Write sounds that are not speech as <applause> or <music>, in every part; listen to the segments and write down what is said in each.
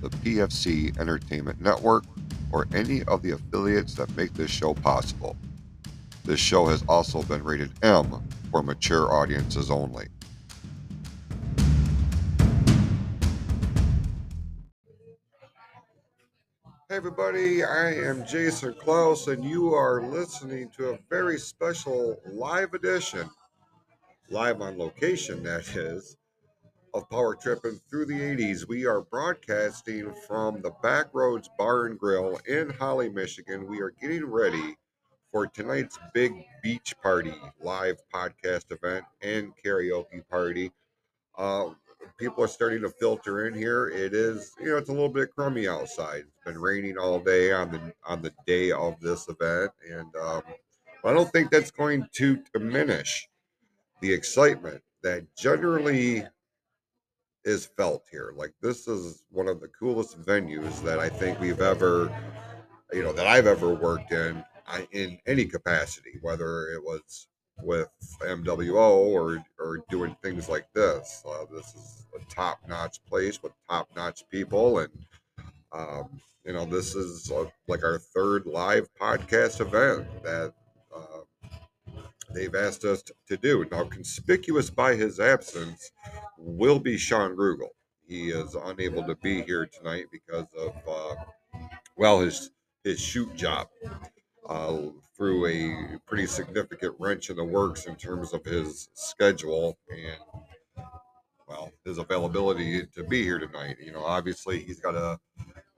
the PFC Entertainment Network or any of the affiliates that make this show possible. This show has also been rated M for mature audiences only. Hey everybody, I am Jason Clouse, and you are listening to a very special live edition, live on location, that is, of Power Tripping Through the 80s. We are broadcasting from the Backroads Bar and Grill in Holly, Michigan. We are getting ready for tonight's big beach party live podcast event and karaoke party. Uh, people are starting to filter in here. It is, you know, it's a little bit crummy outside. It's been raining all day on the on the day of this event, and um, I don't think that's going to diminish the excitement that generally is felt here. Like this is one of the coolest venues that I think we've ever, you know, that I've ever worked in in any capacity, whether it was with MWO or or doing things like this. Uh, this is a top notch place with top notch people, and um, you know this is like our third live podcast event that uh, they've asked us to, do. Now, conspicuous by his absence will be Sean Grugel. He is unable to be here tonight because of uh, well his his shoot job uh, threw a pretty significant wrench in the works in terms of his schedule and well his availability to be here tonight. You know, obviously he's got to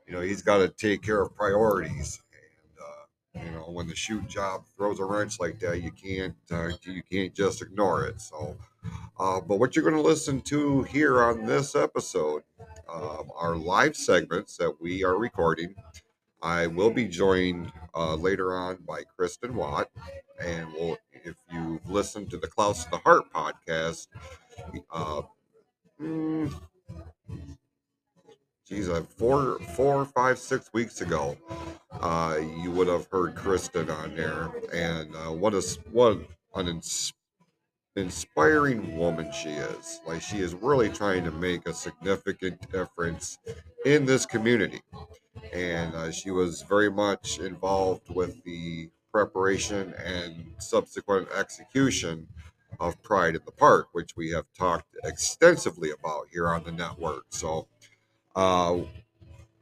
you know he's got to take care of priorities. You know, when the shoot job throws a wrench like that, you can't uh, you can't just ignore it. So, uh, but what you're going to listen to here on this episode um, are live segments that we are recording I will be joined uh, later on by Kristen Watt, and we'll, if you've listened to the Clouse the Heart podcast, uh, mm, geez, uh, four, four, five, six weeks ago, uh, you would have heard Kristen on there, and uh, what a what an ins- inspiring woman she is. Like she is really trying to make a significant difference in this community and uh, she was very much involved with the preparation and subsequent execution of Pride in the Park, which we have talked extensively about here on the network. So, uh,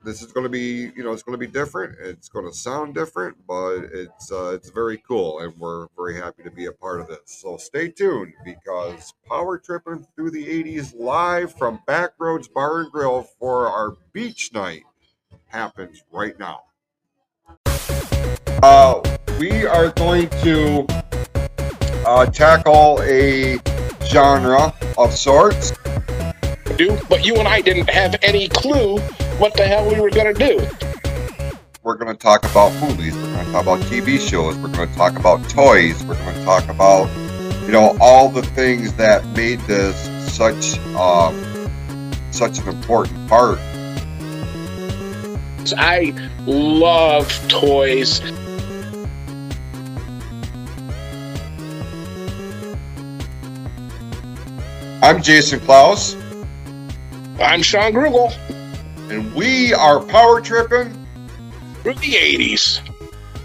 this is going to be, you know, it's going to be different. It's going to sound different, but it's uh, it's very cool, and we're very happy to be a part of this. So stay tuned because Power Tripping Through the 80s live from Backroads Bar and Grill for our beach night happens right now. Uh, we are going to uh, tackle a genre of sorts. Do, but you and I didn't have any clue what the hell we were going to do. We're going to talk about movies. We're going to talk about TV shows. We're going to talk about toys. We're going to talk about, you know, all the things that made this such um, such an important part I love toys. I'm Jason Clouse. I'm Sean Grugel. And we are power tripping through the 80s.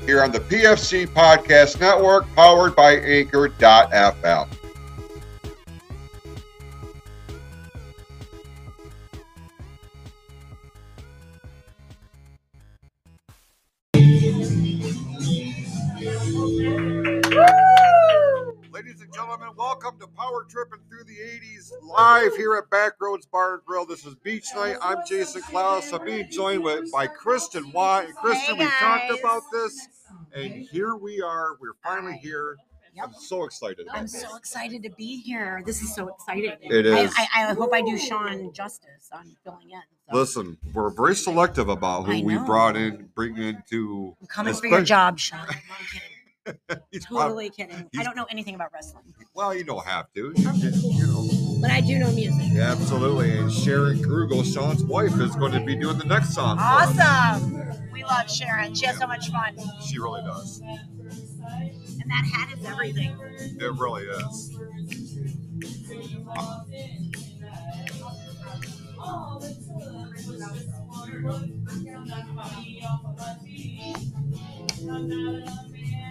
Here on the PFC Podcast Network, powered by Anchor.fm. Power Tripping Through the 80s live here at Backroads Bar and Grill. This is Beach Night. I'm Jason Clouse. I'm being joined with by Kristen Watt. And Kristen, hey we talked about this, and here we are. We're finally here. I'm so excited. About I'm this. so excited to be here. This is so exciting. It is. I, I, I hope I do Sean justice on filling in. So Listen, we're very selective about who we know. brought in, bring into. I'm coming for your especially- job, Sean. I'm kidding. <laughs> Totally kidding. I don't know anything about wrestling, well, you don't have to. You, you know, but I do know music. yeah, absolutely. And Sharon Grugel, Sean's wife, is going to be doing the next song. Awesome. We love Sharon. She has so much fun. She really does. And that hat is everything. It really is. <laughs>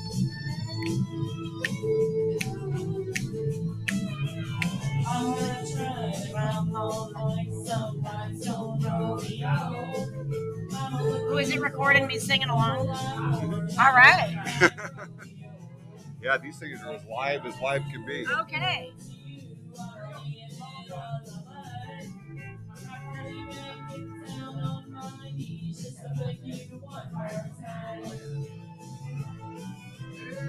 I wanna try around home like some rhinestone rodeo. Mama, Who is it recording me singing along? All right. <laughs> Yeah, these things are as live as live can be. Okay.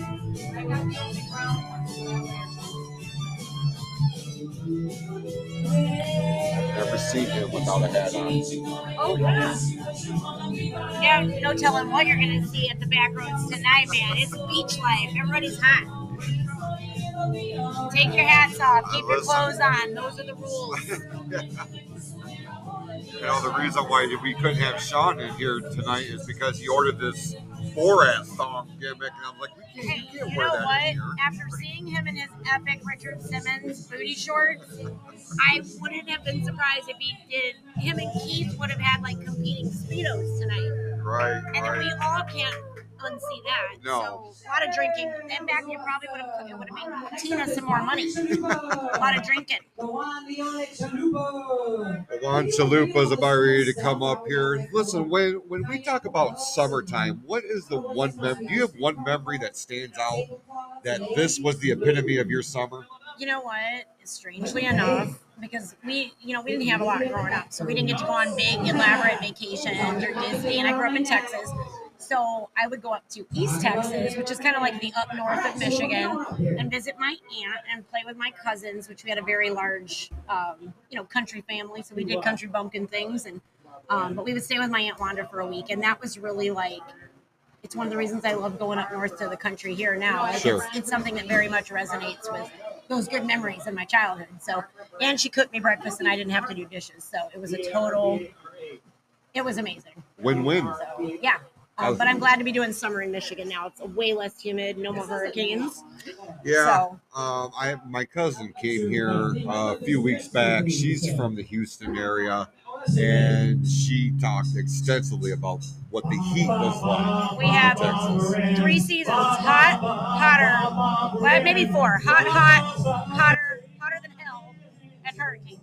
I've never seen him without a hat on. Oh, yeah. Yeah, no telling what you're going to see at the back roads tonight, man. It's beach life. Everybody's hot. Take your hats off. Keep your clothes on. Those are the rules. <laughs> You know, the reason why we couldn't have Sean in here tonight is because he ordered this Borat song gimmick, and I'm like, we can't, Hey, you can't you wear know that what? here. After seeing him in his epic Richard Simmons booty shorts, I wouldn't have been surprised if he did. Him and Keith would have had like competing speedos tonight, Right, and then we all can't unsee that. No. So a lot of drinking, and back then probably would have it would have made Tina some more money. a lot of drinking. Juan Chalupa's about ready to come up here. Listen, when when we talk about summertime, what is the one mem? Do you have one memory that stands out that this was the epitome of your summer? You know what? Strangely enough, because we, you know, we didn't have a lot growing up, so we didn't get to go on big, elaborate vacations or Disney. And I grew up in Texas, so I would go up to East Texas, which is kind of like the up north of Michigan, and visit my aunt and play with my cousins, which we had a very large, um, you know, country family. So we did country bumpkin things, and um, but we would stay with my aunt Wanda for a week, and that was really like it's one of the reasons I love going up north to the country here now. Like, Sure. it's, it's something that very much resonates with those good memories in my childhood. So, and she cooked me breakfast, and I didn't have to do dishes. So it was a total. It was amazing. Win-win. So yeah. Um, but I'm glad to be doing summer in Michigan now. It's way less humid, no more hurricanes. Yeah. So Um, I my cousin came here uh, a few weeks back. She's from the Houston area, and she talked extensively about what the heat was like. we have Texas. three seasons: hot, hotter, well, maybe four. Hot, hot, hotter, hotter than hell, and hurricanes.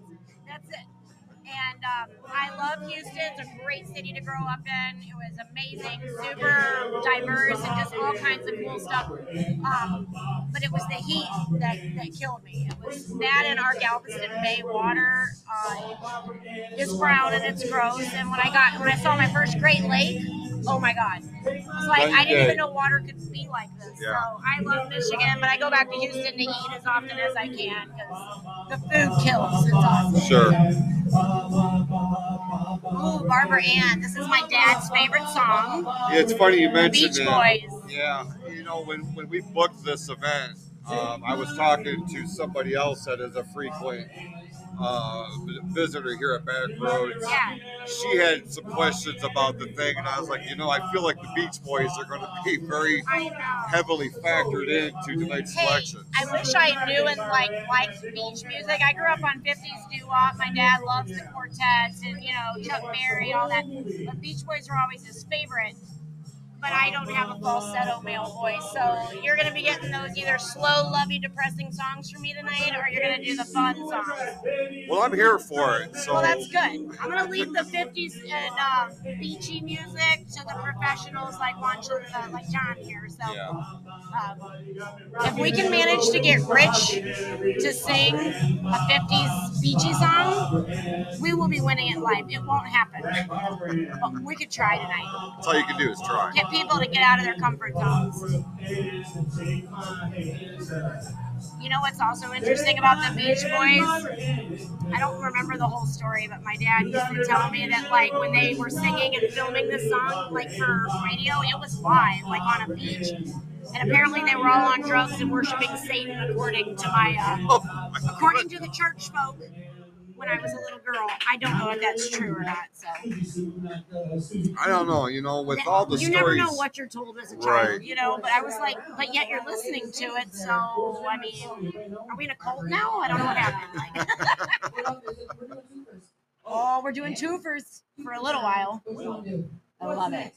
Um, I love Houston. It's a great city to grow up in. It was amazing, super diverse, and just all kinds of cool stuff. Um, but it was the heat that, that killed me. It was that and our Galveston Bay water uh, is brown and it's gross. And when I got when I saw my first Great Lake, oh my god, it's like I didn't even know water could be like this. Yeah. So I love Michigan, but I go back to Houston to eat as often as I can because the food kills. It's awesome. Sure. Ooh, Barbara Ann. This is my dad's favorite song. Yeah, it's funny you mentioned Beach that. Boys. Yeah, you know when when we booked this event, um, I was talking to somebody else that is a frequent uh, visitor here at Back Roads. Yeah. She had some questions about the thing, and I was like, you know, I feel like the Beach Boys are going to be very heavily factored into tonight's Hey, selection. I wish I knew and like liked beach music. I grew up on 50s doo wop. My dad loves the quartets and you know Chuck Berry, and all that. But Beach Boys were always his favorite. But I don't have a falsetto male voice, so you're gonna be getting those either slow, lovey, depressing songs from me tonight, or you're gonna do the fun songs. Well, I'm here for it. So Well, that's good. I'm gonna leave the 50s and uh, beachy music to the professionals like Juancho, uh, like John here. So. yeah. Um, if we can manage to get Rich to sing a 50s beachy song, we will be winning at life. It won't happen. But we could try tonight. That's all you can do is try. Get people to get out of their comfort zones. You know what's also interesting about the Beach Boys? I don't remember the whole story, but my dad used to tell me that like when they were singing and filming this song, like for radio, it was live, like on a beach. And apparently they were all on drugs and worshiping Satan, according to my, uh, Oh, my according to the church folk. When I was a little girl, I don't know if that's true or not. So I don't know. You know, with all the stories. you stories. never know what you're told as a child, Right. you know. But I was like, but yet you're listening to it. So I mean, are we in a cult now? I don't know what happened. Like, <laughs> oh, we're doing twofers for a little while. I love it.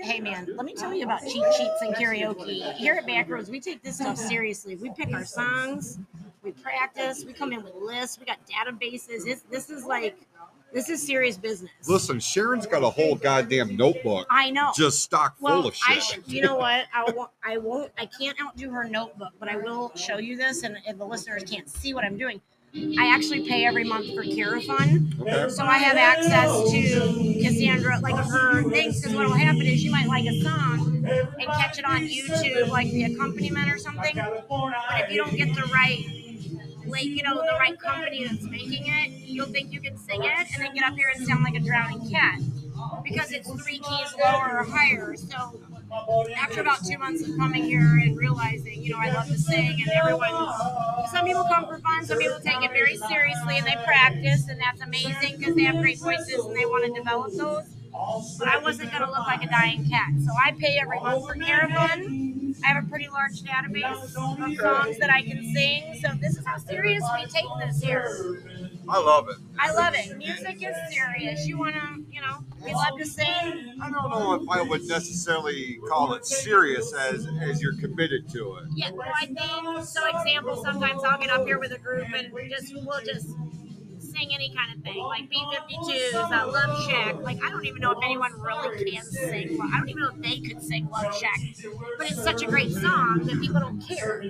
Hey man, let me tell you about cheat sheets and karaoke. Here at Backroads, we take this stuff seriously. We pick our songs, we practice, we come in with lists, we got databases. It's, this is like, this is serious business. Listen, Sharon's got a whole goddamn notebook I know. just stock full well, of I shit. sh- you know what? I won't. I won't. I can't outdo her notebook, but I will show you this, and if the listeners can't see what I'm doing, I actually pay every month for KaraFun. Okay. So I have access to Cassandra, like her things, because what will happen is you might like a song and catch it on YouTube, like the accompaniment or something. But if you don't get the right, like, you know, the right company that's making it, you'll think you can sing it and then get up here and sound like a drowning cat because it's three keys lower or higher. So after about two months of coming here and realizing, you know, I love to sing and everyone, some people come for fun, some people take it very seriously and they practice, and that's amazing because they have great voices and they want to develop those. But I wasn't going to look like a dying cat. So I pay every month for KaraFun. I have a pretty large database of songs that I can sing. So this is how serious we take this here. I love it. I love it. Music is serious. You want to, you know, we love to sing. I don't know if I would necessarily call it serious as as you're committed to it. Yeah, well, I think so. Example, sometimes I'll get up here with a group and just we'll just sing any kind of thing, like B52s, uh, Love Shack. Like I don't even know if anyone really can sing. I don't even know if they could sing Love Shack, but it's such a great song that people don't care.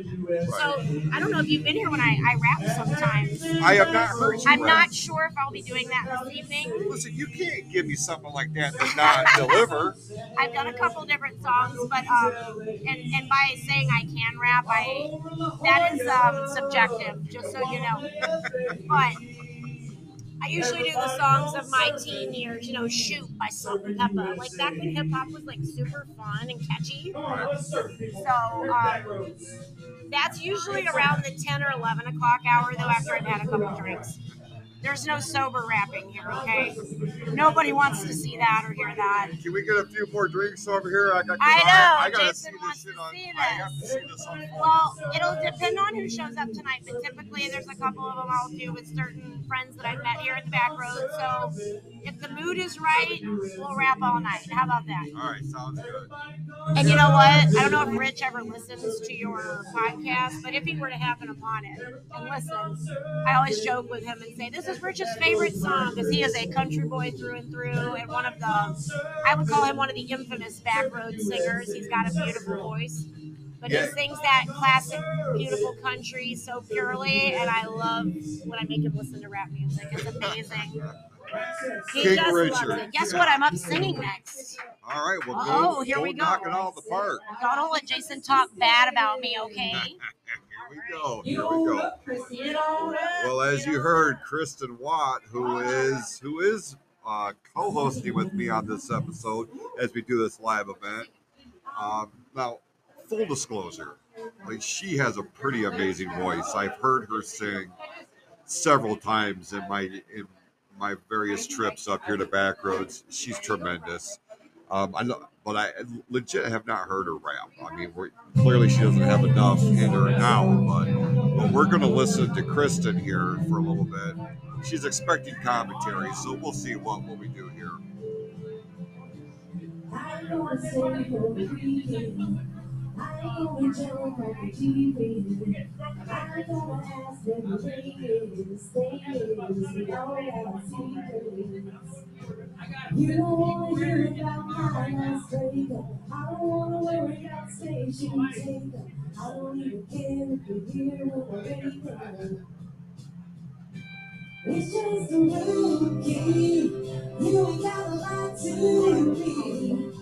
So I don't know if you've been here when I, I rap sometimes. I have not heard you. I'm rap. not sure if I'll be doing that this evening. Listen, you can't give me something like that and not <laughs> deliver. I've done a couple different songs, but um, and and by saying I can rap, I that is um subjective, just so you know. <laughs> But I usually do the songs of my teen years, you know, "Shoop" by Salt-N-Pepa, like back when hip hop was like super fun and catchy. So um, that's usually around the ten or eleven o'clock hour, though. After I've had a couple drinks. There's no sober rapping here, okay? Nobody wants to see that or hear that. Can we get a few more drinks over here? I got. I know, I, gotta Jason see this wants shit to on. see I have to this. see this on. Well, it'll depend on who shows up tonight, but typically there's a couple of them I'll do with certain friends that I've met here at the back road. So if the mood is right, we'll rap all night. How about that? All right, sounds good. And you know what? I don't know if Rich ever listens to your podcast, but if he were to happen upon it and listen, I always joke with him and say, This is Rich's favorite song because he is a country boy through and through and one of the, I would call him one of the infamous back road singers. He's got a beautiful voice. But he sings that classic, beautiful country so purely, and I love when I make him listen to rap music. It's amazing. He King just Richard. loves it. Guess what? I'm up singing next. All right, well, Oh, go, here go we go. knock it out the park. Y'all don't let Jason talk bad about me, okay? <laughs> we go. Here we go. Well, as you heard, Kristen Watt, who is who is uh, co-hosting with me on this episode as we do this live event. Um, now, full disclosure, like she has a pretty amazing voice. I've heard her sing several times in my in my various trips up here to Backroads. She's tremendous. Um, I know, but I legit have not heard her rap. I mean, clearly she doesn't have enough in her now, but but we're going to listen to Kristen here for a little bit. She's expecting commentary, so we'll see what what we do here. I wanna say for. I gotta ask to ladies, ladies, we all have secrets. You don't wanna hear about my last breakup. I don't wanna worry about station taker. I don't even care if you hear what I wake up. It's just a rookie. You ain't got a lot to be.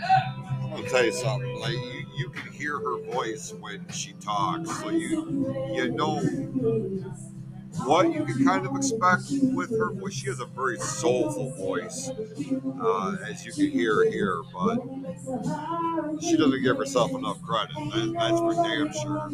How it goes is, how it goes is, no kickback covered in roses. Just a you, without you. I wanna know if you ain't gonna answer. Let's just sit to the one night standards. I'm gonna tell you something. Like you, you can hear her voice when she talks, so you you know what you can kind of expect with her voice. She has a very soulful voice, uh, as you can hear here, but she doesn't give herself enough credit. That, that's for damn sure.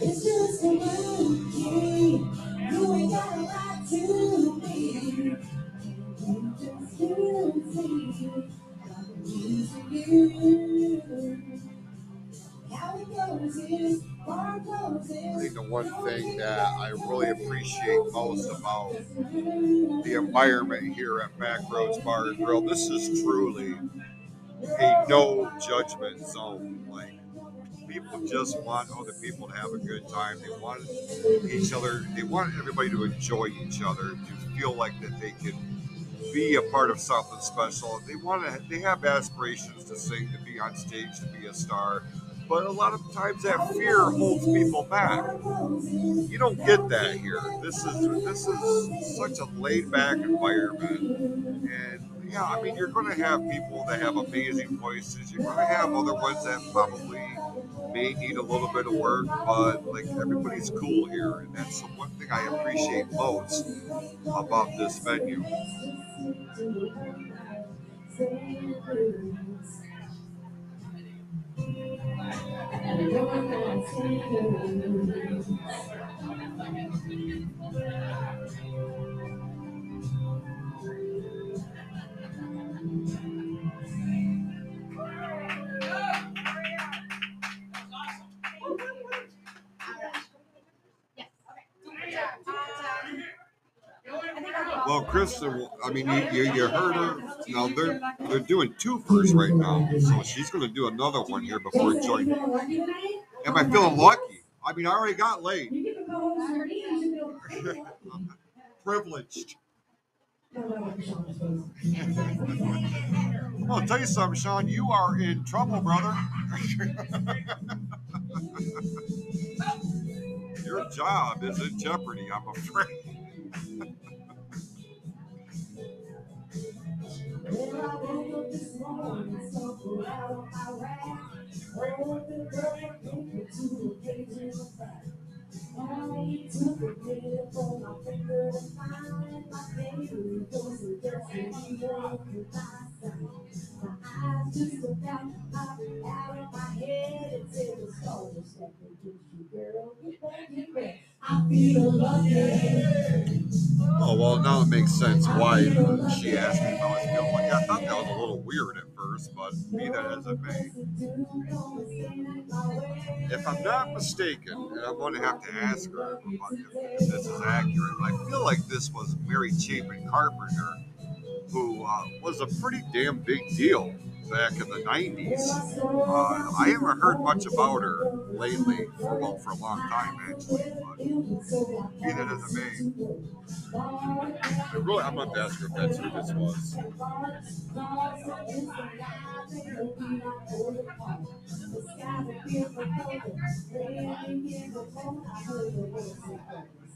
It's just a rookie. You ain't got a lot to be. You just me I'm using you. How it goes is, I think the one thing that I really appreciate most about the environment here at Backroads Bar and Grill, this is truly a no judgment zone. Like people just want other people to have a good time. They want each other. They want everybody to enjoy each other, to feel like that they can be a part of something special. They want to. They have aspirations to sing, to be on stage, to be a star. But a lot of times that fear holds people back. You don't get that here. This is this is such a laid back environment, and yeah, I mean you're going to have people that have amazing voices. You're going to have other ones that probably may need a little bit of work, but like everybody's cool here, and that's the one thing I appreciate most about this venue. Well, Kristen, uh, I mean, you, you, you heard her. Now they're they're doing two firsts right now, so she's going to do another one here before joining. Am I feeling lucky? I mean, I already got late. <laughs> Privileged. I'll tell you something, Sean. You are in trouble, brother. <laughs> Your job is in jeopardy, I'm afraid. <laughs> Well, I woke up this morning, stumbled out on my rack. Rolled the girl into a cage in the back. I took a dip on my finger to find my baby. Was a destiny broken my side. My eyes just about popped out of my head. Said the soul second kiss you, girl. Get back, get back. Oh well, now it makes sense why she asked me if I was feeling like I thought that was a little weird at first, but be that as it may. If I'm not mistaken, and I'm going to have to ask her if, if this is accurate, I feel like this was Mary Chapin Carpenter, who uh, was a pretty damn big deal back in the 90s. Uh, I haven't heard much about her lately, for, well, for a long time actually. But that as it may, I really, I'm to ask her if that's who this was.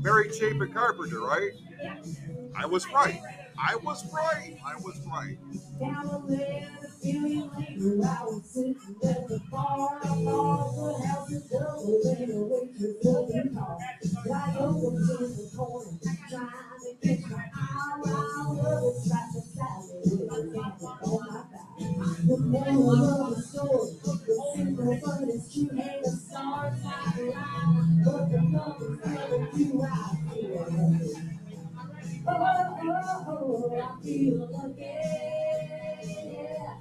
Mary Chapin Carpenter, right? I was right. I was right. I was right. The feeling later, I was the bar. I thought the house is double, and the waitress looking hard. I opened in the corner, trying to catch my eye. While others tried to salad with a dancing on my back. The moral of the story, the simple but it's true. And the stars might lie, but the numbers never do. I feel. Oh, oh, oh, I feel. Yeah.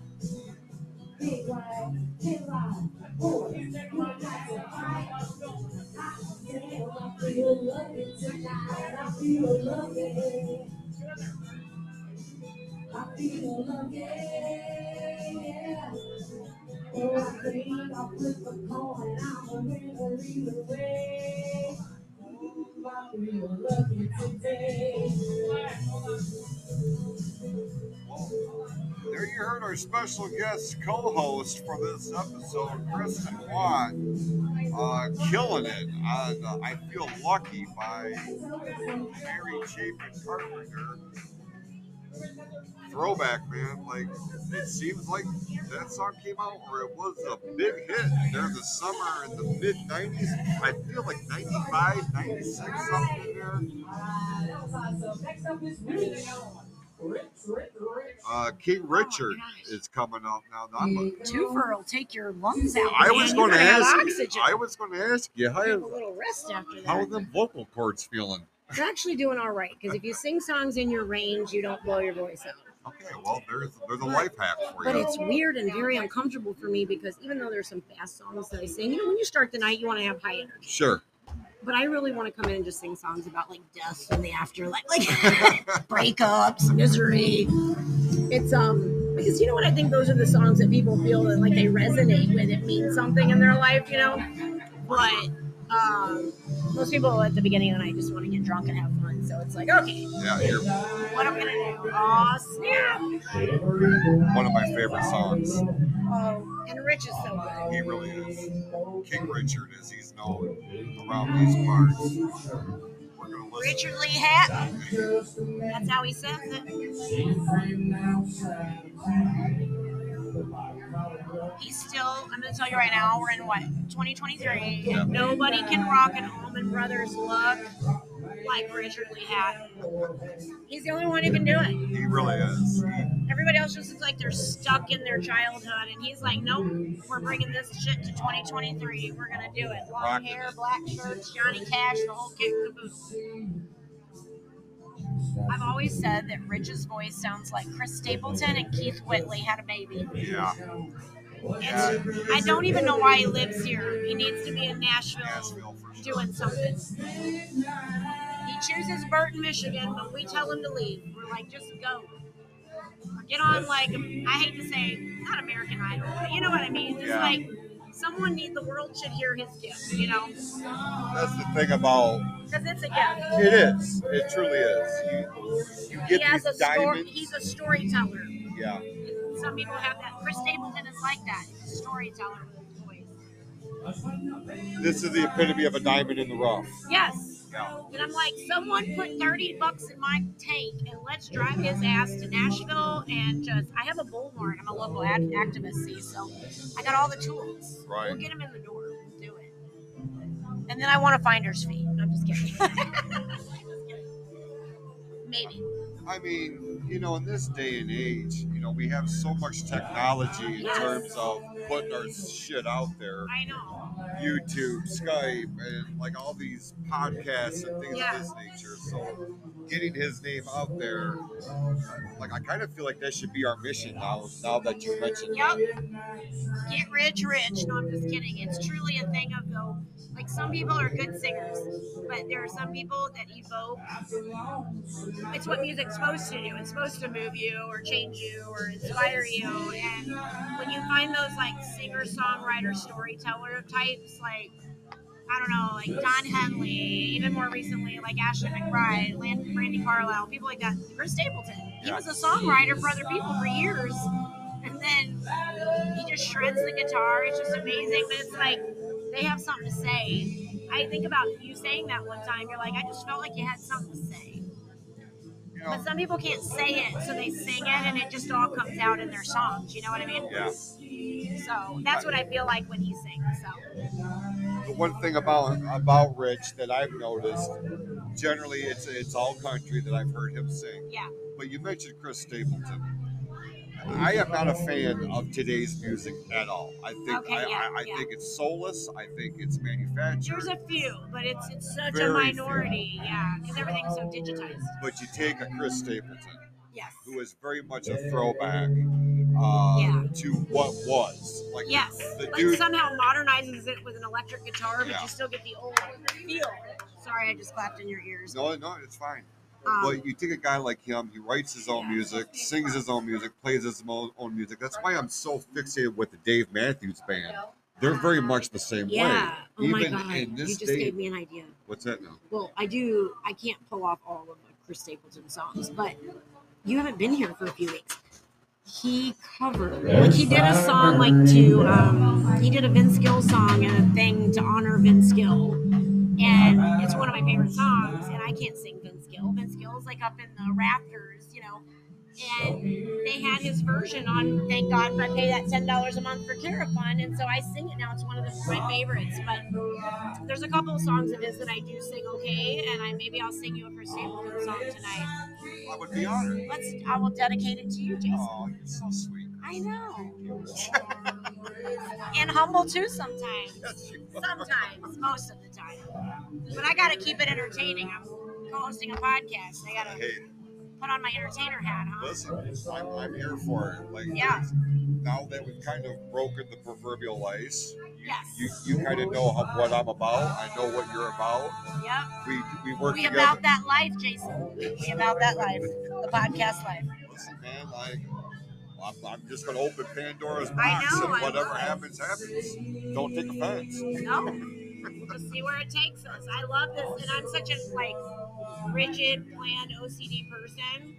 Big white, big white, boy, you got to fight. I feel lucky tonight. I feel lucky. I feel. Yeah. Oh, I think I'll flip a coin. I'm a winner either way. I feel lucky today. There you heard our special guest co-host for this episode, Kristen Watt, uh, killing it on uh, "I Feel Lucky" by Mary Chapin Carpenter. Throwback, man. Like it seems like that song came out, or it was a big hit during the summer in the mid '90s. I feel like '95, '96, something in there. Uh, King Richard is coming up now. I'm a, Twofer will take your lungs out. I was going to ask. Oxygen. I was going to ask you how have a little rest after how are them vocal cords feeling? They're actually doing all right because if you sing songs in your range, you don't blow your voice out. Okay, well there's there's a life hack for But you. But it's weird and very uncomfortable for me because even though there's some fast songs that I sing, you know, when you start the night, you want to have high energy. Sure. But I really want to come in and just sing songs about like death and the afterlife, like <laughs> breakups, misery. It's um because you know what I think those are the songs that people feel that like they resonate with. It means something in their life, you know. But um, most people at the beginning of the night just want to get drunk and have fun. So it's like, okay, Yeah, you're what am I gonna do? Oh snap! one of my favorite songs. Oh, and Rich is so good. He really is. King Richard, as he's known around these parts. We're gonna listen. Richard Lee Hatton. That's how he says it. He's still, I'm going to tell you right now, we're in what, 2023. Yeah. Nobody can rock an Allman Brothers look like Richard Lee Hatton. He's the only one who can do it. He really is. Everybody else just looks like they're stuck in their childhood. And he's like, nope, we're bringing this shit to 2023. We're going to do it. Long Rocking hair, it. black shirts, Johnny Cash, the whole kit and caboodle. I've always said that Rich's voice sounds like Chris Stapleton and Keith Whitley had a baby. yeah, It's, I don't even know why he lives here. He needs to be in Nashville Nashville sure. doing something. He chooses Burton, Michigan, but we tell him to leave. We're like, just go. Or get on, like, I hate to say, not American Idol, but you know what I mean. Just Yeah. like, someone need the world should hear his gift, you know? That's the thing about Because it's a gift. it is. It truly is. You, you He get has a these story. diamonds. He's a storyteller. yeah, Some people have that. Chris Stapleton is like that. He's a storyteller with his voice. this is the epitome of a diamond in the rough. Yes. Yeah. And I'm like, someone put 30 bucks in my tank and let's drive his ass to Nashville and just, I have a bullhorn. I'm a local ad- activist, see, so I got all the tools. Right. We'll get him in the door. We'll do it. And then I want a finder's fee. No, I'm. Just kidding. <laughs> maybe. I mean, you know, in this day and age, you know, we have so much technology in Yes. terms of putting our shit out there. I know. YouTube, Skype, and like all these podcasts and things Yeah. of this nature. So getting his name out there, like I kind of feel like that should be our mission now. Now that you mentioned Yep. it. Get rich, rich. No, I'm just kidding. It's truly a thing of though. Like some people are good singers, but there are some people that evoke. It's what music's supposed to do. It's supposed to move you or change you or inspire you. And when you find those like singer, songwriter, storyteller types, like I don't know, like Don Henley, even more recently, like Ashley McBryde, Brandi Carlile, people like that. Chris Stapleton. He was a songwriter for other people for years. And then he just shreds the guitar. It's just amazing. But it's like they have something to say. I think about you saying that one time. You're like, I just felt like you had something to say. But some people can't say it, so they sing it, and it just all comes out in their songs. You know what I mean? yeah. So that's what I feel like when he sings. So The one thing about about Rich that I've noticed, generally it's it's all country that I've heard him sing. yeah, But you mentioned Chris Stapleton. I am not a fan of today's music at all. I think Okay, I, yeah, I, I yeah. think it's soulless. I think it's manufactured. there's a few, but it's it's such Very a few. minority. Yeah, because everything's so digitized. But you take a Chris Stapleton, Yes. who is very much a throwback uh, Yeah. to what was. Like Yes. the Like dude. somehow modernizes it with an electric guitar, but you still get the old feel. Sorry, I just clapped in your ears. No, no, it's fine. Um, But you take a guy like him, he writes his own Yeah. music, sings his own music, plays his own, own music. That's why I'm so fixated with the Dave Matthews Band. They're very much the same way. yeah. way. Oh my god. in You just day, gave me an idea. what's that now? Well, I do. I can't pull off all of the Chris Stapleton songs, but you haven't been here for a few weeks. He covered, like he did a song like to, um, he did a Vince Gill song and a thing to honor Vince Gill, and it's one of my favorite songs. And I can't sing Vince Gill. Vince Gill's like up in the rafters, you know. And they had his version on Thank God I pay that ten dollars a month for KaraFun, and so I sing it now. It's one of the, my favorites. But there's a couple of songs of his that I do sing okay, and I maybe I'll sing you a Chris Stapleton song tonight. I would be honored. Let's I will dedicate it to you, Jason. Oh, you're so sweet. I know. and humble too sometimes. Yes. Sometimes, most of the time. But I gotta keep it entertaining. I'm co-hosting a podcast. I gotta Hey, put on my entertainer hat, huh? listen, I'm, I'm here for it. Like, Yeah. now that we've kind of broken the proverbial ice, Yes. you, you kind of know how, what I'm about. I know what you're about. Yep. We, we work We together. about that life, Jason. We about that life. The podcast life. Listen, man, like, I'm, I'm just going to open Pandora's box know, and whatever happens, happens. Don't take offense. No. We'll just see where it takes us. I love this, and I'm such a like rigid, planned OCD person.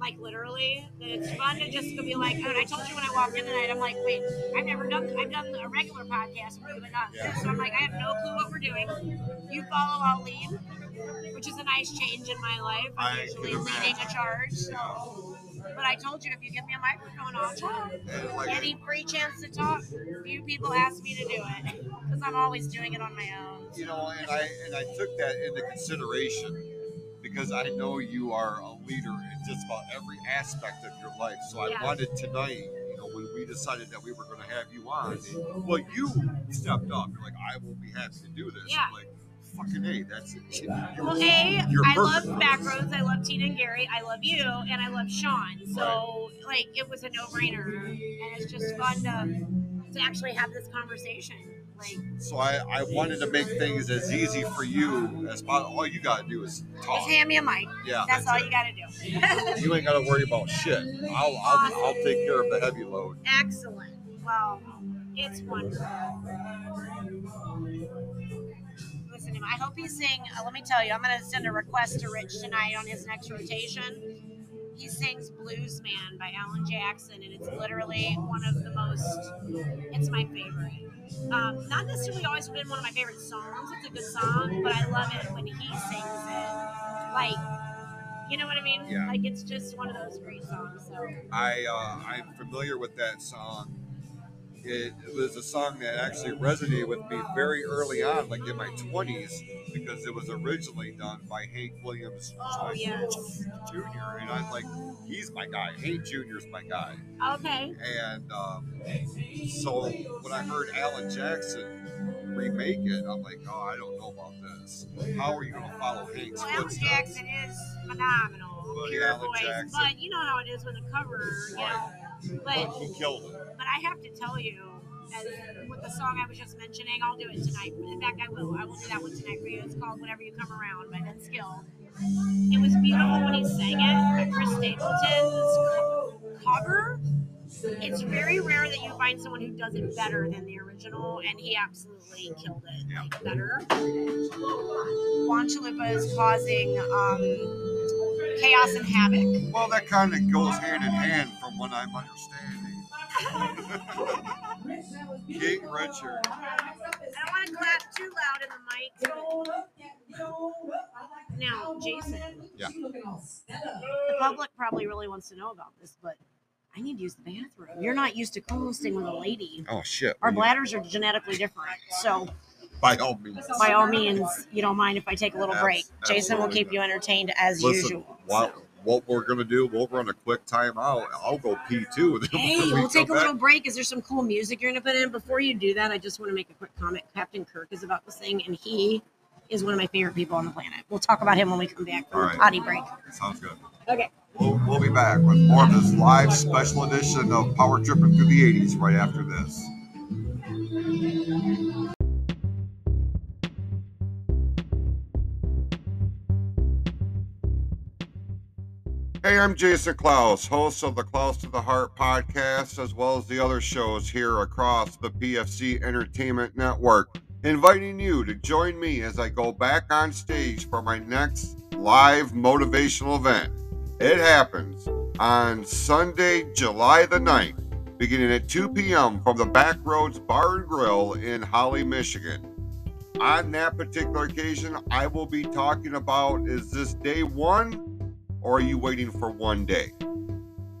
Like literally, that it's fun to just be like. oh, And I told you when I walked in tonight, I'm like, wait, I've never done. I've done a regular podcast, but not Yeah. this. So I'm like, I have no clue what we're doing. You follow, I'll lead, which is a nice change in my life. I'm I usually leading a charge. So, but I told you if you give me a microphone, I'll talk. And like, Any free chance to talk, few people ask me to do it because I'm always doing it on my own. you know, and I and I took that into consideration because I know you are a leader in just about every aspect of your life. So I Yeah. wanted tonight, you know, when we decided that we were going to have you on, well, you stepped up. You're like, I will be happy to do this. Yeah. Like, fucking a, that's it. Well, A, I perfect. love Backroads. I love Tina and Gary. I love you, and I love Sean. So, like, it was a no-brainer, and it's just fun to to actually have this conversation. Like, So I, I wanted to make things as easy for you as possible. All you gotta do is talk. just hand me a mic. Yeah, That's all it. you got to do. <laughs> You ain't gotta worry about shit. I'll, I'll, I'll take care of the heavy load. Excellent. Well, it's wonderful. Him. I hope he sing. Uh, let me tell you, I'm going to send a request to Rich tonight on his next rotation. He sings Blues Man by Alan Jackson, and it's literally one of the most, it's my favorite. Um, not necessarily always been one of my favorite songs. It's a good song, but I love it when he sings it. Like, you know what I mean? Yeah. Like, it's just one of those great songs. So, I uh, I'm familiar with that song. It, it was a song that actually resonated with me very early on, like in my 20s, because it was originally done by Hank Williams Oh yes. Jr. And I'm like, he's my guy. Hank Jr.'s my guy. Okay. And um, so when I heard Alan Jackson remake it, I'm like, oh, I don't know about this. How are you going to follow Hank's Well, Alan footsteps? Jackson is phenomenal. But Pure Alan voice. Jackson- But you know how it is with a cover, you know. But But he killed it. but I have to tell you, as with the song I was just mentioning, I'll do it tonight. In fact, I will. I will do that one tonight for you. It's called "Whenever You Come Around" by Vince Gill. It was beautiful when he sang it. But Chris Stapleton's co- cover. It's very rare that you find someone who does it better than the original, and he absolutely killed it. Like better. Juan Chalupa is causing um, chaos and havoc. Well, that kind of goes hand in hand from what I'm understanding. <laughs> King Richard. I don't want to clap too loud in the mic. Now, Jason. Yeah. The public probably really wants to know about this, but I need to use the bathroom. You're not used to co-hosting with a lady. Oh, shit. Our bladders are genetically different, so By all means. by all means, you don't mind if I take a little break. Jason will keep you entertained as Listen, usual. what, what we're going to do, we'll run a quick timeout. I'll go pee too. Hey, we we'll take a come little break. Is there some cool music you're going to put in? Before you do that, I just want to make a quick comment. Captain Kirk is about to sing, and he is one of my favorite people on the planet. We'll talk about him when we come back from the right. potty break. Sounds good. Okay. We'll, we'll be back with more of this live special edition of Power Tripping Through the 80s right after this. Hey, I'm Jason Clouse, host of the Clouse to the Heart podcast, as well as the other shows here across the PFC Entertainment Network, inviting you to join me as I go back on stage for my next live motivational event. It happens on Sunday, July the 9th, beginning at 2 p.m. from the Backroads Bar and Grill in Holly, Michigan. On that particular occasion, I will be talking about is this day one or are you waiting for one day?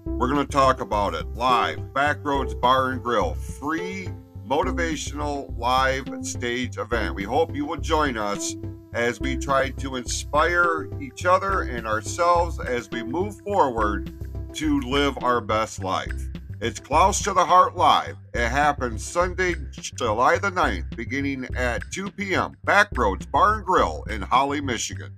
We're going to talk about it live, Backroads Bar and Grill, free motivational live stage event. We hope you will join us as we try to inspire each other and ourselves as we move forward to live our best life. It's Clouse to the Heart Live. It happens Sunday, July the 9th, beginning at 2 p.m. Backroads Bar and Grill in Holly, Michigan.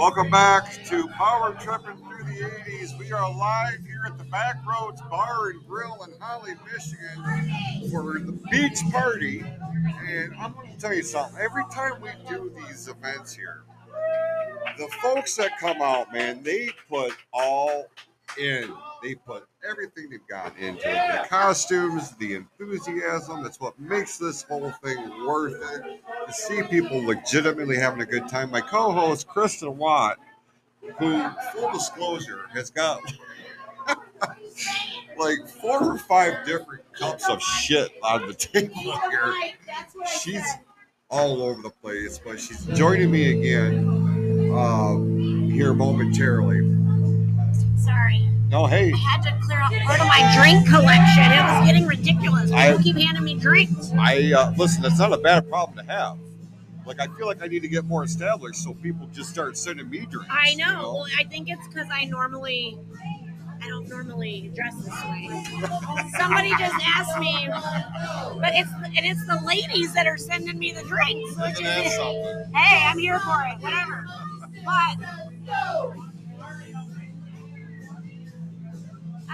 Welcome back to Power Tripping Through the 80s. We are live here at the Backroads Bar and Grill in Holly, Michigan for the beach party. And I'm going to tell you something. Every time we do these events here, the folks that come out, man, they put all in. They put everything they've got into it. The costumes, the enthusiasm. That's what makes this whole thing worth it. To see people legitimately having a good time. My co-host Kristen Watt, who, full disclosure, has got <laughs> like four or five different cups of shit on the <laughs> table here. She's all over the place, but she's joining me again uh, here momentarily. Sorry. No, hey, I had to clear out part of my drink collection. It was getting ridiculous. I- People keep handing me drinks. I uh, listen. That's not a bad problem to have. Like, I feel like I need to get more established so people just start sending me drinks. I you know. Well, I think it's because I normally, I don't normally dress this way. <laughs> Somebody just asked me, but it's and it's the ladies that are sending me the drinks, which is hey, I'm here for it, whatever. But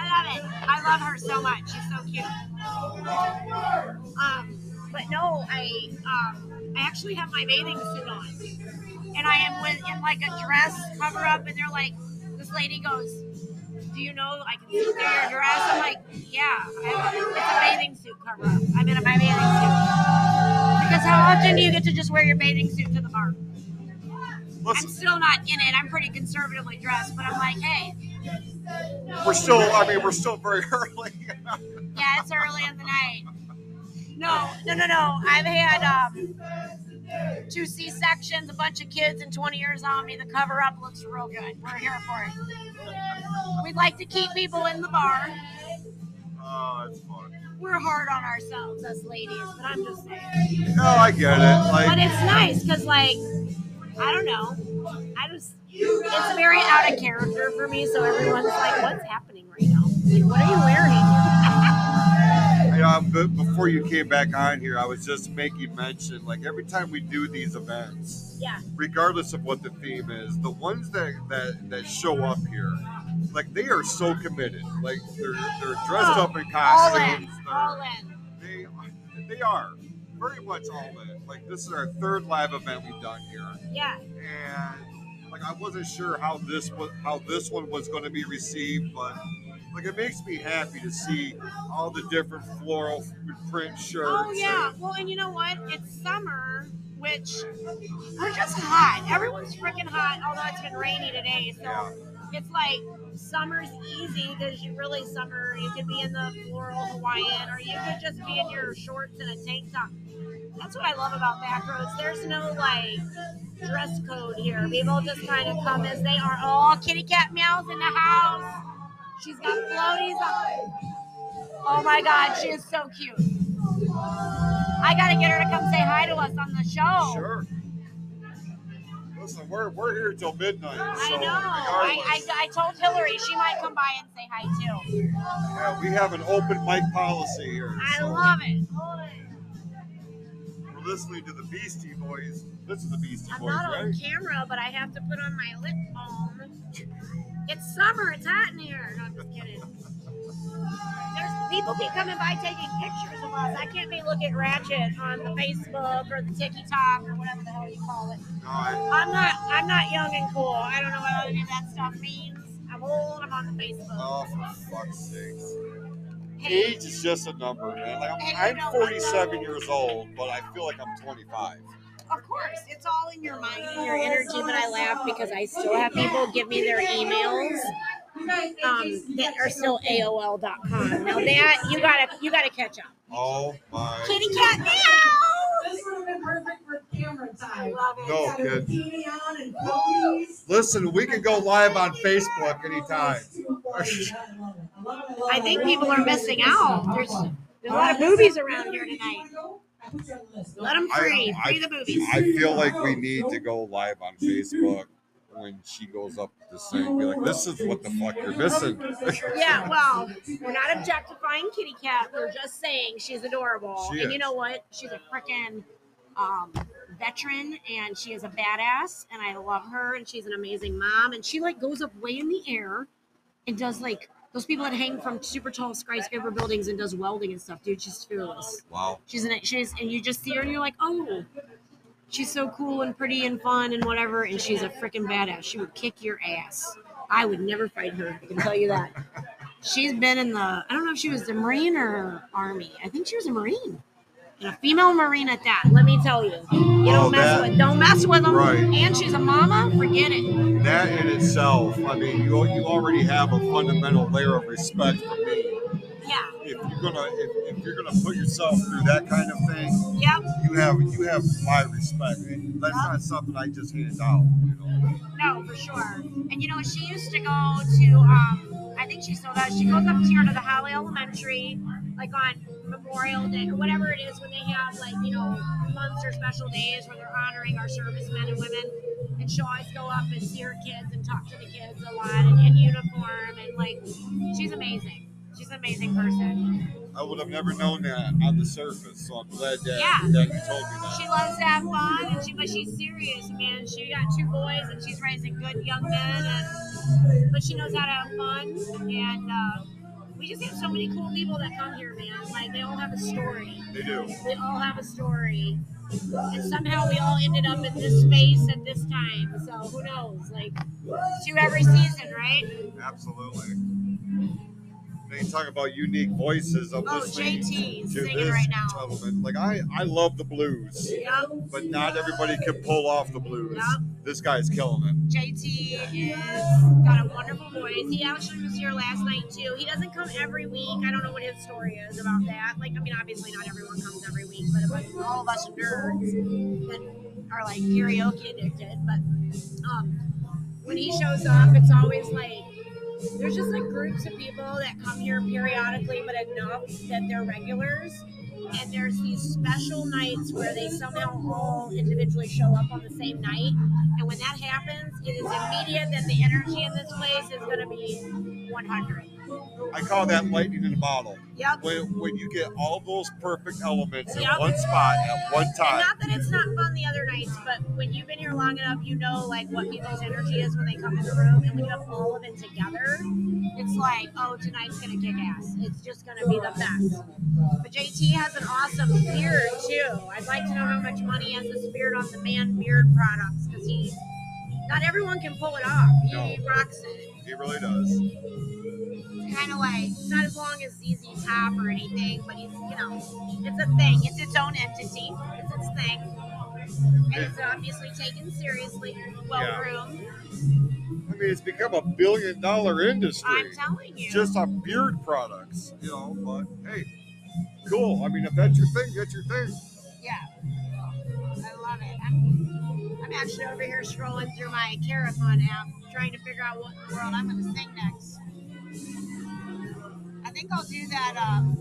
love it. I love her so much. She's so cute. Um, but no, I um, I actually have my bathing suit on, and I am with in like a dress cover up, and they're like, this lady goes, "Do you know I can see through your dress?" I'm like, "Yeah, I have it's a bathing suit cover up. I'm in my bathing suit." Because how often do you get to just wear your bathing suit to the bar? I'm still not in it. I'm pretty conservatively dressed, but I'm like, hey, we're still. I mean, we're still very <laughs> early. yeah, it's early in the night. No, no, no, no. I've had um, two C sections, a bunch of kids, and 20 years on me. The cover up looks real good. We're here for it. We'd like to keep people in the bar. Oh, it's fun. We're hard on ourselves, us ladies, but I'm just saying. No, I get it. Like, But it's nice because, like, I don't know. I just, it's very out of character for me. So everyone's like, what's happening right now? Like, what are you wearing? <laughs> you know, but before you came back on here, I was just making mention. Like every time we do these events, yeah. regardless of what the theme is, the ones that that that show up here, like they are so committed. Like they're they're dressed Oh, up in All costumes. in. They're- All in. They they are very much all in. Like this is our third live event we've done here, Yeah. and like I wasn't sure how this was how this one was going to be received, but like it makes me happy to see all the different floral print shirts. Oh yeah. and- Well, and you know what? It's summer, which we're just hot. Everyone's freaking hot. Although it's been rainy today, so Yeah. It's like summer's easy because you really summer. You could be in the floral Hawaiian, or you could just be in your shorts and a tank top. That's what I love about Backroads. There's no like dress code here. People just kind of come as they are. Oh, kitty cat meows in the house. She's got floaties on. Oh my god, she is so cute. I gotta get her to come say hi to us on the show. Sure. Listen, we're, we're here till midnight. I so know. I, I, I told Hillary she might come by and say hi too. yeah, we have an open mic policy here. I so love it. We're listening to the Beastie Boys. This is the Beastie I'm Boys, not right? on camera, but I have to put on my lip balm. It's summer. It's hot in here. No, I'm just kidding. There's people keep coming by taking pictures of us. I can't be looking ratchet on the Facebook or the TikTok or whatever the hell you call it. I'm not. I'm not young and cool. I don't know what any of that stuff means. I'm old. I'm on the Facebook. oh, for fuck's sakes. Hey, Age is just a number, man. Like, I'm, I'm 47 years old, but I feel like I'm 25. Of course, it's all in your mind and your energy. But I laugh because I still have people give me their emails um, that are still AOL.com. Now that you gotta you gotta catch up. Oh my. Kitty cat meow. This would have been perfect for camera time. Love it. No, Got kid. on and. Listen, we can go live on Facebook anytime. I think people are missing out. There's there's a lot of boobies around here tonight. Let them free. I- Free the boobies. I feel like we need to go live on Facebook when she goes up sing. Be like, this is what the fuck you're missing. <laughs> Yeah, well, we're not objectifying Kitty Cat. We're just saying she's adorable. She and you know what? She's a freaking um, veteran and she is a badass and I love her and she's an amazing mom and she like goes up way in the air and does like those people that hang from super tall skyscraper buildings and does welding and stuff, dude. She's fearless. wow. She's an she's and you just see her and you're like, oh, she's so cool and pretty and fun and whatever, and she's a freaking badass. She would kick your ass. I would never fight her. I can tell you that. <laughs> She's been in the I don't know if she was the Marine or Army. I think she was a Marine. And a female Marine at that. Let me tell you. You Oh, don't mess that- with don't mess with them. Right. And she's a mama. Forget it. That in itself, I mean, you you already have a fundamental layer of respect for me. Yeah. If you're gonna if, if you're gonna put yourself through that kind of thing, Yep. you have you have my respect. And that's not something I just hand out. You know. No, for sure. And you know, she used to go to, um, I think she still does. She goes up here to the Holly Elementary, like on Memorial Day or whatever it is when they have like, you know, months or special days where they're honoring our servicemen and women. And she'll always go up and see her kids and talk to the kids a lot and in uniform. And like, she's amazing. She's an amazing person. I would have never known that on the surface, so I'm glad that, Yeah. that you told me that. She loves to have fun, and she but she's serious, man. She got two boys, and she's raising good young men, and but she knows how to have fun. And uh, we just have so many cool people that come here, man. Like they all have a story. They do. They all have a story, and somehow we all ended up in this space at this time. So who knows? Like two every season, right? Absolutely. You talk about unique voices. I'm Oh, listening JT to singing this right now. gentleman. Like I, I love the blues, Yep. but not everybody can pull off the blues. Yep. This guy's killing it. JT is got a wonderful voice. He actually was here last night too. He doesn't come every week. I don't know what his story is about that. Like, I mean, obviously not everyone comes every week, but all of us nerds that are like karaoke addicted. But um, when he shows up, it's always like there's just like groups of people that come here periodically, but enough that they're regulars. And there's these special nights where they somehow all individually show up on the same night. And when that happens, it is immediate that the energy in this place is going to be 100. I call that lightning in a bottle. Yep. When, when you get all those perfect elements in one spot at one And time. not that it's not fun the other nights, but when you've been here long enough, you know like what people's energy is when they come in the room, and when you have all of it together, it's like, oh, tonight's gonna kick ass. It's just gonna be the best. But JT has an awesome beard too. I'd like to know how much money he has to beard on the man beard products because he, not everyone can pull it off. He, No. rocks it. He really does. Kind of like it's not as long as ZZ Top or anything, but he's you know, it's a thing. It's its own entity. It's its thing. And it's obviously taken seriously, well Yeah. groomed. I mean, it's become a billion dollar industry I'm telling you. just on beard products, you know. But hey, cool. I mean, if that's your thing, that's your thing. yeah. I love it. I'm, I'm actually over here scrolling through my KaraFun app, trying to figure out what in the world I'm going to sing next. I think I'll do that. Um,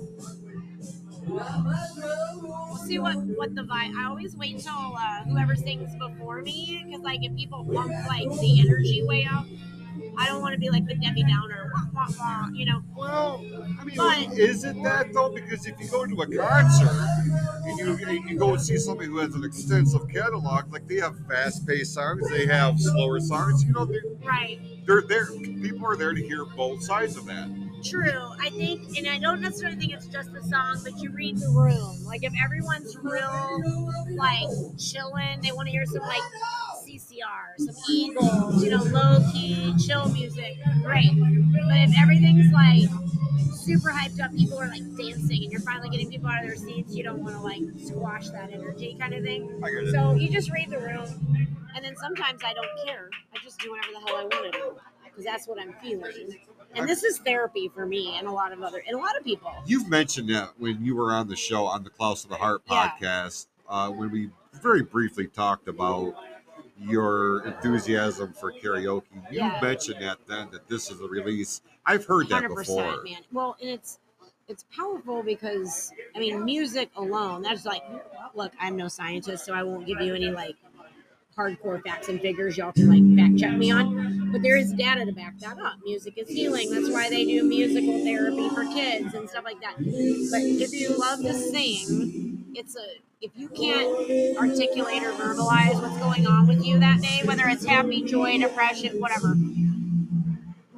we'll see what what the vibe. I always wait till uh, whoever sings before me, because like if people pump like the energy way up, I don't want to be like the Debbie Downer, wah, wah, wah, you know. Well, I mean, But- is it that though? Because if you go to a concert and you and you go and see somebody who has an extensive catalog, like they have fast-paced songs, they have slower songs. You know, they're Right. they're there. People are there to hear both sides of that. True. I think, and I don't necessarily think it's just the song, but you read the room. Like if everyone's real, like chilling, they want to hear some like CCR, some Eagles, you know, low key, chill music. Great. But if everything's like super hyped up, people are like dancing, and you're finally getting people out of their seats, you don't want to like squash that energy, kind of thing. I get it. So you just read the room, and then sometimes I don't care. I just do whatever the hell I want to do because that's what I'm feeling. And this is therapy for me and a lot of other and a lot of people. You've mentioned that when you were on the show on the Clouse of the Heart Yeah. podcast, uh, when we very briefly talked about your enthusiasm for karaoke. You Yeah. mentioned that then that this is a release. I've heard that before. man. Well, and it's it's powerful because I mean, music alone. That's like, look, I'm no scientist, so I won't give you any like hardcore facts and figures y'all can like fact check me on. But there is data to back that up. Music is healing. That's why they do musical therapy for kids and stuff like that. But if you love to sing, it's a if you can't articulate or verbalize what's going on with you that day, whether it's happy, joy, depression, whatever,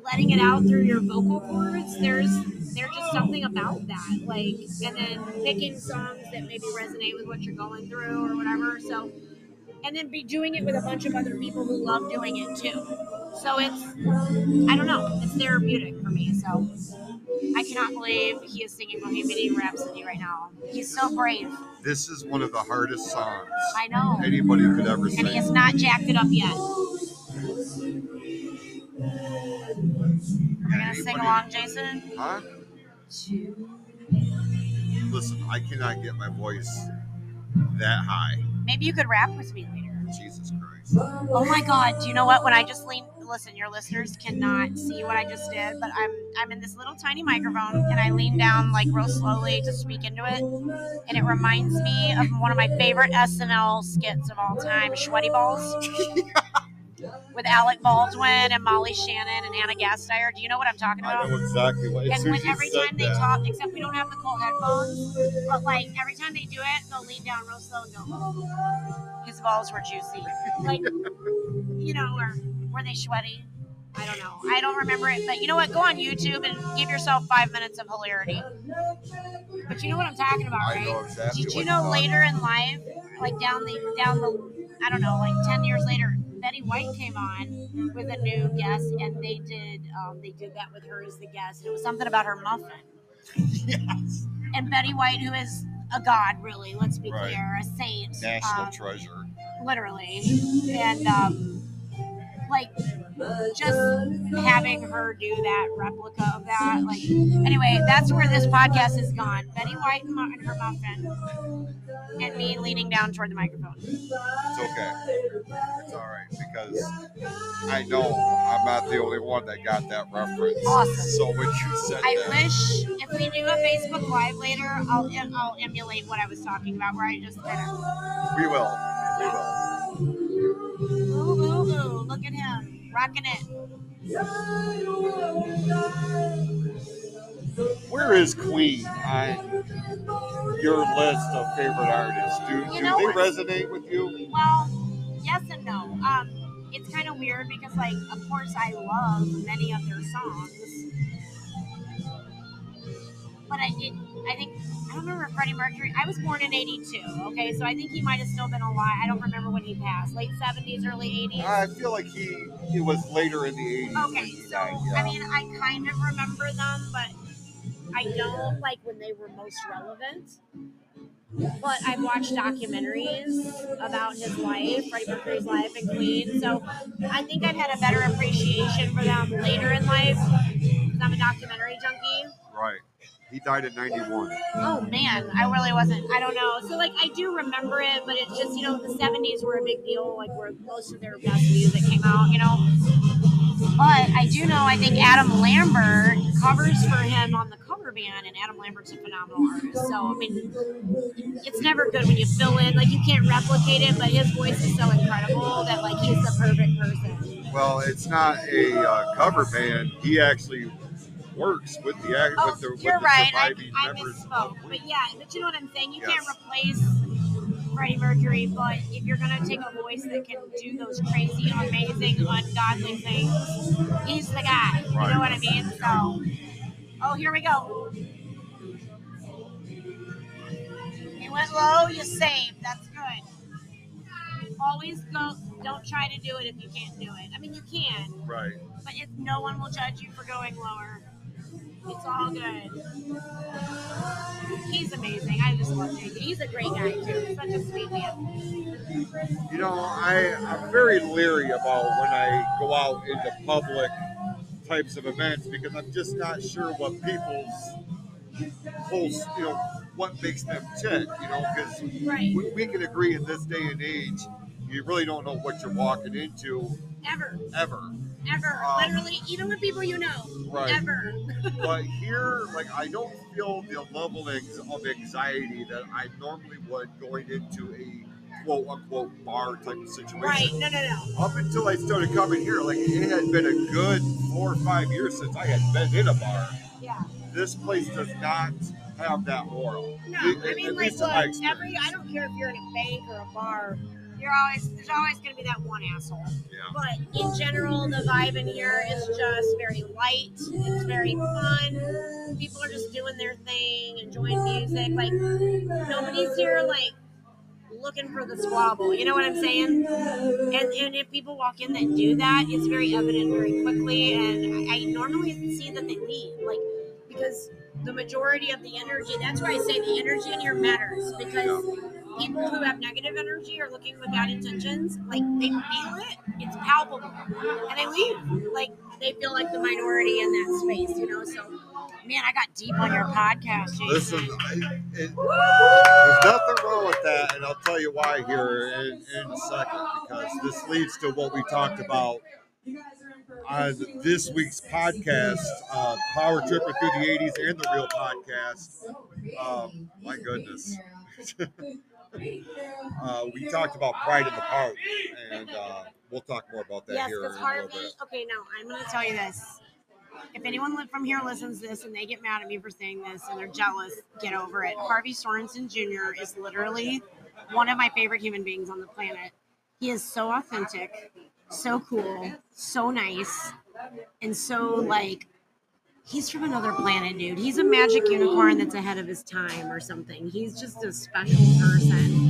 letting it out through your vocal cords, there's there's just something about that. Like and then picking songs that maybe resonate with what you're going through or whatever. So and then be doing it with a bunch of other people who love doing it too. So it's I don't know, it's therapeutic for me. So I cannot believe he is singing Bohemian Rhapsody right now. He's so brave. This is one of the hardest songs I know. anybody could ever sing. And he has not jacked it up yet. Are we gonna sing along, Jason? Huh? Listen, I cannot get my voice that high. Maybe you could rap with me later. Jesus Christ. Oh my God! Do you know what? When I just lean, listen, your listeners cannot see what I just did, but I'm I'm in this little tiny microphone, and I lean down like real slowly to speak into it, and it reminds me of one of my favorite SNL skits of all time, Sweaty Balls. <laughs> With Alec Baldwin and Molly Shannon and Anna Gasteyer. Do you know what I'm talking about? I know exactly what. And when every time they that, talk, except we don't have the cool headphones, but like every time they do it, they'll lean down real slow and go, oh. his balls were juicy. Like, you know, or were they sweaty? I don't know. I don't remember it, but you know what? Go on YouTube and give yourself five minutes of hilarity. But you know what I'm talking about, I right? know exactly. Did you know later in life, like down the down the, I don't know, like ten years later, Betty White came on with a new guest, and they did um, they did that with her as the guest. It was something about her muffin. Yes. And Betty White, who is a god, really, let's be Right. clear, a saint, National um, treasure. literally. And um, like just having her do that replica of that. Like anyway, that's where this podcast has gone. Betty White and, her muffin, and me leaning down toward the microphone. It's okay. It's all right because I know I'm not the only one that got that reference. Awesome. So when you said I that, wish if we do a Facebook Live later, I'll I'll emulate what I was talking about, where I just kind of we will. We will. Ooh ooh ooh, look at him rocking it. Where is Queen on your list of favorite artists? Do, You do know they resonate with you? Well, yes and no. Um, it's kind of weird because, like, of course, I love many of their songs, but I did. I think I don't remember Freddie Mercury. I was born in '82. Okay, so I think he might have still been alive. I don't remember when he passed. Late '70s, early '80s. I feel like he he was later in the 80s. when Okay, so died, I mean, I kind of remember them, but I don't like when they were most relevant. But I've watched documentaries about his life, Freddie Mercury's life, and Queen. So I think I've had a better appreciation for them later in life because I'm a documentary junkie. Right. He died at 91. Oh man, I really wasn't. I don't know. So like, I do remember it, but it's just you know the '70s were a big deal, like where most of their best music came out. You know. But I do know, I think Adam Lambert covers for him on the cover band, and Adam Lambert's a phenomenal artist. So, I mean, it's never good when you fill in, like, you can't replicate it, but his voice is so incredible that, like, he's the perfect person. Well, it's not a uh, cover band. He actually works with the act Oh, with the, you're right. I, surviving I members. misspoke. But yeah, but you know what I'm saying? You can't replace Freddie Mercury, but if you're going to take a voice that can do those crazy, amazing, ungodly things, he's the guy. You know what I mean? So, oh, here we go. You went low, you saved. That's good. Always go. Don't try to do it if you can't do it. I mean, you can, Right. but if no one will judge you for going lower, it's all good. He's amazing. I just love Jay. He's a great guy too. Such a sweet man. You know, I, I'm very leery about when I go out into public types of events because I'm just not sure what people's whole, you know, what makes them tick, you know, because Right. we, we can agree in this day and age, you really don't know what you're walking into Ever, ever. ever, Um, literally, even with people you know, Right. ever. <laughs> But here, like, I don't feel the level of anxiety that I normally would going into a quote unquote bar type of situation. Right? No, no, no. Up until I started coming here, like, it had been a good four or five years since I had been in a bar. Yeah. This place does not have that aura. No, At- I mean, like, look, every, I don't care if you're in a bank or a bar. You're always there's always gonna be that one asshole. Yeah. But in general, the vibe in here is just very light. It's very fun. People are just doing their thing, enjoying music. Like nobody's here like looking for the squabble. You know what I'm saying? And and if people walk in that do that, it's very evident very quickly. And I, I normally see that they leave, like because the majority of the energy. That's why I say the energy in here matters because people who have negative energy are looking with bad intentions. Like they feel it, it's palpable, and they leave. Like they feel like the minority in that space. You know, so. Man, I got deep on your podcast, Jason. Listen, I, it, there's nothing wrong with that, and I'll tell you why here in, in a second, because this leads to what we talked about on this week's podcast, uh, Power Tripper through the 80s and the Real Podcast. Um, my goodness. <laughs> uh, we talked about Pride in the Park, and uh, we'll talk more about that Yes, here because Harvey. Okay, no, I'm going to tell you this. If anyone from here listens to this and they get mad at me for saying this and they're jealous, get over it. Harvey Sorensen Jr. is literally one of my favorite human beings on the planet. He is so authentic, so cool, so nice, and so like he's from another planet, dude. He's a magic unicorn that's ahead of his time or something. He's just a special person.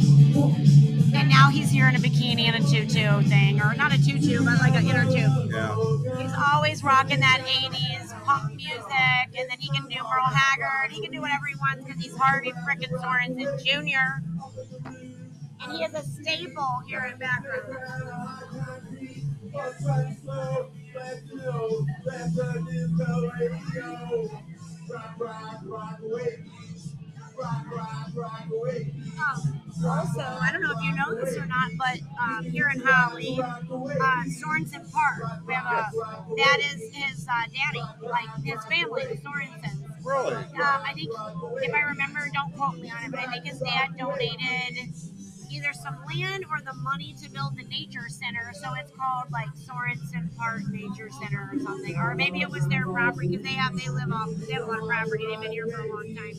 And now he's here in a bikini and a tutu thing, or not a tutu, but like an inner tube. Yeah. He's always rocking that 80s punk music, and then he can do Merle Haggard. He can do whatever he wants because he's Harvey frickin' Sorensen Jr. And he is a staple here in Um, also, I don't know if you know this or not, but um, here in Holly, uh, Sorensen Park, we have a that is his uh, daddy, like his family, the Sorensens. Really? Um, I think, if I remember, don't quote me on it, but I think his dad donated either some land or the money to build the nature center. So it's called like Sorensen Park Nature Center or something, or maybe it was their property because they have they live off they have a lot of property. They've been here for a long time.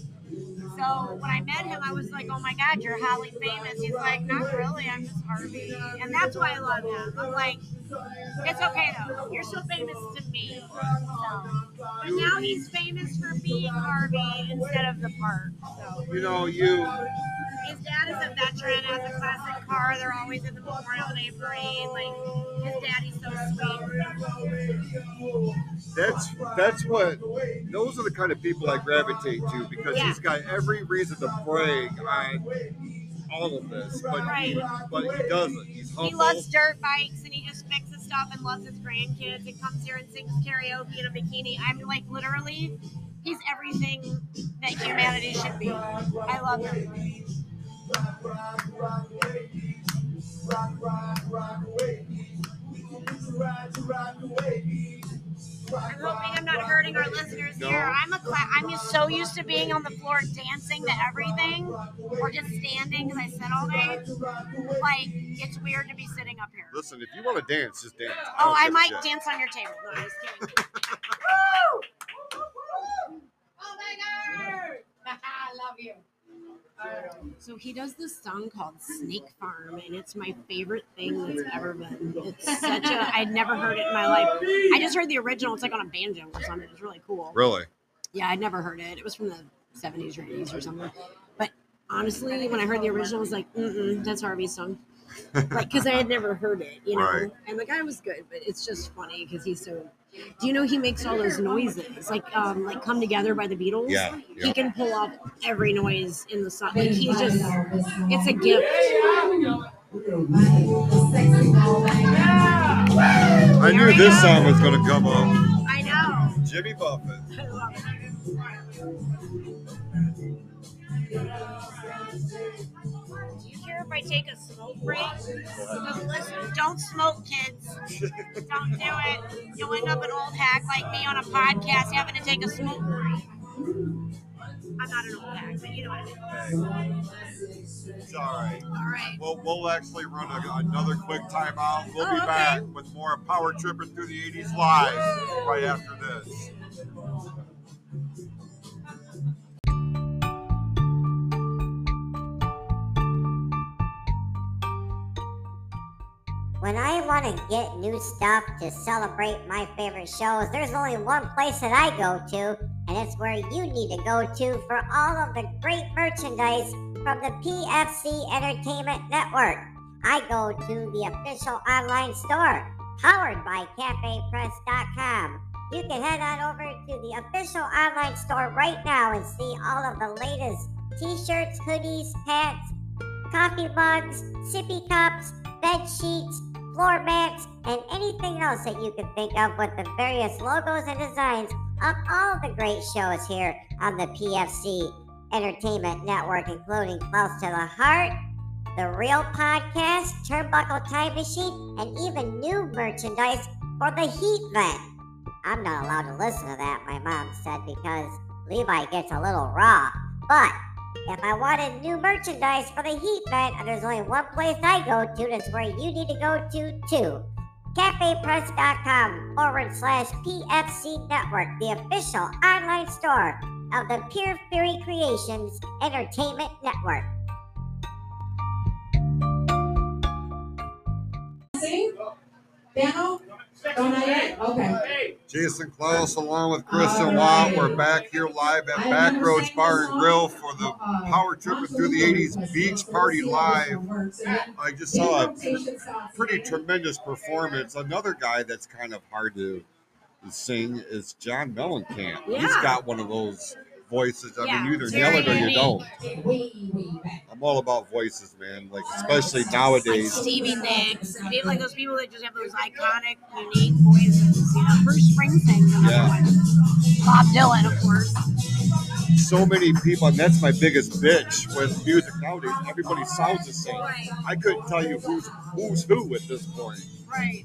So when I met him, I was like, "Oh my God, you're Holly famous." He's like, "Not really. I'm just Harvey," and that's why I love him. I'm like, "It's okay though. You're still famous to me." So, but now he's famous for being Harvey instead of the park. So You know, you his dad is a veteran, has a classic car. They're always at the Memorial Day parade. Like his daddy's so sweet. that's that's what those are the kind of people I gravitate to because Yeah. he's got every reason to brag on all of this, but he, but he doesn't. He's humble. He loves dirt bikes and he just fixes stuff and loves his grandkids and comes here and sings karaoke in a bikini. I'm like literally, he's everything that humanity should be. I love him. I'm hoping I'm not hurting our listeners No. here. I'm a cla- I'm just so used to being on the floor dancing to everything, or just standing because I sit all day. Like it's weird to be sitting up here. Listen, if you want to dance, just dance. Oh, I might dance on your table. No, I'm just kidding. <laughs> Woo! Oh my god! <laughs> I love you. So he does this song called Snake Farm, and it's my favorite thing that's ever been. It's such a I'd never heard it in my life. I just heard the original. It's like on a banjo or something. It's really cool. Really? Yeah, I'd never heard it. It was from the 70s or 80s or something. But honestly, when I heard the original, I was like, mm-mm, that's Harvey's song. like, because I had never heard it, you know? Right. And the guy was good, but it's just funny because he's so. Do you know he makes all those noises? Like, um, like Come Together by the Beatles? Yeah, He can pull off every noise in the song. Like, he's just. It's a gift. I knew this song was going to come up. I know. Jimmy Buffett. If I take a smoke break? Listen, don't smoke, kids. Don't do it. You'll end up an old hack like me on a podcast having to take a smoke break. I'm not an old hack, but you know what I mean. It's all right. All right. We'll, we'll actually run a, another quick timeout. We'll Oh, be okay. back with more of Power Tripping Through the 80s live right after this. When I want to get new stuff to celebrate my favorite shows, there's only one place that I go to, and it's where you need to go to for all of the great merchandise from the PFC Entertainment Network. I go to the official online store, powered by CafePress.com. You can head on over to the official online store right now and see all of the latest t shirts, hoodies, hats, coffee mugs, sippy cups, bed sheets, floor mats, and anything else that you can think of with the various logos and designs of all the great shows here on the PFC Entertainment Network, including Close to the Heart, The Real Podcast, Turnbuckle Time Machine, and even new merchandise for the Heat Vent. I'm not allowed to listen to that, my mom said, because Levi gets a little raw. But if I wanted new merchandise for the heat vent, there's only one place I go to. That's where you need to go to too. CafePress.com forward slash PFC Network, the official online store of the Pure Fury Creations Entertainment Network. Sing? Piano? Oh. Okay. Jason Clouse along with Kristen Watt. We're back here live at Backroads Bar and Grill for the Power Tripping Through the 80s Beach Party Live. I just saw a pretty tremendous performance. Another guy that's kind of hard to sing is John Mellencamp. He's got one of those voices. I Yeah, mean, you either very nail it or you don't. I'm all about voices, man. Like especially like nowadays. Stevie Nicks, and people like those people that just have those iconic, unique voices. You know, Bruce Springsteen's another Yeah. one. Bob Dylan, of course. So many people, and that's my biggest bitch with music nowadays. Everybody sounds the same. Right, I couldn't tell you who's who's who at this point. right.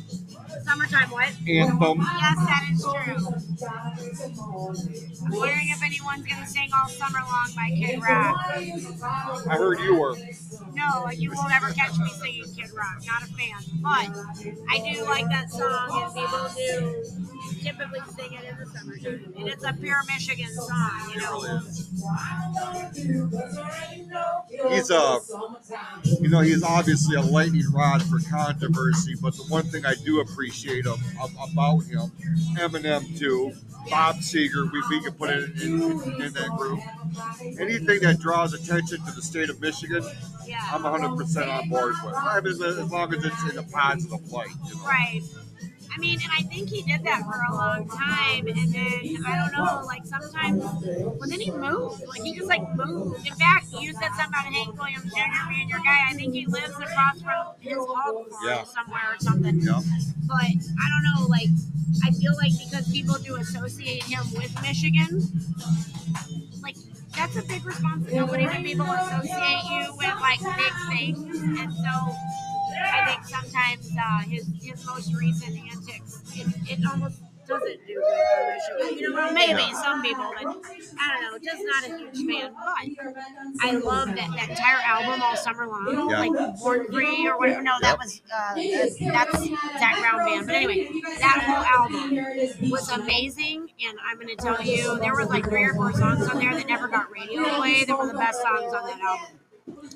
Summertime what? Anthem. Yes, that is true. I'm wondering if anyone's gonna sing all summer long by Kid Rock. I heard you were. No, you won't ever catch me singing Kid Rock. Not a fan. But I do like that song, and people do typically sing it in the summertime. And it's a pure Michigan song, you know. He's a, you know, he's obviously a lightning rod for controversy. But the one thing I do appreciate of, of, about him, Eminem too, Bob Seger, we, we can put it in, in, in that group. Anything that draws attention to the state of Michigan, I'm 100% on board with. I mean, as as long as it's in the positive light. You know? Right. I mean, and I think he did that for a long time, and then I don't know, like sometimes, well, then he moved. Like he just like moved. In fact, you said something about Hank Williams Jr. being your guy. I think he lives across from his home Yeah. somewhere or something. Yeah. But I don't know, like I feel like because people do associate him with Michigan, like that's a big responsibility when people associate you with like big things, and so. I think sometimes uh, his his most recent antics, it, it almost doesn't do good for Michigan. You know, well, maybe some people, but I don't know, just not a huge fan. But I love that, that entire album all summer long, Yeah. like Born Free or whatever. No, that was uh, that's Zac Brown band. But anyway, that whole album was amazing, and I'm going to tell you, there were like three or four songs on there that never got radio play. That were the best songs on that album.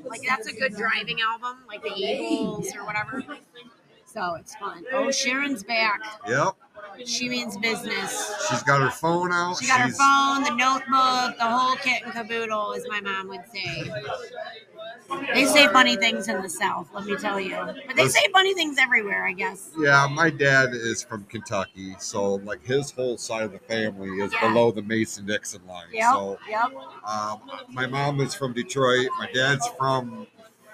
Like that's a good driving album, like the Eagles or whatever. So it's fun. Oh, Sharon's back. Yep. She means business. She's got her phone out. She got her She's- phone, the notebook, the whole kit and caboodle, as my mom would say. They say funny things in the South, let me tell you. But they say funny things everywhere, I guess. Yeah, my dad is from Kentucky, so like his whole side of the family is Yeah. below the Mason Dixon line. Yep, So yep. um, my mom is from Detroit. My dad's from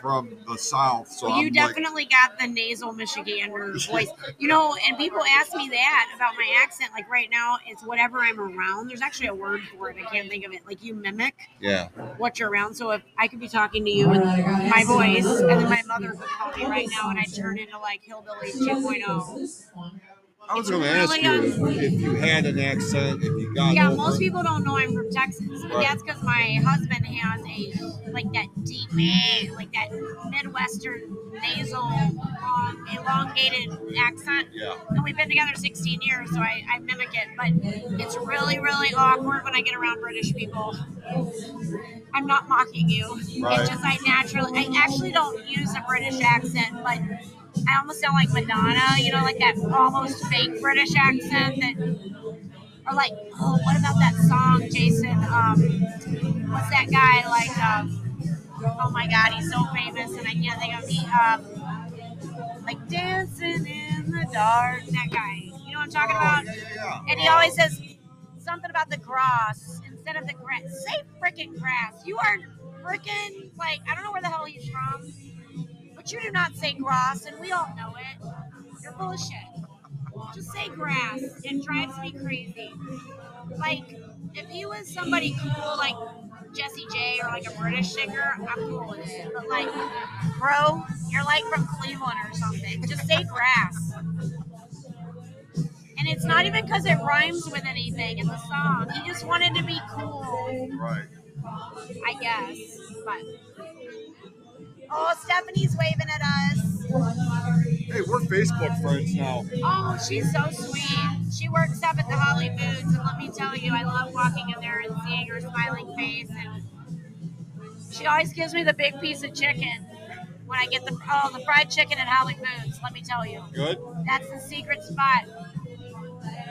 from the South. So Well, you I'm like, definitely got the nasal Michigander <laughs> voice. You know, and people ask me that about my accent. Like right now, it's whatever I'm around. There's actually a word for it. I can't think of it. Like you mimic yeah, what you're around. So if I could be talking to you with my voice, and then my mother could call me right now, and I turn into like hillbilly oh. 2.0. I was going to ask really you if, if you had an accent, if you got Yeah, over most people don't know I'm from Texas, but Right. that's because my husband has a like that deep, like that Midwestern nasal, long, elongated accent. Yeah, And we've been together 16 years, so I, I mimic it. But it's really, really awkward when I get around British people. I'm not mocking you. Right. It's just I naturally, I actually don't use a British accent, but I almost sound like Madonna, you know, like that almost fake British accent that, or like, oh, what about that song, Jason? Um, what's that guy like? Um, oh my God, he's so famous, and I can't think of he, um, like dancing in the dark. That guy, you know what I'm talking about? Oh, yeah. And he always says something about the grass instead of the grass. Say freaking grass. You are freaking like I don't know where the hell he's from, but you do not say grass, and we all know it. You're full of shit. Just say grass. It drives me crazy. Like if he was somebody cool like Jessie J or like a British singer, I'm cool with it. But like, bro, you're like from Cleveland or something. Just say grass. And it's not even because it rhymes with anything in the song. He just wanted to be cool, Right. I guess. But oh, Stephanie's waving at us. Hey, we're Facebook friends now. Oh, she's so sweet. She works up at the Holly Foods, and let me tell you, I love walking in there and seeing her smiling face. And She always gives me the big piece of chicken when I get the oh the fried chicken at Holly Foods. Let me tell you, Good. that's the secret spot.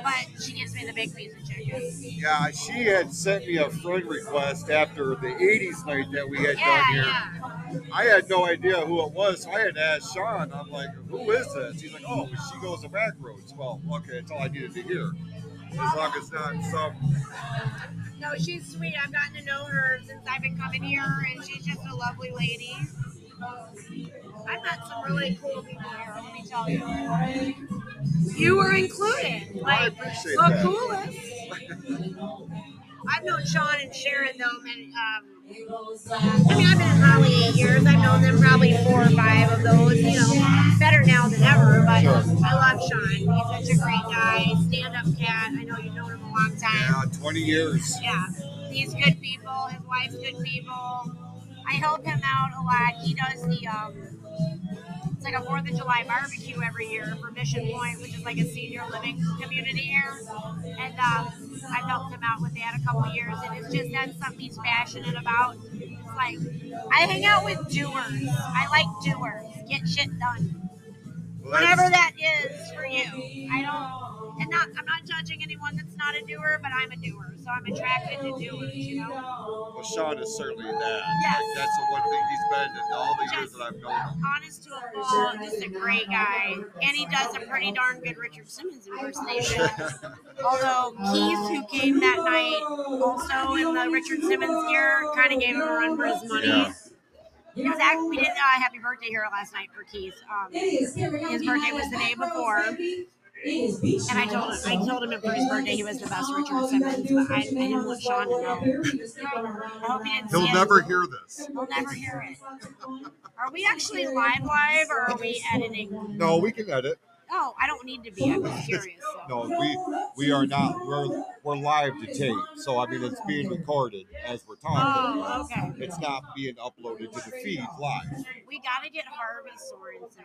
But she gives me the big piece of chicken. Yeah, she had sent me a friend request after the 80s night that we had Yeah, done here. yeah. I had no idea who it was, so I had to ask Sean. I'm like, who is this? He's like, oh, she goes to back roads. Well, okay, that's all I needed to hear. As long as not some. No, she's sweet. I've gotten to know her since I've been coming here, and she's just a lovely lady. I've met some really cool people here. Let me tell you. You were included. I Like appreciate the that. coolest. I've known Sean and Sharon though, many. Um, I mean, I've been in Holly eight years. I've known them probably four or five of those. You know, better now than ever. But. I love Sean. He's such a great guy. Stand up cat. I know you've known him a long time. Yeah, 20 years. Yeah, he's good people. His wife's good people. I help him out a lot. He does the um, it's like a Fourth of July barbecue every year for Mission Point, which is like a senior living community here. And um, I've helped him out with that a couple years, and it's just that's something he's passionate about. It's like I hang out with doers. I like doers. Get shit done Well, whatever that is for you. I don't, and not, I'm not judging anyone that's not a doer, but I'm a doer, so I'm attracted to doers, you know? Well, Sean is certainly that. Yes. That's the one thing he's been in all the years that I've known him. Honest to a fault, just a great guy. And he does a pretty darn good Richard Simmons impersonation. <laughs> Although Keith, who came that night, also in the Richard Simmons gear, kind of gave him a run for his money. Yeah. It was act- we did uh, happy birthday here last night for Keith. Um, His birthday was the day before. And I told him, I told him at Bruce's birthday he was the best Richard Simmons, but I, I didn't want Sean to know. I hope he didn't He'll see never it. hear this. He'll never hear it. Are we actually live live or are we editing? No, we can edit. Oh, I don't need to be. I'm just curious. So. No, we we are not. We're we're live to tape. So I mean, it's being recorded as we're talking. Oh, okay. It's not being uploaded to the feed live. We got to get Harvey Sorensen.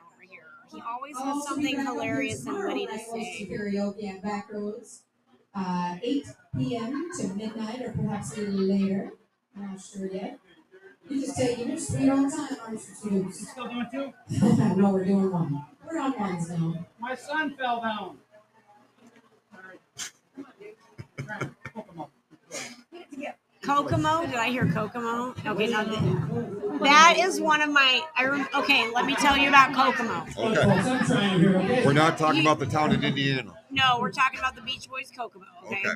He always has something hilarious and witty to say. Karaoke and back roads, uh, 8 p.m. to midnight, or perhaps a little later. I'm not sure yet. You just take your speed on time, aren't you, Tubes? Still doing two? <laughs> no, we're doing one. We're on ones now. My son fell down. Alright. Kokomo. Kokomo? Did I hear Kokomo? Okay, now th- that is one of my. I rem- okay. Let me tell you about Kokomo. Okay. We're not talking about the town in Indiana. No, we're talking about the Beach Boys Kokomo. Okay. Okay.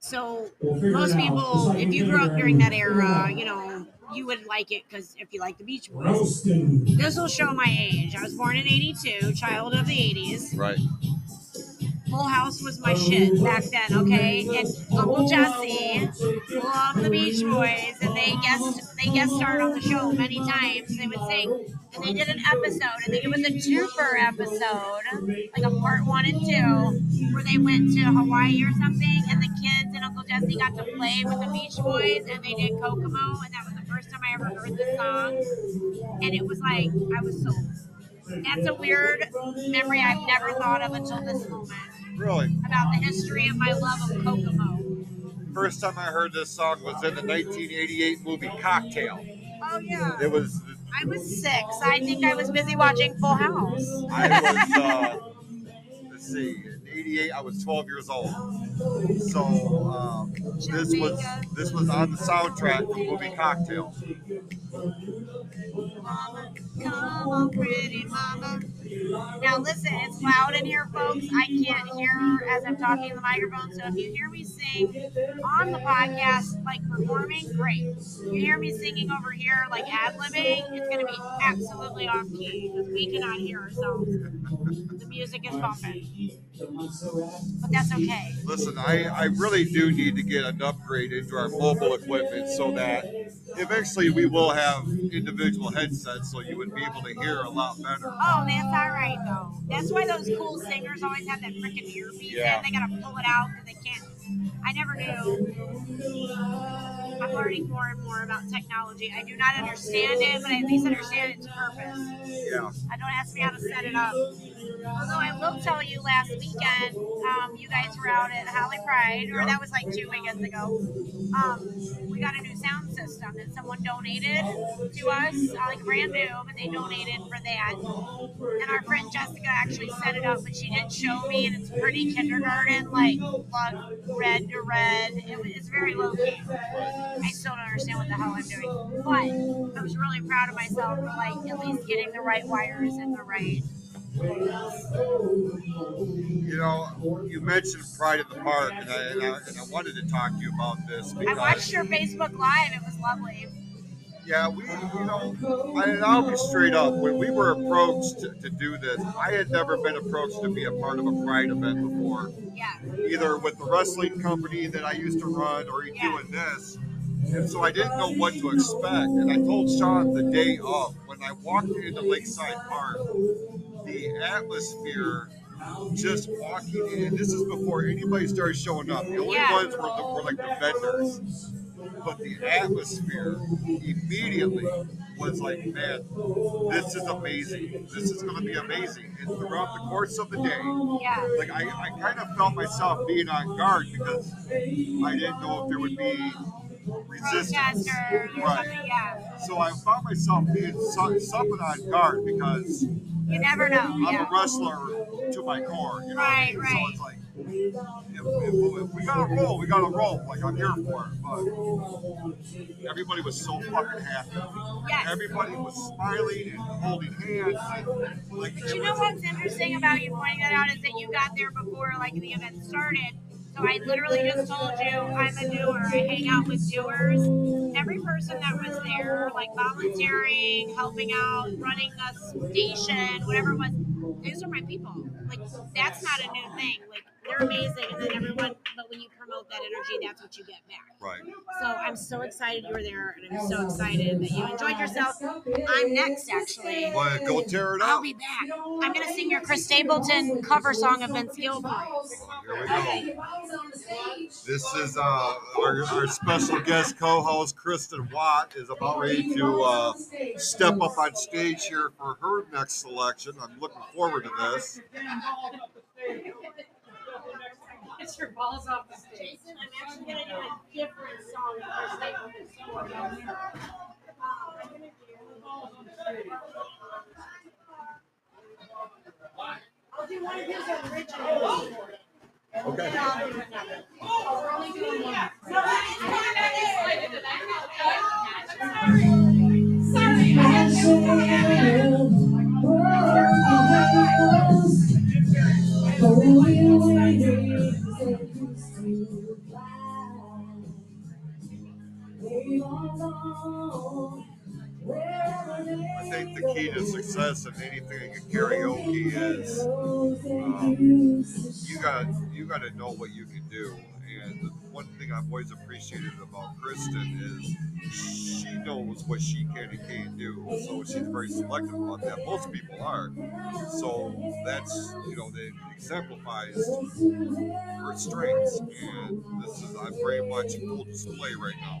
So most people, if you grew up during that era, you know, you would like it because if you like the Beach Boys. This will show my age. I was born in '82, child of the '80s. Right. Full House was my shit back then, okay? And Uncle Jesse loved the Beach Boys, and they guest they guest starred on the show many times. They would sing, and they did an episode. And I think it was a twofer episode, like a part one and two, where they went to Hawaii or something, and the kids and Uncle Jesse got to play with the Beach Boys, and they did Kokomo, and that was the first time I ever heard the song, and it was like I was so. That's a weird memory I've never thought of until this moment Really. about the history of my love of Kokomo. First time I heard this song was in the 1988 movie Cocktail. Oh yeah. It was. I was six. I think I was busy watching Full House. I was. Uh, let's see. In '88, I was 12 years old. So um, this was this was on the soundtrack for the movie Cocktail. Come on, pretty mama. Now listen, it's loud in here, folks. I can't hear as I'm talking in the microphone. So if you hear me sing on the podcast, like performing, great. You hear me singing over here, like ad libbing, it's gonna be absolutely off key because we cannot hear ourselves. The music is bumping, but that's okay. Listen, I, I really do need to get an upgrade into our mobile equipment so that eventually we will have individual headsets so you would be able to hear a lot better. Oh, that's all right though. That's why those cool singers always have that freaking earpiece Yeah. in. They gotta pull it out because they can't. I never knew. I'm learning more and more about technology. I do not understand it, but I at least understand its purpose. Yeah. I don't ask me how to set it up. Although I will tell you, last weekend, um, you guys were out at Holly Pride, or that was like two weekends ago. Um, we got a new sound system that someone donated to us, uh, like brand new, but they donated for that. And our friend Jessica actually set it up, but she didn't show me, and it's pretty kindergarten, like plug red to red. It, was- it's very low key. I still don't understand what the hell I'm doing, but I was really proud of myself for like at least getting the right wires in the right. You know, you mentioned Pride at the Park, and I, and I, and I wanted to talk to you about this I because, watched your Facebook Live. It was lovely. yeah, we, you know, I, and I'll be straight up. When we were approached to, to do this, I had never been approached to be a part of a Pride event before, Yeah. either with the wrestling company that I used to run or Yeah. doing this. And so I didn't know what to expect. And I told Sean the day of when I walked into Lakeside Park, the atmosphere just walking in. This is before anybody started showing up. The only Yeah. ones were, the, were like the vendors. But the atmosphere immediately was like, man, this is amazing. This is going to be amazing. And throughout the course of the day, Yeah. like I, I kind of felt myself being on guard because I didn't know if there would be resistance. Right. Yeah. So I found myself being so, somewhat on guard because You never know. I'm Yeah. a wrestler to my core. You know? Right, So right. it's like, if, if, if we gotta roll, we gotta roll. Like I'm here for it. But everybody was so fucking happy. Yes. Everybody was smiling and holding hands. And, like, But you know what's interesting about you pointing that out is that you got there before like the event started. So I literally just told you I'm a doer. I hang out with doers. Every person that was there, like volunteering, helping out, running the station, whatever it was, these are my people. Like that's not a new thing. Like they're amazing, and then everyone. But when you promote that energy, that's what you get back. Right. So I'm so excited you were there, and I'm so excited that you enjoyed yourself. I'm next, actually. To go tear it up. I'll be back. I'm gonna sing your Chris Stapleton cover song of Vince Gilroy. Here we go. This is uh, our, our special guest co-host Kristen Watt is about ready to uh, step up on stage here for her next selection. I'm looking forward to this. Get your balls off the stage. Jason, I'm actually gonna do a different song of Chris Stapleton. Um, I'm gonna do- I'll do one of his originals. Okay. And I'll do another. We're only doing one. I think the key to success in anything in karaoke is um, you got you got to know what you can do. And one thing I've always appreciated about Kristen is she knows what she can and can't do. So she's very selective about that. Most people are. So that's you know that exemplifies her strengths. And this is I'm very much full display right now.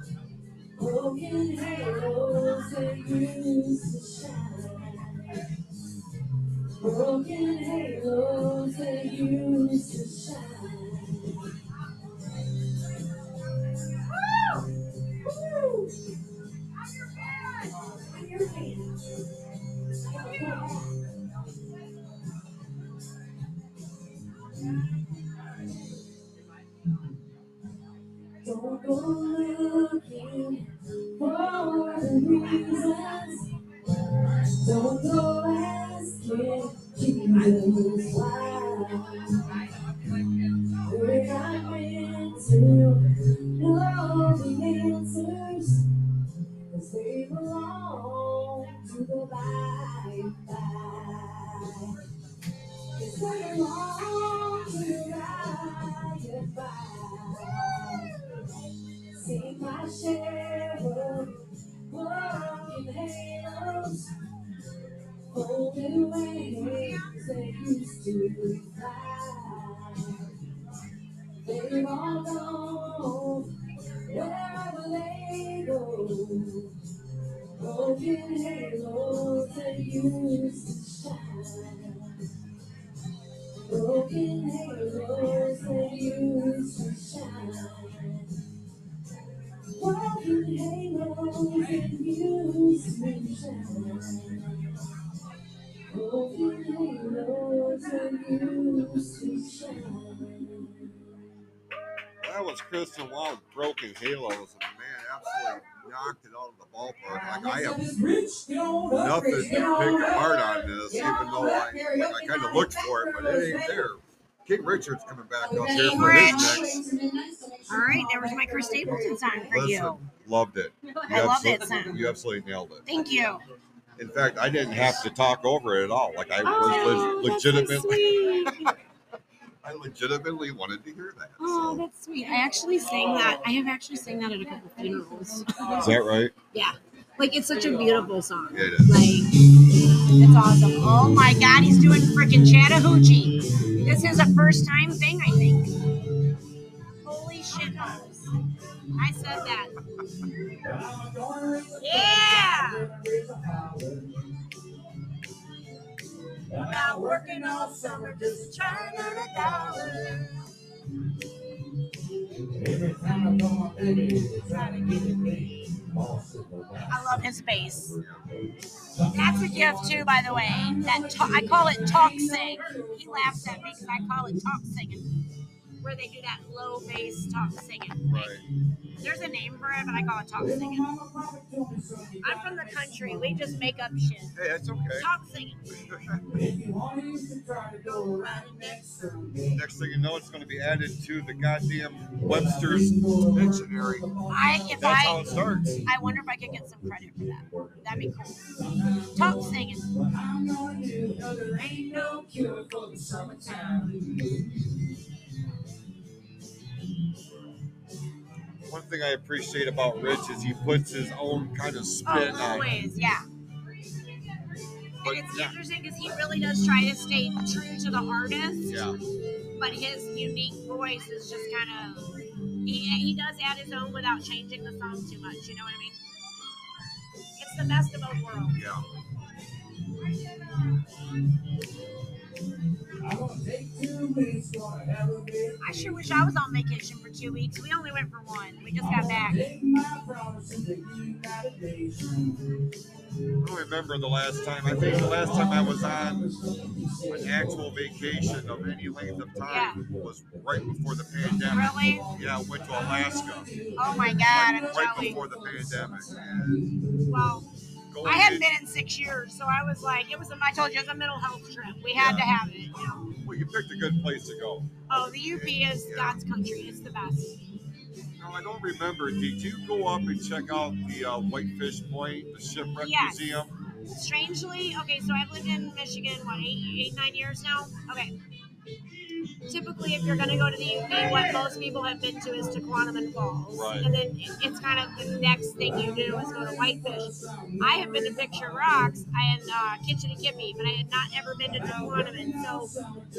Broken halos they used to shine. Broken halos they used to shine. Don't go looking for reasons. Don't go asking Jesus why. We're not meant to That was Kristen Watt's Broken Halos, and man absolutely knocked it out of the ballpark. Like I have nothing to pick apart on this, even though I, I kind of looked for it, but it ain't there. King Richard's coming back up here for his next. All right, there was my Chris Stapleton song for you. Loved it. <laughs> You I love that song. You absolutely nailed it. Thank you. In fact, I didn't have to talk over it at all. Like I was Oh, le- that's so legitimately. <laughs> I legitimately wanted to hear that. Oh, So. that's sweet. I actually sang that. I have actually sang that at a couple funerals. Is that right? Yeah. Like it's such a beautiful song. It is. Like it's awesome. Oh my god, he's doing freaking Chattahoochee. This is a first time thing, I think. Holy shit. I said that. Yeah! Not working all summer, just trying to earn a dollar. I love his bass. That's a gift too, by the way. That I call it talk sing. He laughs at me because I call it talk singing, where they do that low bass talk singing. Right. There's a name for it, but I call it talk singing. I'm from the country. We just make up shit. Hey, that's okay. Talk singing. Next thing you know, it's going to be added to the goddamn Webster's dictionary. I if That's how it starts. I wonder if I could get some credit for that. That'd be cool. Talk singing. Ain't no cure for the summertime. One thing I appreciate about Rich is he puts his own kind of oh, spin Oh, on it. always, yeah. But And it's yeah, interesting because he really does try to stay true to the artist, yeah, but his unique voice is just kind of. He, he does add his own without changing the song too much. You know what I mean? It's the best of both worlds. yeah. I sure wish I was on vacation for two weeks. We only went for one. We just got back. I don't remember the last time. I think the last time I was on an actual vacation of any length of time was right before the pandemic. Really? Yeah, I went to Alaska Oh my God, right before the pandemic. And Well, I hadn't been in six years, so I was like, it was. A, I told you, it was a mental health trip. We had to have it. You know? Well, you picked a good place to go. Oh, the UP is God's country. It's the best. No, I don't remember. Did you go up and check out the uh, Whitefish Point, the shipwreck Yes. museum? Strangely, okay, so I've lived in Michigan, what, eight, eight, nine years now? Okay. Typically, if you're going to go to the UP, what most people have been to is to Tahquamenon Falls. Right. And then it's kind of the next thing you do is go to Whitefish. I have been to Picture Rocks and uh, Kitch-iti-kipi, but I had not ever been to Tahquamenon. So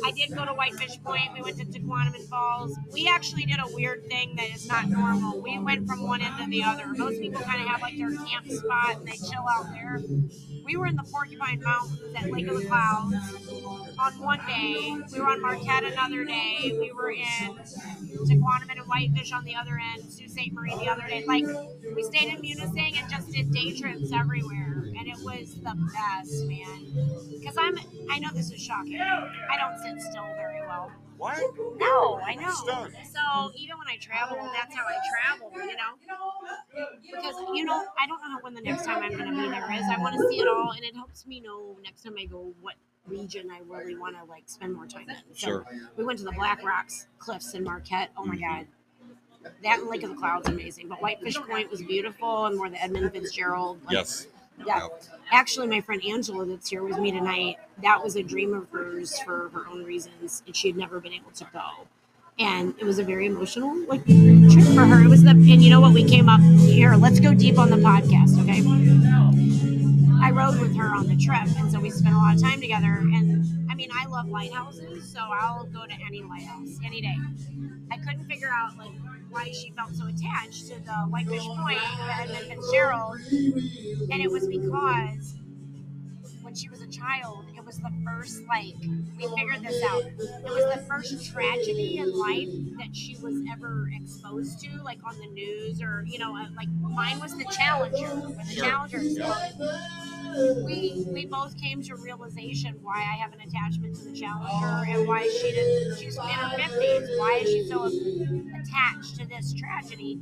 I did go to Whitefish Point. We went to Tahquamenon Falls. We actually did a weird thing that is not normal. We went from one end to the other. Most people kind of have like their camp spot and they chill out there. We were in the Porcupine Mountains at Lake of the Clouds on one day. We were on Marquette another day. We were in Tahquamenon and Whitefish on the other end, Sault Ste. Marie the other day. Like, we stayed in Munising and just did day trips everywhere. And it was the best, man. Because I'm, I know this is shocking. I don't sit still very well. What? No, I know. So even when I travel, that's how I travel, you know? Because, you know, I don't know when the next time I'm going to be there is. I want to see it all, and it helps me know next time I go what region I really want to, like, spend more time in. So Sure. we went to the Black Rocks Cliffs in Marquette. Oh, my mm-hmm. God. That and Lake of the Clouds amazing. But Whitefish Point was beautiful, and more the Edmund Fitzgerald. Like, Yes. Yeah. Actually, my friend Angela that's here with me tonight, that was a dream of hers for her own reasons, and she had never been able to go. And it was a very emotional like trip for her. It was the and you know what? We came up here. Let's go deep on the podcast, okay? I rode with her on the trip, and so we spent a lot of time together. And I mean, I love lighthouses, so I'll go to any lighthouse any day. I couldn't figure out like why she felt so attached to the Whitefish Point at Fitzgerald, and it was because when she was a child, it was the first like we figured this out. It was the first tragedy in life that she was ever exposed to, like on the news or you know, uh, like mine was the Challenger the Challenger. We we both came to realization why I have an attachment to the Challenger and why she did. She's in her fifties. Why is she so attached to this tragedy?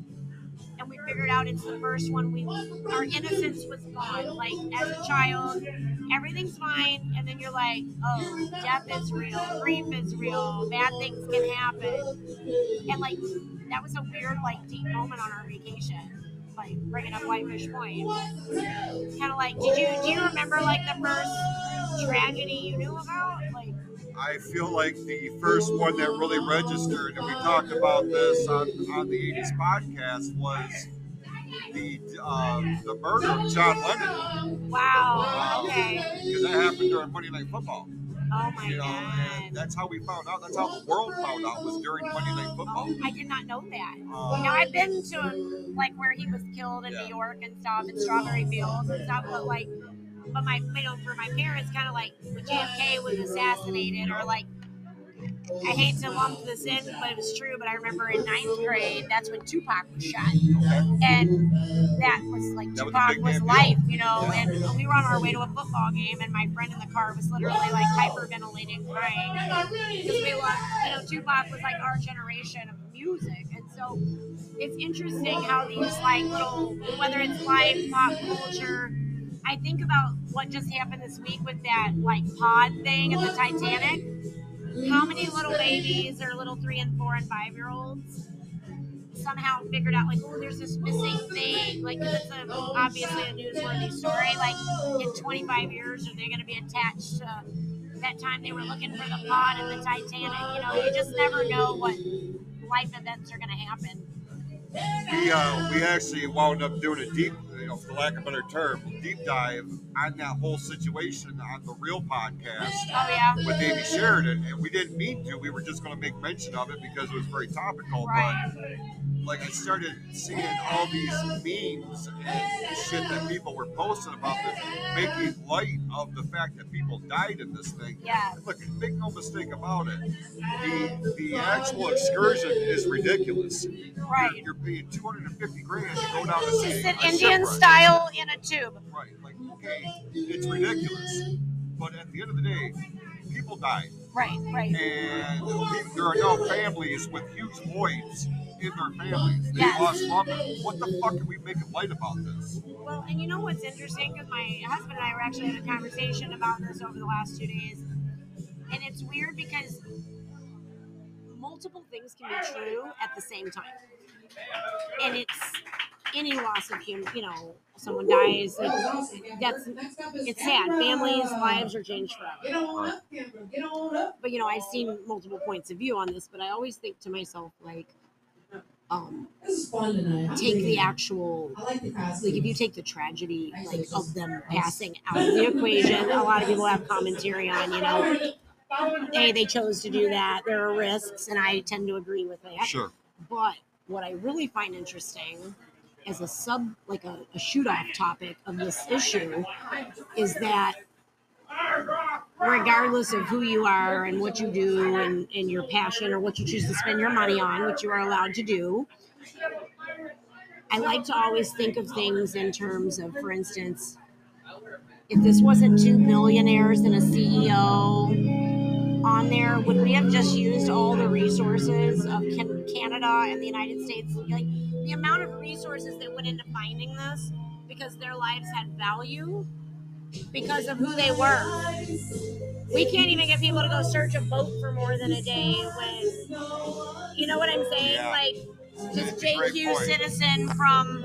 and we figured out it's the first one we our innocence was gone like as a child everything's fine and then you're like oh death is real grief is real bad things can happen and like that was a weird like deep moment on our vacation like bringing up whitefish point kind of like did you do you remember like the first tragedy you knew about like I feel like the first one that really registered, and we talked about this on, on the 80s podcast, was the uh, the murder of John Lennon. wow okay Because that happened during Monday Night Football. Oh my You know, god and that's how we found out. That's how the world found out was during Monday Night Football. Oh, I did not know that. Um, Now I've been to like where he was killed in Yeah. New York and stuff, and Strawberry Fields and stuff, but like, but my you know for my parents, kind of like when JFK was assassinated, or like, I hate to lump this in, but it was true. But I remember in ninth grade, that's when Tupac was shot, and that was like That Tupac was damn life, you know. Yeah. And we were on our way to a football game, and my friend in the car was literally like hyperventilating, crying because we love, you know, Tupac was like our generation of music, and so it's interesting how these like little, whether it's life, pop culture. I think about what just happened this week with that like pod thing at the Titanic. How many little babies or little three and four and five year olds somehow figured out like, oh, there's this missing thing. Like, 'cause it's a, obviously a newsworthy story. Like, in 25 years, are they going to be attached to that time they were looking for the pod in the Titanic? You know, you just never know what life events are going to happen. we uh, we actually wound up doing a deep, you know, for lack of a better term, deep dive on that whole situation on the Real podcast Oh, yeah. with Amy Sheridan, and we didn't mean to. We were just going to make mention of it because it was very topical. Right. But like, I started seeing all these memes and shit that people were posting about this, making light of the fact that people died in this thing. Yeah. Look, make no mistake about it. The the actual excursion is ridiculous. Right. You're, you're paying 250 grand to go down to see an Indian. Style in a tube. Right. Like, okay, it's ridiculous. But at the end of the day, people die. Right, right. And there are now families with huge voids in their families. They Yes. lost loved ones. What the fuck are we making light about this? Well, and you know what's interesting? Because my husband and I were actually having a conversation about this over the last two days. And it's weird because multiple things can be true at the same time. And it's any loss of human, you know, someone dies, like, that's, it's sad. Families' lives are changed forever. But, you know, I've seen multiple points of view on this, but I always think to myself, like, um, This is fun tonight. take the actual I like the like if you take the tragedy like of them passing out of the equation a lot of people have commentary on you know hey they chose to do that there are risks and i tend to agree with that Sure. but what i really find interesting as a sub like a, a shoot off topic of this issue is that regardless of who you are and what you do and, and your passion or what you choose to spend your money on which you are allowed to do I like to always think of things in terms of, for instance, if this wasn't two millionaires and a CEO on there, would we have just used all the resources of Canada and the United States? Like the amount of resources that went into finding this because their lives had value because of who they were. We can't even get people to go search a boat for more than a day when, you know what I'm saying? Yeah. Like, just That's a great JQ citizen from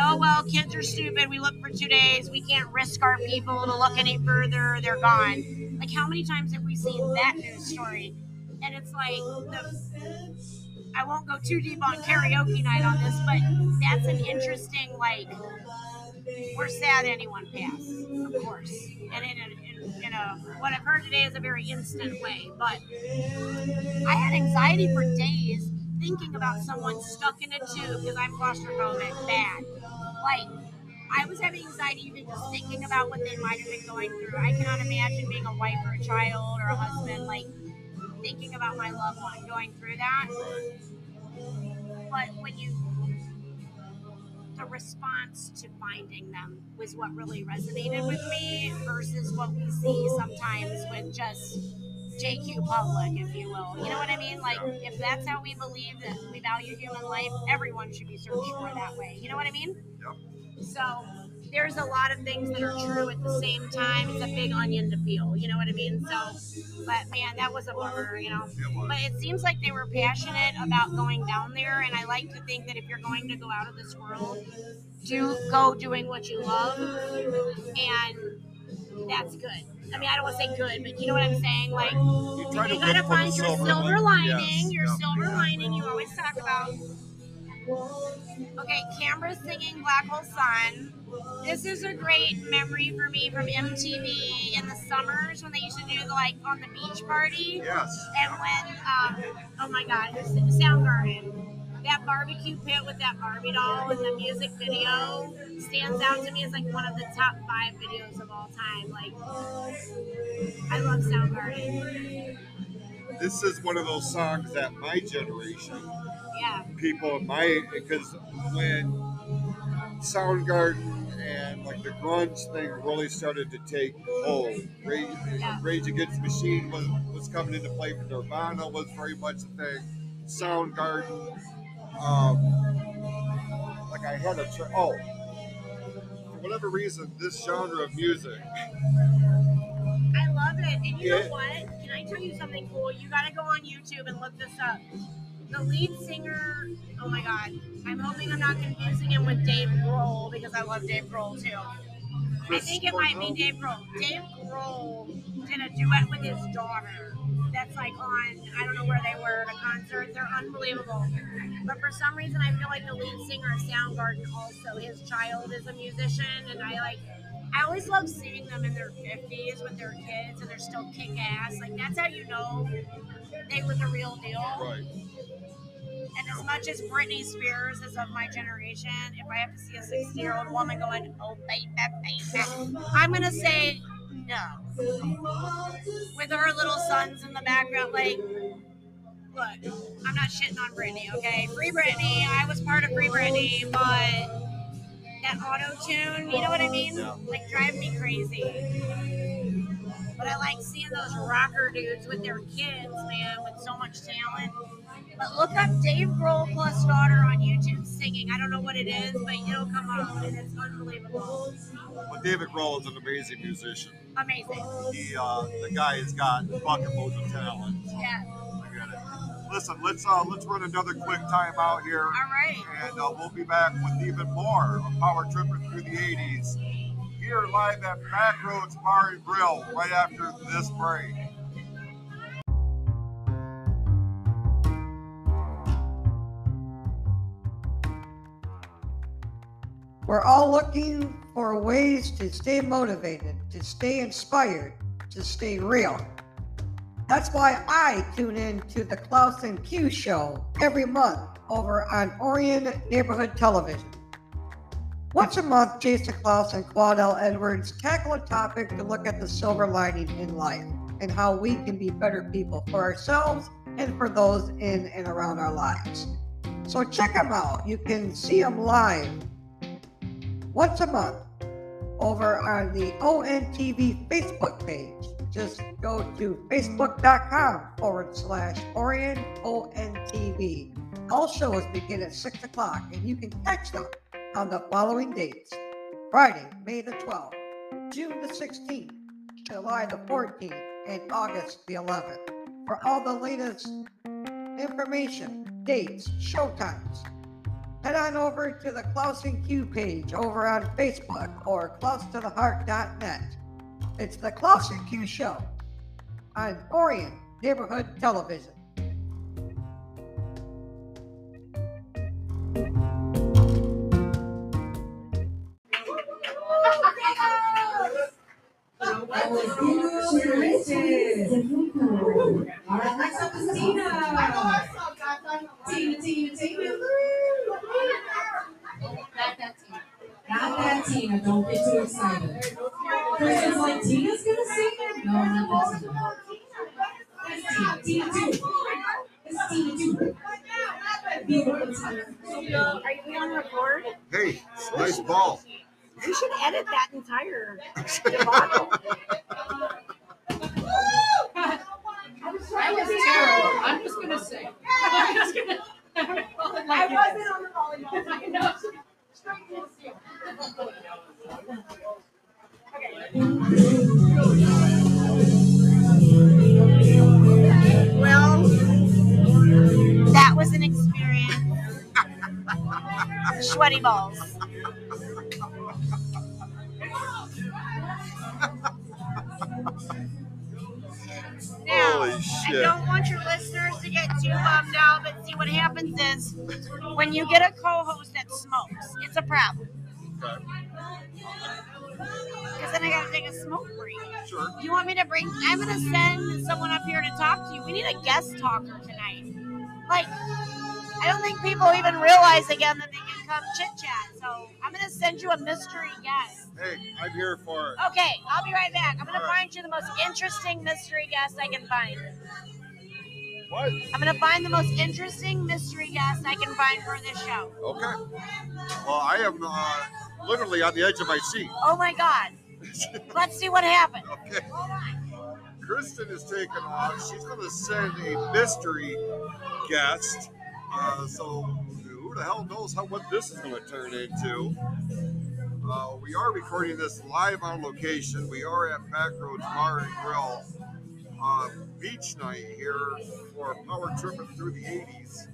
oh well, kids are stupid. We look for two days. We can't risk our people to look any further. They're gone. Like how many times have we seen that news story? And it's like the. I won't go too deep on karaoke night on this, but that's an interesting like. We're sad anyone pass, of course, and in a, in, in a what I've heard today is a very instant way. But I had anxiety for days thinking about someone stuck in a tube because I'm claustrophobic bad. Like, I was having anxiety even just thinking about what they might have been going through. I cannot imagine being a wife or a child or a husband, like, thinking about my loved one going through that. But when you, the response to finding them was what really resonated with me versus what we see sometimes with just JQ public, if you will. You know what I mean? Like, if that's how we believe that we value human life, everyone should be searched for that way. You know what I mean? Yep. So there's a lot of things that are true at the same time. It's a big onion to peel. You know what I mean? So, but man, that was a bummer. You know. It. But it seems like they were passionate about going down there, and I like to think that if you're going to go out of this world, do go doing what you love, and that's good. I mean, I don't want to say good, but you know what I'm saying. Like, You try you gotta find your silver silver lining. Yes, Your yeah. silver lining. You always talk about. Okay, Canberra's singing Black Hole Sun. This is a great memory for me from MTV in the summers when they used to do the like on the beach party. Yes. And when, um, oh my God, Soundgarden. That barbecue pit with that Barbie doll in the music video stands out to me as like one of the top five videos of all time. Like, I love Soundgarden. This is one of those songs that my generation, Yeah, people in my, because when Soundgarden and like the grunge thing really started to take hold, Rage, Yeah. Rage Against the Machine was, was coming into play for Nirvana was very much a thing. Soundgarden, um, like I had a tr- oh, for whatever reason, this genre of music, I love it. And you Yeah. know what? Can I tell you something cool? You got to go on YouTube and look this up. The lead singer, oh my God, I'm hoping I'm not confusing him with Dave Grohl because I love Dave Grohl too. I think it might be Dave Grohl. Dave Grohl did a duet with his daughter. That's like on, I don't know where they were at a concert. They're unbelievable. But for some reason, I feel like the lead singer of Soundgarden also, his child is a musician. And I like, I always love seeing them in their 50s with their kids and they're still kick ass. Like, that's how you know they were the real deal. right? And as much as Britney Spears is of my generation, if I have to see a 60 year old woman going, oh, baby, baby, I'm going to say no. With her little sons in the background, like, look, I'm not shitting on Britney, okay? Free Britney, I was part of Free Britney, but that auto tune, you know what I mean? Like, drive me crazy. But I like seeing those rocker dudes with their kids, man, with so much talent. But look up Dave Grohl plus daughter on YouTube singing. I don't know what it is, but it'll come up, and it's unbelievable. But David Grohl is an amazing musician. Amazing. He, uh, the guy has got bucket loads of talent. Yeah. I get it. Listen, let's uh, let's run another quick timeout here, All right. and uh, we'll be back with even more of Power Tripping through the '80s here live at Backroads Bar and Grill right after this break. We're all looking for ways to stay motivated, to stay inspired, to stay real. That's why I tune in to the Clouse and Q show every month over on Orion Neighborhood Television. Once a month, Jason Clouse and Claudel Edwards tackle a topic to look at the silver lining in life and how we can be better people for ourselves and for those in and around our lives. So check them out. You can see them live once a month over on the ONTV Facebook page. Just go to facebook.com forward slash Orion ONTV. All shows begin at 6 o'clock and you can catch them on the following dates Friday, May the 12th, June the 16th, July the 14th, and August the 11th. For all the latest information, dates, showtimes, head on over to the Clouse and Q page over on Facebook or clousetotheheart.net. It's the Clouse and Q Show on Orion Neighborhood Television. Tina, Tina, Tina. Not that team. Not that Tina, don't get too excited. Kristen's like, Tina's gonna sing? No, not that Tina. It's Tina, Tina too. It's Tina too. Are you on record? Hey, it's nice ball. You should edit that entire <laughs> debacle. That was terrible. I'm just gonna say. <laughs> I'm just gonna. I wasn't on the volleyball. <laughs> I know. Well, that was an experience. <laughs> Sweaty balls. <laughs> Now, Holy I don't want your listeners to get too bummed out, but see what happens is when you get a co-host that smokes, it's a problem. Okay. Because then I gotta take a smoke break. Sure. You want me to bring? I'm gonna send someone up here to talk to you. We need a guest talker tonight. Like, I don't think people even realize again that they can come chit chat. So I'm gonna send you a mystery guest. Hey, I'm here for it. Okay, I'll be right back. I'm gonna All right. find you the most interesting mystery guest I can find. What? I'm gonna find the most interesting mystery guest I can find for this show. Okay. Well, I am uh, literally on the edge of my seat. Oh my god. Let's see what happens. <laughs> Okay. Hold on. Kristen is taking off. She's going to send a mystery guest. Uh, so who the hell knows how what this is going to turn into? Uh, we are recording this live on location. We are at Backroads Bar and Grill uh, beach night here for a Power Tripping through the 80s.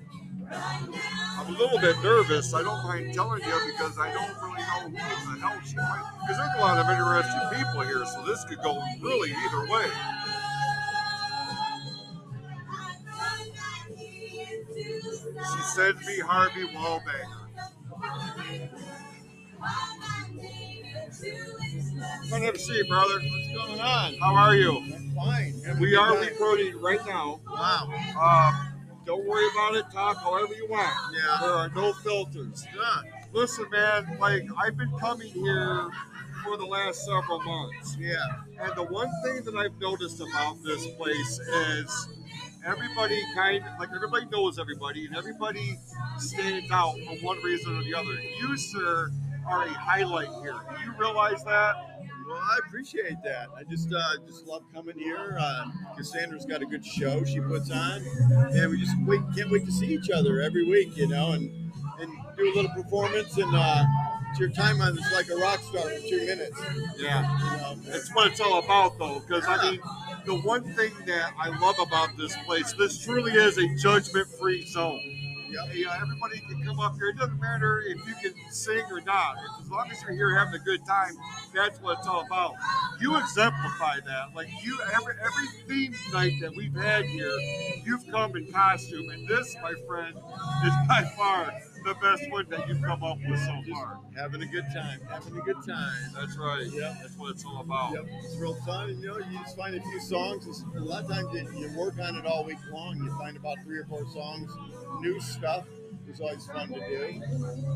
I'm a little bit nervous. I don't mind telling you because I don't really know who the hell she might. Because there's a lot of interesting people here, so this could go really either way. She sends me Harvey Wallbanger. Come have a seat, brother. What's going on? How are you? I'm fine. Having a We are time. recording right now. Wow. Um, don't worry about it. Talk however you want. Yeah. There are no filters. Good. Listen, man, like I've been coming here for the last several months. Yeah. And the one thing that I've noticed about this place is everybody kind of like everybody knows everybody and everybody stands out for one reason or the other. You, sir, are a highlight here. Do you realize that? Well, I appreciate that. I just uh, just love coming here. Uh, Cassandra's got a good show she puts on, and we just wait, can't wait to see each other every week, you know, and and do a little performance. And uh, your time on it's like a rock star for two minutes. Yeah. You know? That's what it's all about, though, because I mean, the one thing that I love about this place, this truly is a judgment-free zone. Yep. Yeah, uh, everybody can come up here. It doesn't matter if you can sing or not. As long as you're here having a good time, that's what it's all about. You exemplify that. Like you, every every theme night that we've had here, you've come in costume, and this, my friend, <laughs> is by far the best one that you've come up with so far. Having a good time. Having a good time. That's right. Yep. That's what it's all about. Yep, it's real fun. And, you know, you just find a few songs. A lot of times you, you work on it all week long. You find about three or four songs, new stuff. It's always fun to do.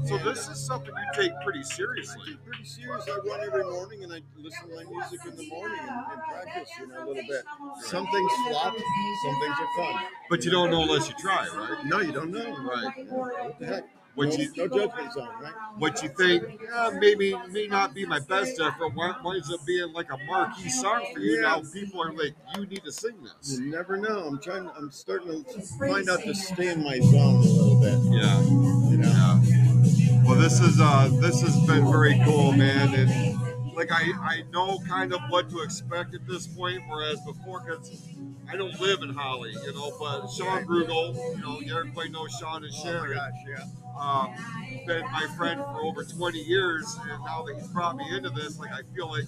So this is something you take pretty seriously. Pretty serious. I run every morning and I listen to my music in the morning and, and practice, you know, a little bit. Some things flop, some things are fun. But you don't know unless you try, right? No, you don't know. Right. What the heck? What you no judgment zone, right? what you think yeah, maybe may not be my best effort wi- winds up being like a marquee song for you. Now people are like, you need to sing this. You never know. I'm trying. I'm starting to find out to stay in my zone a little bit. Yeah. You know. Yeah. Well, this is uh, this has been very cool, man, and like I, I know kind of what to expect at this point, whereas before, because I don't live in Holly, you know, but Sean Grugel, you know, everybody knows Sean and Oh Sharon. gosh, yeah. um, been my friend for over 20 years, and now that he's brought me into this, like I feel like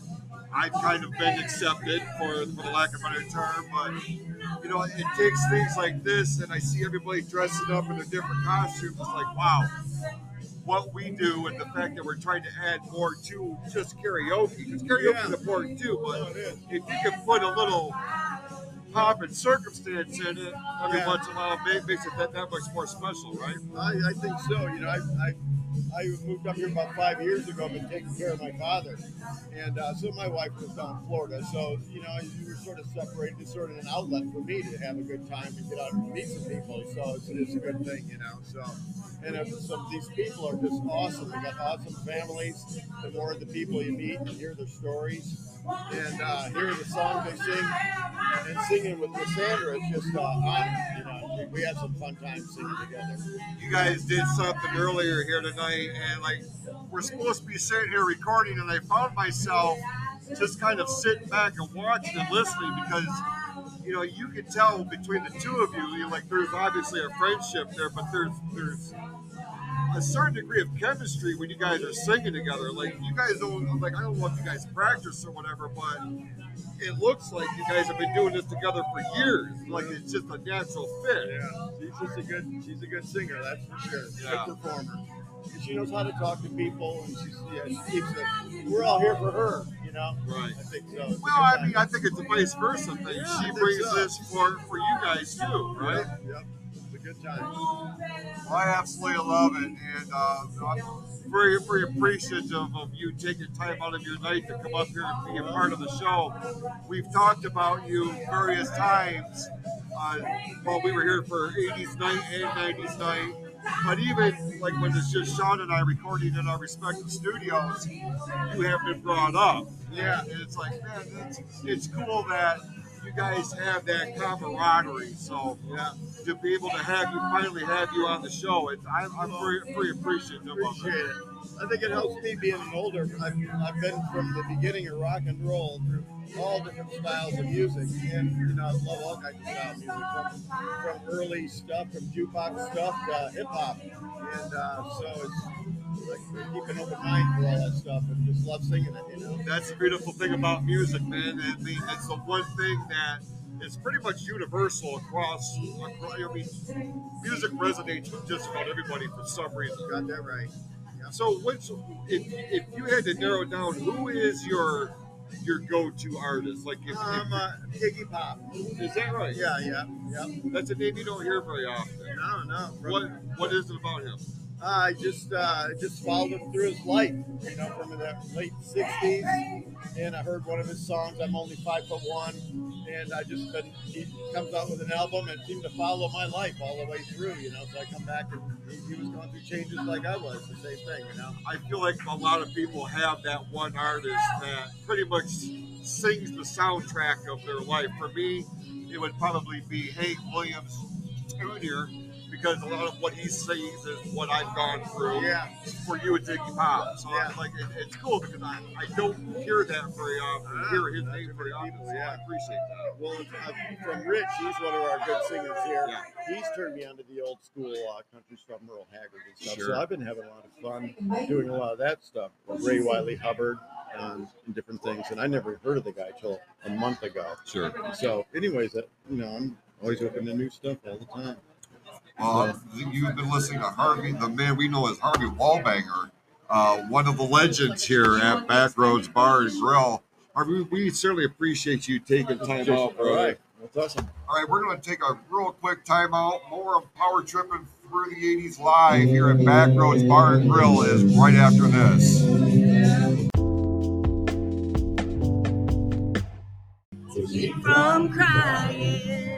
I've kind of been accepted, for for the lack of a better term. But you know, it takes things like this, and I see everybody dressing up in their different costumes. It's like, wow, what we do, and the fact that we're trying to add more to just karaoke, because karaoke is important too. But if you can put a little pop and circumstance in it every Yeah. once in a while, it makes it that, that much more special, right? I, I think so. You know, I, I I moved up here about five years ago, I've been taking care of my father, and uh, so my wife was down in Florida. So you know, you were sort of separated. It's sort of an outlet for me to have a good time and get out and meet some people. So it's, it's a good thing, you know. So and if some of these people are just awesome. They got awesome families. The more of the people you meet and hear their stories. And uh, hear the songs they sing, and singing with Cassandra is just uh, honor. You know, we, we had some fun times singing together. you guys did something earlier here tonight, and like we're supposed to be sitting here recording, and I found myself just kind of sitting back and watching and listening because you know you can tell between the two of you, you know, like there's obviously a friendship there, but there's there's a certain degree of chemistry when you guys are singing together. Like you guys don't I'm like I don't know if you guys practice or whatever, but it looks like you guys have been doing this together for years. Like it's just a natural fit. Yeah, she's just a good. She's a good singer, that's for sure. Yeah. Good performer. And she knows how to talk to people, and she's yeah, she keeps it. We're all here for her, you know. Right. I think so. It's Well, I mean, I think it's a vice versa thing. Yeah, she brings so. this for for you guys too, right? Yep. Good time. I absolutely love it, and uh, I'm very, very appreciative of you taking time out of your night to come up here and be a part of the show. We've talked about you various times uh, while we were here for 80s night and 90s night. But even like when it's just Sean and I recording in our respective studios, you have been brought up. Yeah. And it's like, man, it's, it's cool that you guys have that camaraderie. So Yeah, to be able to have you finally have you on the show, it's, I'm, I'm very, very appreciative of it. I think it helps me being an older. I've, I've been from the beginning of rock and roll through all different styles of music, and you know I love all kinds of style music from, from early stuff, from jukebox stuff to hip hop, and uh, so it's like keep an open mind for all that stuff, and just love singing it. You know. That's the beautiful thing about music, man. I mean, it's the one thing that is pretty much universal across. across I mean, music resonates with just about everybody for some reason. Got that right. So, which, if, if you had to narrow it down, who is your your go-to artist? Like, if, Um, uh, Iggy Pop. is that right? Yeah, yeah, yeah. That's a name you don't hear very often. No, no. What What is it about him? I just uh, just followed him through his life, you know, from the late '60s, and I heard one of his songs. I'm only five foot one, and I just been he comes out with an album and seemed to follow my life all the way through, you know. So I come back and he, he was going through changes like I was, the same thing, you know. I feel like a lot of people have that one artist that pretty much sings the soundtrack of their life. For me, it would probably be Hank Williams Jr. because a lot of what he sings is what I've gone through. Yeah. For you, it's Iggy Pop. So Yeah. I'm like, it, it's cool because I, I don't hear that very often. Ah, hear his name very often. people, So yeah. I appreciate that. Well, uh, from Rich, he's one of our good singers here. Yeah. He's turned me on to the old school uh, country stuff, Merle Haggard and stuff. Sure. So I've been having a lot of fun doing a lot of that stuff. Ray Wylie Hubbard um, and different things. And I never heard of the guy till a month ago. Sure. So, anyways, uh, you know, I'm always open to new stuff all the time. Well, you've been listening to Harvey, the man we know as Harvey Wallbanger, uh, one of the legends here at Backroads Bar and Grill. Harvey, we certainly appreciate you taking time out, All brother. right. That's awesome. All right, we're going to take a real quick time out. More of Power Tripping through the 80s live here at Backroads Bar and Grill is right after this. keep from crying.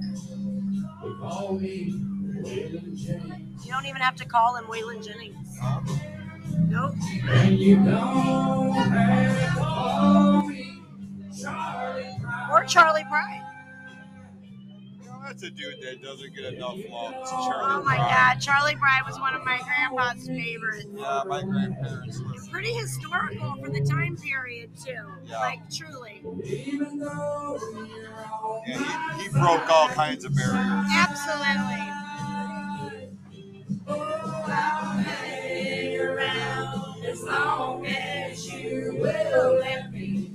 call me Waylon Jennings. You don't even have to call him Waylon Jennings. Nope. And you don't have to call me Charlie Brown. Or Charlie Pride. You know, that's a dude that doesn't get enough love. It's Oh my Brown. God, Charlie Pride was one of my grandpa's favorites. Yeah, my grandparents. It's pretty historical for the time period too. Yeah. Like truly, Even though Yeah, he, he broke all kinds of barriers. absolutely. Oh, I'll hang around as long as you will let me.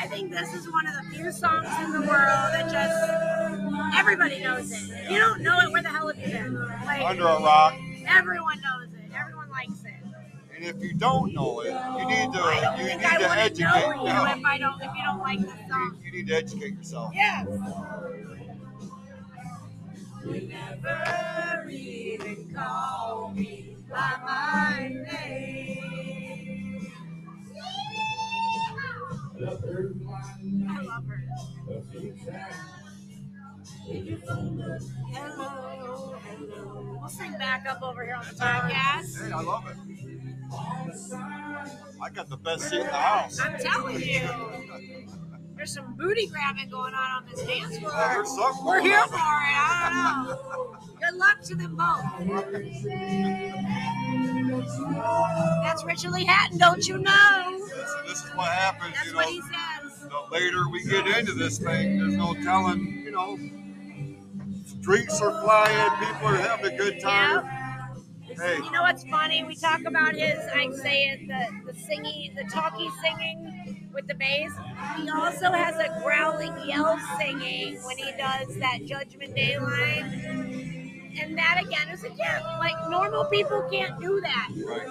I think this is one of the few songs in the world that just everybody knows it. If you don't know it, where the hell have you been? Like Under a rock. everyone knows it. Everyone likes it. And if you don't know it, you need to I don't you think need I to wouldn't educate. know you yeah. if I don't if you don't like the song. You need to educate yourself. Yes. You never even call me by my name. I love her. Hello, hello. We'll sing back up over here on the podcast. Hey, I love it. I got the best seat in the house. I'm telling you. There's some booty grabbing going on on this dance floor. We're here for it. I don't know. Good luck to them both. That's Richard Lee Hatton, don't you know? This, this is what happens, That's you what know. he says. The later we get into this thing, there's no telling, you know. Streets are flying, people are having a good time. Hey, You know what's funny? We talk about his, I say it, the, the singing, the talkie singing with the bass. He also has a growling yell singing when he does that Judgment Day line. And that again is a again, like normal people can't do that. right.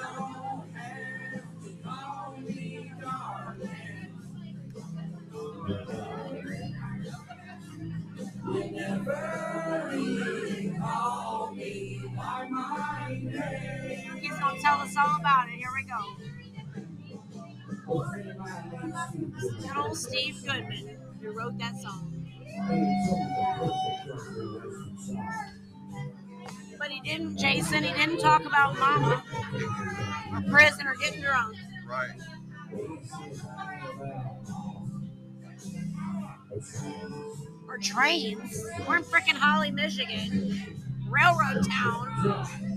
He's gonna tell us all about it. Here we go. Good old Steve Goodman, who wrote that song. But he didn't, Jason, he didn't talk about mama or prison or getting drunk. Right. or trains. We're in freaking Holly, Michigan, railroad town.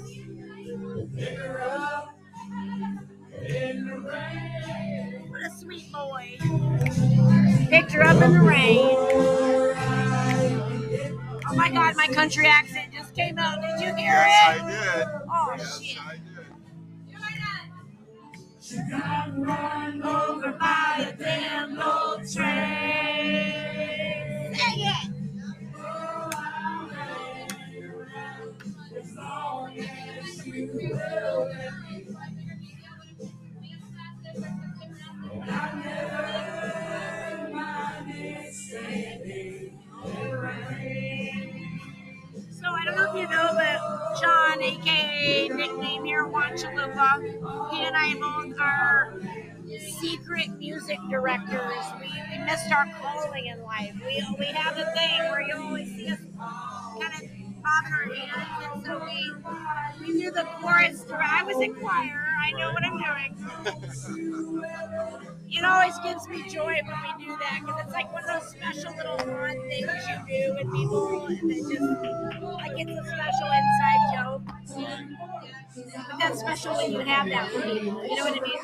What a sweet boy. Picked her up in the rain. Oh my god, my country accent just came out. Did you hear Yes, it? I did. Oh Yes, shit. I did. She got Run over by a damn old train. You know, but John, aka nickname here, Juan Chalupa, he and I both are secret music directors. We, we missed our calling in life. We, we have a thing where you always see us kind of bobbing our hands, and so we we do the chorus. through- I was in choir. I know what I'm doing. It always gives me joy when we do that because it's like one of those special little fun things you do with people, and it just like it's a special inside joke. But that's special when you have that with people. You know what I mean?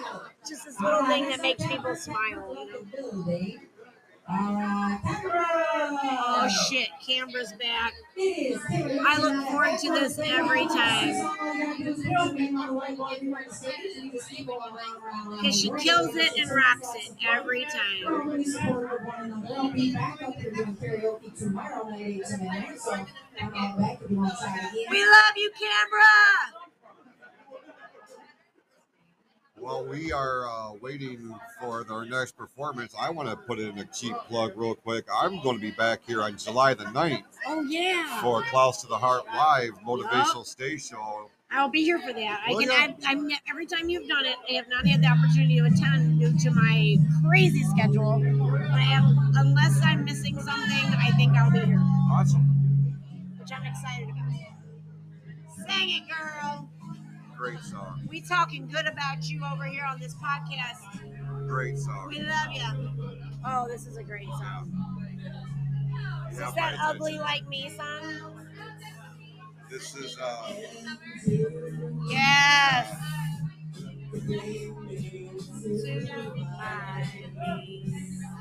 Just this little thing that makes people smile. You know? Oh shit, Canberra's back. I look forward to this every time. Because she kills it and rocks it every time. We love you, Canberra! Well, we are uh, waiting for our next performance. I want to put in a cheap plug real quick. I'm going to be back here on July the 9th Oh yeah. for Clouse to the Heart Live motivational stage show. I'll be here for that. I can. ya? I, I'm every time you've done it, I have not had the opportunity to attend due to my crazy schedule. But have, unless I'm missing something, I think I'll be here, Awesome. which I'm excited about. Sing it, girl. Great song. We talking good about you over here on this podcast. Great song. We love you. Oh, this is a great song. Is Yeah, this that ugly like me song? This is uh, Yes.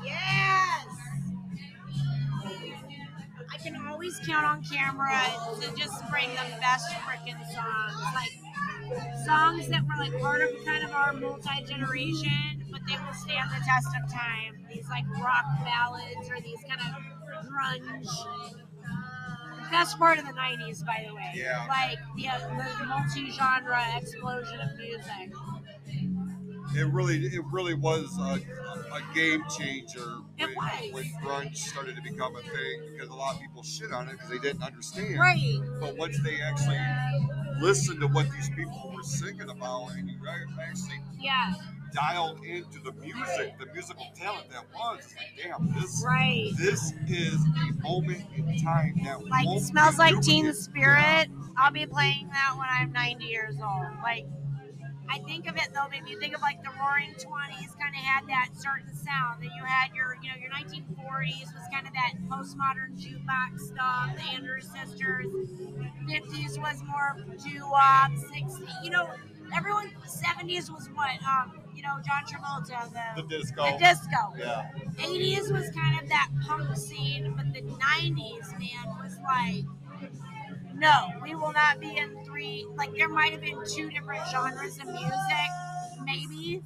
Yes. I can always count on camera to just bring the best freaking songs. Like songs that were like part of kind of our multi generation, but they will stand the test of time. These like rock ballads or these kind of grunge. Best part of the 90s, by the way. Yeah. Like the, the multi genre explosion of music. it really it really was a, a game changer when, when grunge started to become a thing because a lot of people shit on it because they didn't understand. Right. But once they actually listened to what these people were singing about and you actually Yeah. dialed into the music, the musical talent that was, it's like, damn, this Right. this is a moment in time that Like smells like. Teen Spirit. I'll be playing that when I'm 90 years old. Like I think of it though, maybe you think of like the Roaring Twenties, kind of had that certain sound. That you had your, you know, your 1940s was kind of that postmodern jukebox stuff. The Andrews Sisters. 50s was more doo-wop. 60s, you know, everyone. 70s was what, um, you know, John Travolta, The the disco. the disco. Yeah. 80s was kind of that punk scene, but the 90s, man, was like, no, we will not be in three. Like, there might have been two different genres of music, maybe.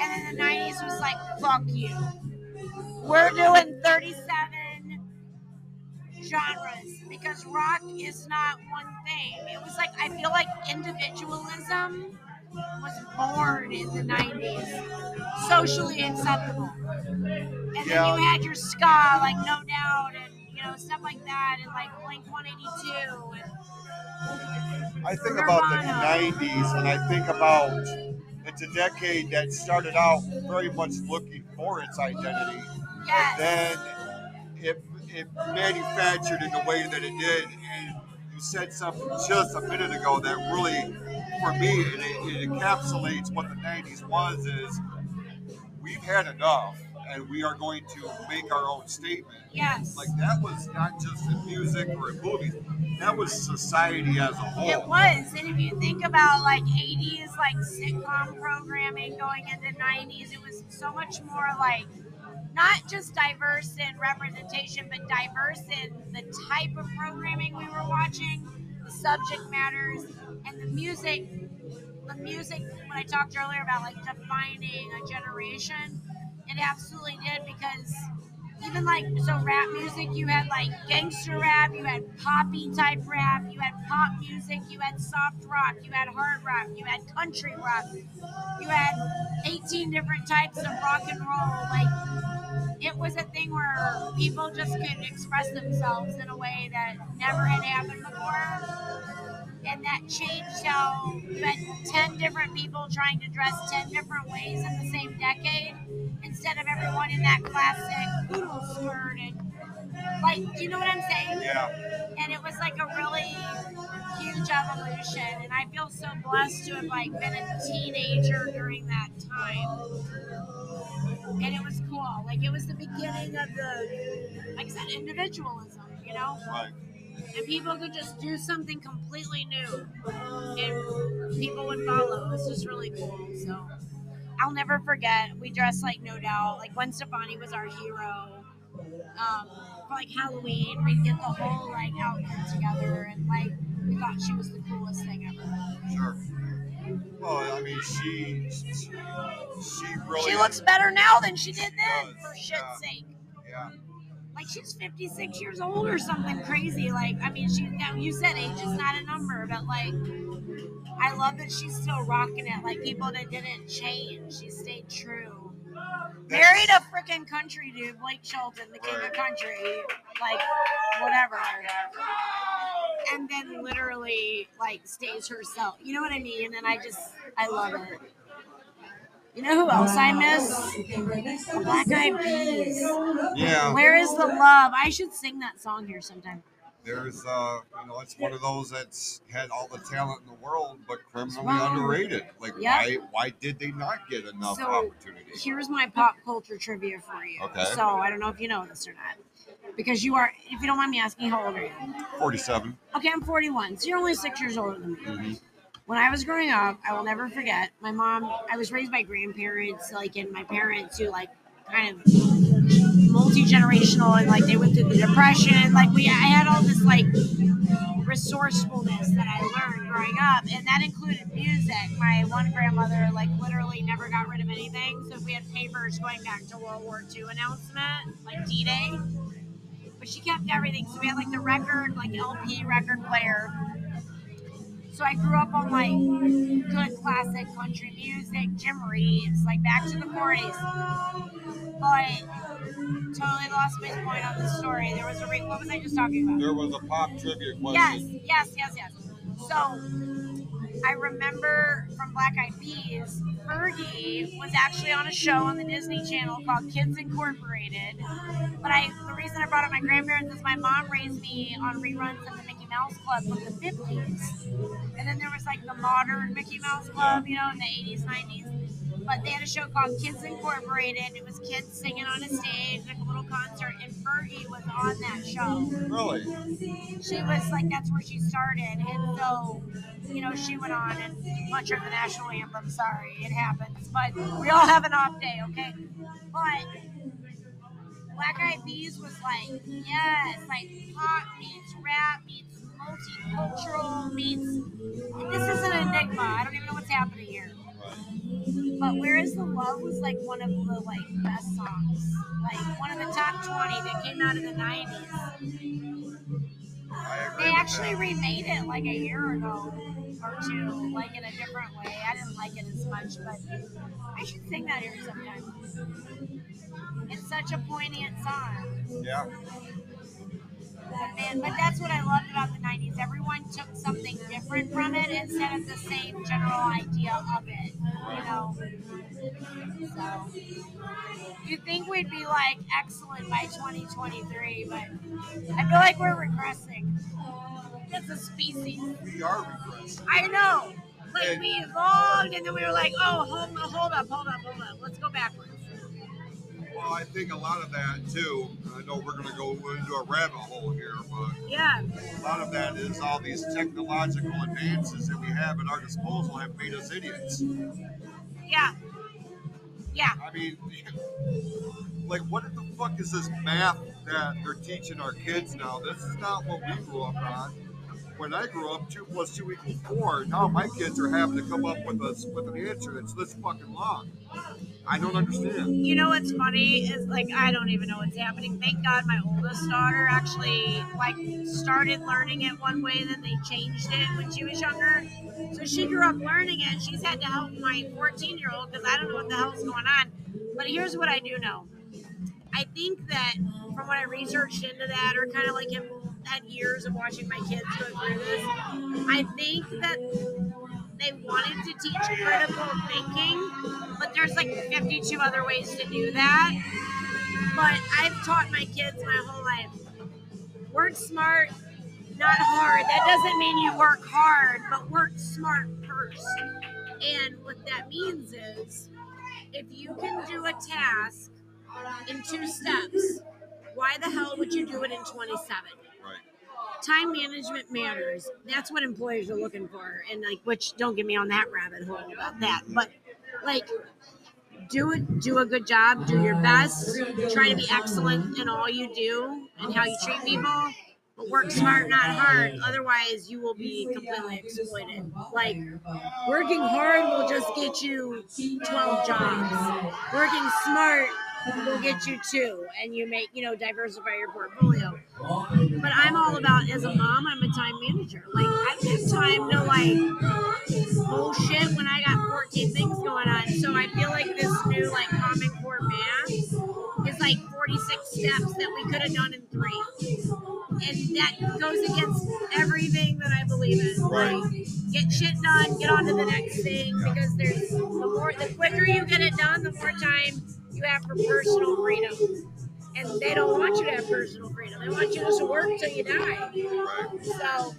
And then the 90s was like, fuck you. We're doing 37 genres because rock is not one thing. It was like, I feel like individualism was born in the 90s, socially acceptable. And Yeah. then you had your ska, like No Doubt, and know stuff like that, and like Blink 182. And I think about the 90s and I think about it's a decade that started out very much looking for its identity. yes, Then it, it manufactured in the way that it did. And you said something just a minute ago that really, for me, it, it encapsulates what the 90s was is we've had enough and we are going to make our own statement. yes. Like that was not just in music or in movies. That was society as a whole. It was, and if you think about like 80s, like sitcom programming going into 90s, it was so much more like not just diverse in representation, but diverse in the type of programming we were watching, the subject matters, and the music. The music, when I talked earlier about like defining a generation, it absolutely did because even like so rap music you had like gangster rap you had poppy type rap you had pop music you had soft rock you had hard rock you had country rock you had 18 different types of rock and roll like it was a thing where people just could express themselves in a way that never had happened before and that changed. How you had 10 different people trying to dress 10 different ways in the same decade instead of everyone in that classic poodle skirt and like do you know what i'm saying? Yeah. and it was like a really huge evolution and i feel so blessed to have like been a teenager during that time. And it was cool. Like it was the beginning of the like i said individualism you know? Right. And people could just do something completely new and people would follow. It's just really cool. So I'll never forget. We dressed like No Doubt. Like Gwen Stefani was our hero. Um, for like Halloween, we'd get the whole like outfit together, and like we thought she was the coolest thing ever. Sure. Well, I mean, she she really She looks better now than she did then, does, for shit's yeah. sake. yeah. Like she's 56 years old or something crazy. Like, I mean, she now you said age is not a number, but like, I love that she's still rocking it. Like people that didn't change, she stayed true. Married a freaking country dude, Blake Shelton, the king of country, like whatever. And then literally like stays herself. You know what I mean? And I just I love it. You know who else I miss? The Black Eyed Peas. Yeah. Where is the love? I should sing that song here sometime. There's, uh, you know, it's one of those that's had all the talent in the world, but criminally Wow. underrated. Like, Yeah. why, why did they not get enough So, opportunity? Here's my pop culture trivia for you. Okay. So I don't know if you know this or not. Because you are, if you don't mind me asking, how old are you? Forty-seven. Okay, I'm 41. So you're only six years older than me. Mhm. When I was growing up, I will never forget. My mom, I was raised by grandparents, like, and my parents who, like, kind of multi generational, and like they went through the depression. Like, we, I had all this like resourcefulness that I learned growing up, and that included music. My one grandmother, like, literally never got rid of anything. So if we had papers going back to World War II announcement, like D Day, but she kept everything. So we had like the record, like LP record player. So I grew up on like good classic country music, Jim Reeves, like back to the 40s. But totally lost my point on the story. There was a re- what was I just talking about? There was a pop trivia question. Yes, yes, yes, yes. So I remember from Black Eyed Peas, Fergie was actually on a show on the Disney Channel called Kids Incorporated. But I, the reason I brought up my grandparents is my mom raised me on reruns of the Mickey Mouse Club from the 50s. And then there was like the modern Mickey Mouse Club, you know, in the 80s, 90s. But they had a show called Kids Incorporated. It was kids singing on a stage, like a little concert, and Fergie was on that show Really? she was like that's where she started and so you know she went on and butchered the national anthem sorry it happens but we all have an off day okay but black eyed peas was like yes like pop meets rap meets multicultural meets this is an enigma i don't even know what's happening here but where is the love was like one of the like best songs like one of the top 20 that came out in the 90s I agree they actually remade it like a year ago or two, like in a different way. I didn't like it as much, but I should sing that here sometime. It's such a poignant song. Yeah. But man, but that's what I loved about the '90s. Everyone took something different from it instead of the same general idea of it. You know. So you think we'd be like excellent by 2023, but I feel like we're regressing as a species. We are regressing. I know. Like we evolved, and then we were like, "Oh, hold, hold up, hold up, hold up. Let's go backwards." Well, I think a lot of that too. I know we're going to go into a rabbit hole here, but Yeah, a lot of that is all these technological advances that we have at our disposal have made us idiots. yeah, yeah. I mean, like, what the fuck is this math that they're teaching our kids now? This is not what we grew up on. When I grew up, two plus two equals four. Now my kids are having to come up with a with an answer that's this fucking long. I don't understand. You know what's funny is like I don't even know what's happening. Thank God my oldest daughter actually like started learning it one way, then they changed it when she was younger. So she grew up learning it. She's had to help my 14 year old because I don't know what the hell's going on. But here's what I do know. I think that from what I researched into that, or kind of like had years of watching my kids go through this, I think that they wanted to teach critical thinking, but there's like 52 other ways to do that. But I've taught my kids my whole life work smart, not hard. That doesn't mean you work hard, but work smart first. And what that means is if you can do a task in two steps, why the hell would you do it in 27? Time management matters. That's what employers are looking for. And like, which don't get me on that rabbit hole about that. But like, do it, do a good job, do your best, try to be excellent in all you do and how you treat people. But work smart, not hard. Otherwise, you will be completely exploited. Like working hard will just get you 12 jobs. Working smart will get you two, and you make you know diversify your portfolio. But I'm all about as a mom, I'm a time manager. Like I don't have time to like bullshit when I got 14 things going on. So I feel like this new like Common Core math is like 46 steps that we could have done in three. And that goes against everything that I believe in. Like get shit done, get on to the next thing because there's the more the quicker you get it done, the more time you have for personal freedom. And they don't want you to have personal freedom. They want you just to work till you die. So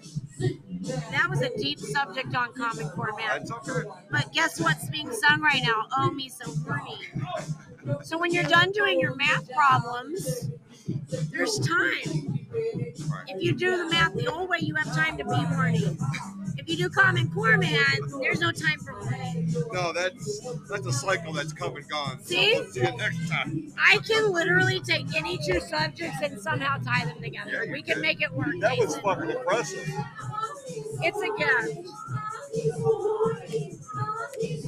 that was a deep subject on Common Core. That's okay. But guess what's being sung right now? Oh, me so horny. So when you're done doing your math problems, there's time. If you do the math the old way, you have time to be horny. If you do Common Core math, there's no time for horny. No, that's that's a cycle that's come and gone. So See? we'll see it next time. I can literally take any two subjects and somehow tie them together. Yeah, we can did. make it work. That was fucking impressive. It's a gift.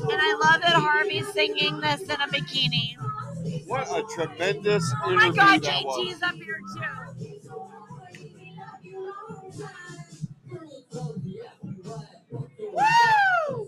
And I love that Harvey's singing this in a bikini. What a tremendous Oh my interview god, that was. JT's up here too. Woo!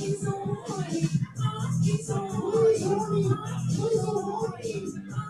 he's alright. It's He's It's alright.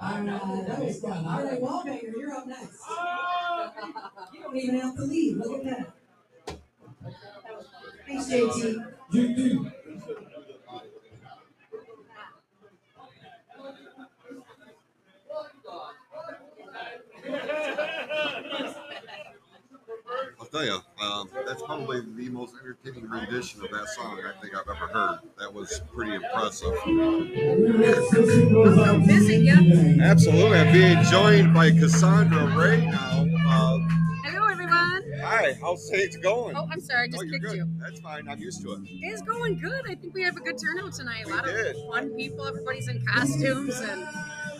right, that was fun. All right, Wallbanger, you're up next. You don't even have to leave. Look at that. Thanks, JT. I'll tell you, um, that's probably the most entertaining rendition of that song I think I've ever heard. That was pretty impressive. So busy, yeah. Absolutely. I'm being joined by Cassandra Ray now. Uh, Hello, everyone. hi, how's things going? Oh, I'm sorry, I Oh, just kicked good. you. That's fine. I'm used to it. It's going good. I think we have a good turnout tonight. A lot did. of fun people. Everybody's in costumes, and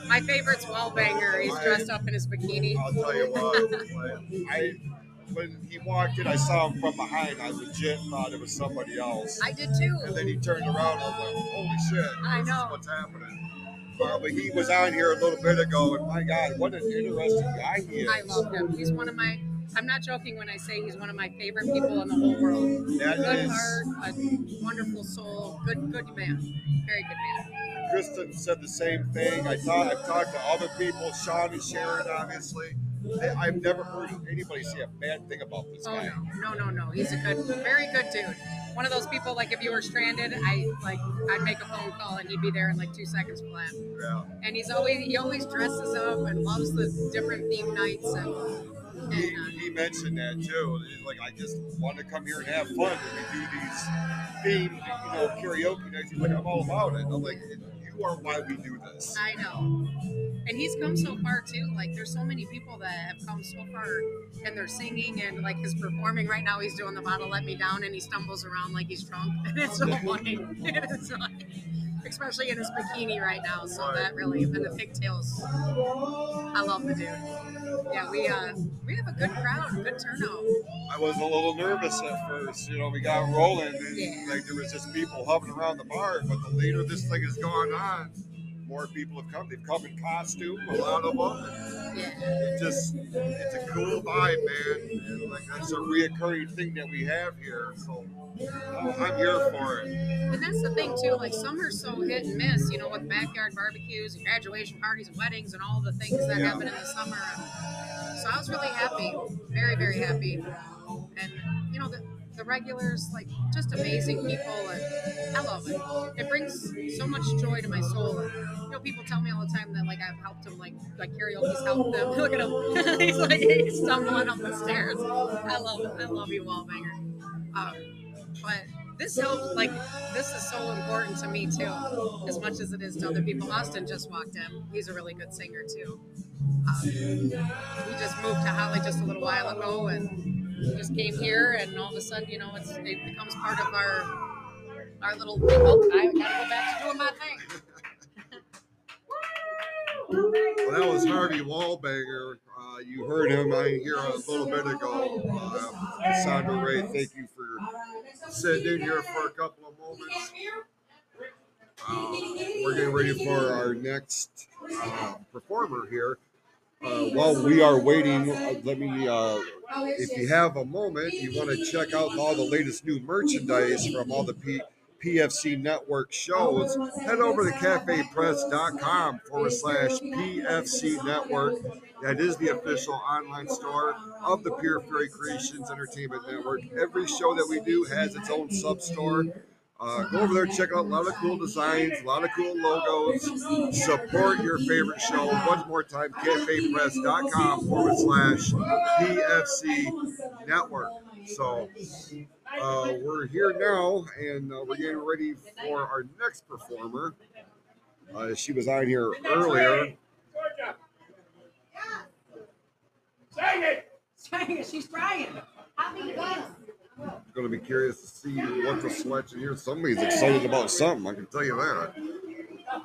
my favorite's Wallbanger. He's I- dressed up in his bikini. I'll tell you what. <laughs> I when he walked in, I saw him from behind. I legit thought it was somebody else. I did too. And then he turned around. And I was like, "Holy shit! I know. what's happening." Uh, but he was on here a little bit ago, and my God, what an interesting guy he is. I love him. He's one of my. I'm not joking when I say he's one of my favorite people in the whole world. That Good is- heart, a wonderful soul, good good man, very good man. Kristen said the same thing. I thought I've talked to other people, Sean and Sharon, obviously. They- I've never heard anybody say a bad thing about this Oh guy. no, no, no, no. He's a good, very good dude. One of those people like if you were stranded, I like I'd make a phone call and he'd be there in like two seconds flat. Yeah. And he's always he always dresses up and loves the different theme nights and He, and uh, he mentioned that too. Like, I just want to come here and have fun. And do these themed, you know, karaoke nights. He's like, I'm all about it. I'm like, you are why we do this. I know. And he's come so far too. Like there's so many people that have come so far and they're singing and like his performing right now he's doing the bottle let me down and he stumbles around like he's drunk. <laughs> And it's so funny. It is funny. Especially in his bikini right now. So that really and the pigtails. I love the dude. Yeah, we uh we have a good crowd, good turnout. I was a little nervous at first. You know, we got rolling and Yeah. like there was just people hovering around the bar. But the later this thing has gone on, more people have come. They've come in costume, a lot of them. Yeah. It just, it's a cool vibe, man. And like that's a reoccurring thing that we have here. So oh, I'm here for it. And that's the thing too, like summer's so hit and miss, you know, with backyard barbecues and graduation parties and weddings and all the things that Yeah. happen in the summer. So I was really happy, very, very happy. And you know, the, the regulars, like just amazing people and I love it. It brings so much joy to my soul. And, you know, people tell me all the time that like I've helped them, like like karaoke's helped them. <laughs> Look at him. <laughs> he's like he's stumbling up the stairs. I love it. I love you, Wallbanger. Um, but this helps like this is so important to me too as much as it is to other people austin just walked in he's a really good singer too um, he just moved to holly just a little while ago and just came here and all of a sudden you know it's, it becomes part of our our little oh, i gotta go back to doing my thing Well, that was Harvey Wallbanger. Uh, you heard him I here a little bit ago. Uh, Cassandra Ray, thank you for sitting in here for a couple of moments. Uh, we're getting ready for our next uh, performer here. Uh, while we are waiting, uh, let me, uh, if you have a moment, you want to check out all the latest new merchandise from all the P- PFC Network shows, head over to cafepress.com forward slash PFC Network. That is the official online store of the Pure Fury Creations Entertainment Network. Every show that we do has its own sub store. Uh, go over there, check out a lot of cool designs, a lot of cool logos. Support your favorite show. One more time, cafepress.com forward slash PFC Network. So uh, we're here now, and uh, we're getting ready for our next performer. Uh, she was on here earlier. Sing it! Sing it! She's trying. Going to be curious to see what the selection here. Somebody's excited about something. I can tell you that.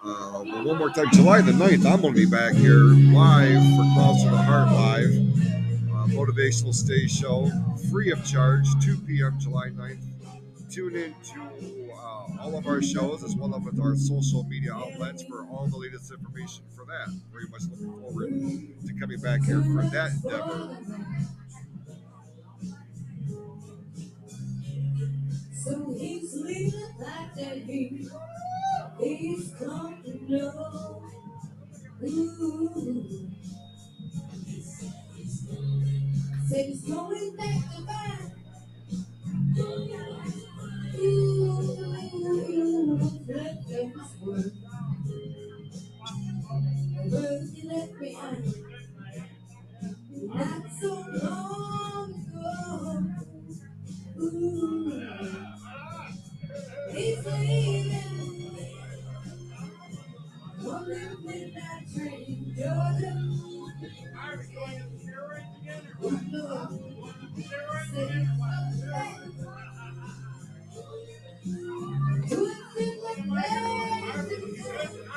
Uh, but one more time, July the 9th, I'm going to be back here live for Clouse to the Heart Live, uh, motivational stage show, free of charge, 2 p.m. July 9th. Tune in to uh, all of our shows as well as with our social media outlets for all the latest information for that. Very much looking forward to coming back here for that endeavor. So he's leaving like that he, he's come to know. Said it's going back to back. Not so long ago. Ooh, that famous word. The words you left behind. Not so long ago. Ooh, he's leaving. Rolling with that train, Georgia.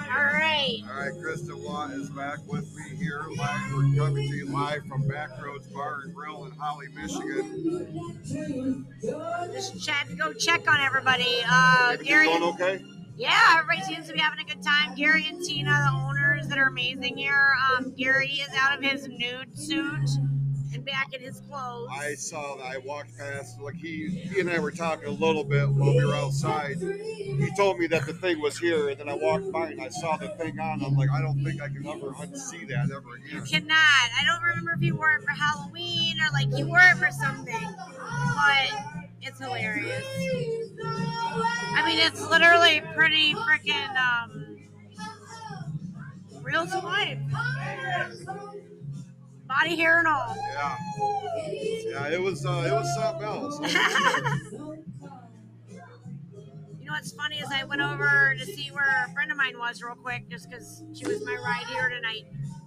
All right. All right, Kristen Watt is back with me here live. We're coming to you live from Backroads Bar and Grill in Holly, Michigan. Just chat to go check on everybody. Uh, Everything Gary. going okay? Yeah, everybody seems to be having a good time. Gary and Tina, the owners that are amazing here. Um, Gary is out of his nude suit and back in his clothes. I saw that. I walked past. Like he, he and I were talking a little bit while we were outside. He told me that the thing was here, and then I walked by and I saw the thing on. I'm like, I don't think I can ever unsee that ever You again. cannot. I don't remember if you wore it for Halloween or like you wore it for something, but it's hilarious. I mean, it's literally pretty freaking um, real to life. Body hair and all. Yeah, yeah. It was, uh, it was something else. <laughs> <laughs> You know what's funny is I went over to see where a friend of mine was real quick, just because she was my ride here tonight.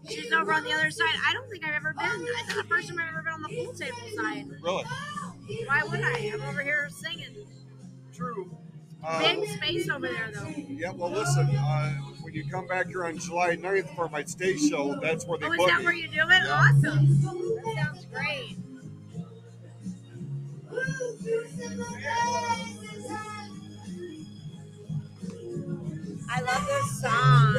She's over on the other side. I don't think I've ever been. I think the first time I've ever been on the pool table side. Really Why would I? I'm over here singing. true. Big space over there, though. yeah. Well, listen. Uh, when you come back here on July 9th for my stage show, that's where they Oh, is put that where you do it? Awesome. That sounds great. I love this song.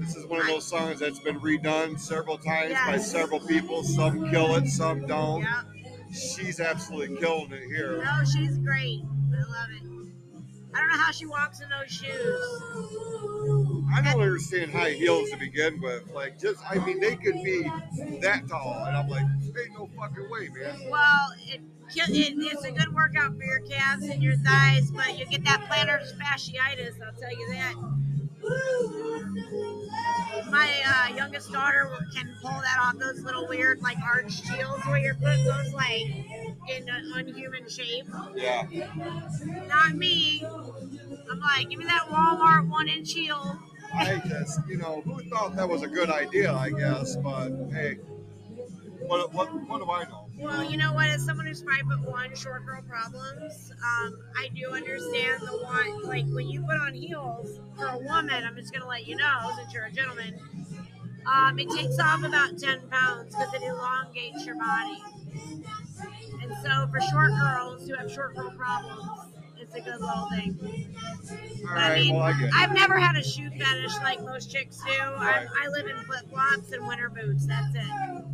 This is one of those songs that's been redone several times by several people. Some kill it, some don't. Yeah. She's absolutely killing it here. No, she's great. I love it. I don't know how she walks in those shoes. I don't understand high heels to begin with. Like, just, I mean, they could be that tall. And I'm like, ain't no fucking way, man. Well, it, it, it's a good workout for your calves and your thighs, but you get that plantar fasciitis, I'll tell you that. My uh, youngest daughter can pull that off, those little weird, like, arched heels where your foot goes, like, in an unhuman shape. Yeah. Not me. I'm like, give me that Walmart one inch heel. I just, you know, who thought that was a good idea, I guess. But hey, what, what, what do I know? Well, you know what? As someone who's five foot one, short girl problems, um, I do understand the one. Like when you put on heels for a woman, I'm just gonna let you know, since you're a gentleman, um, it takes off about ten pounds because it elongates your body. And so for short girls who have short girl problems, it's a good little thing. All But I mean, well, I. I've never had a shoe fetish like most chicks do. Right. I, I live in flip flops and winter boots. That's it.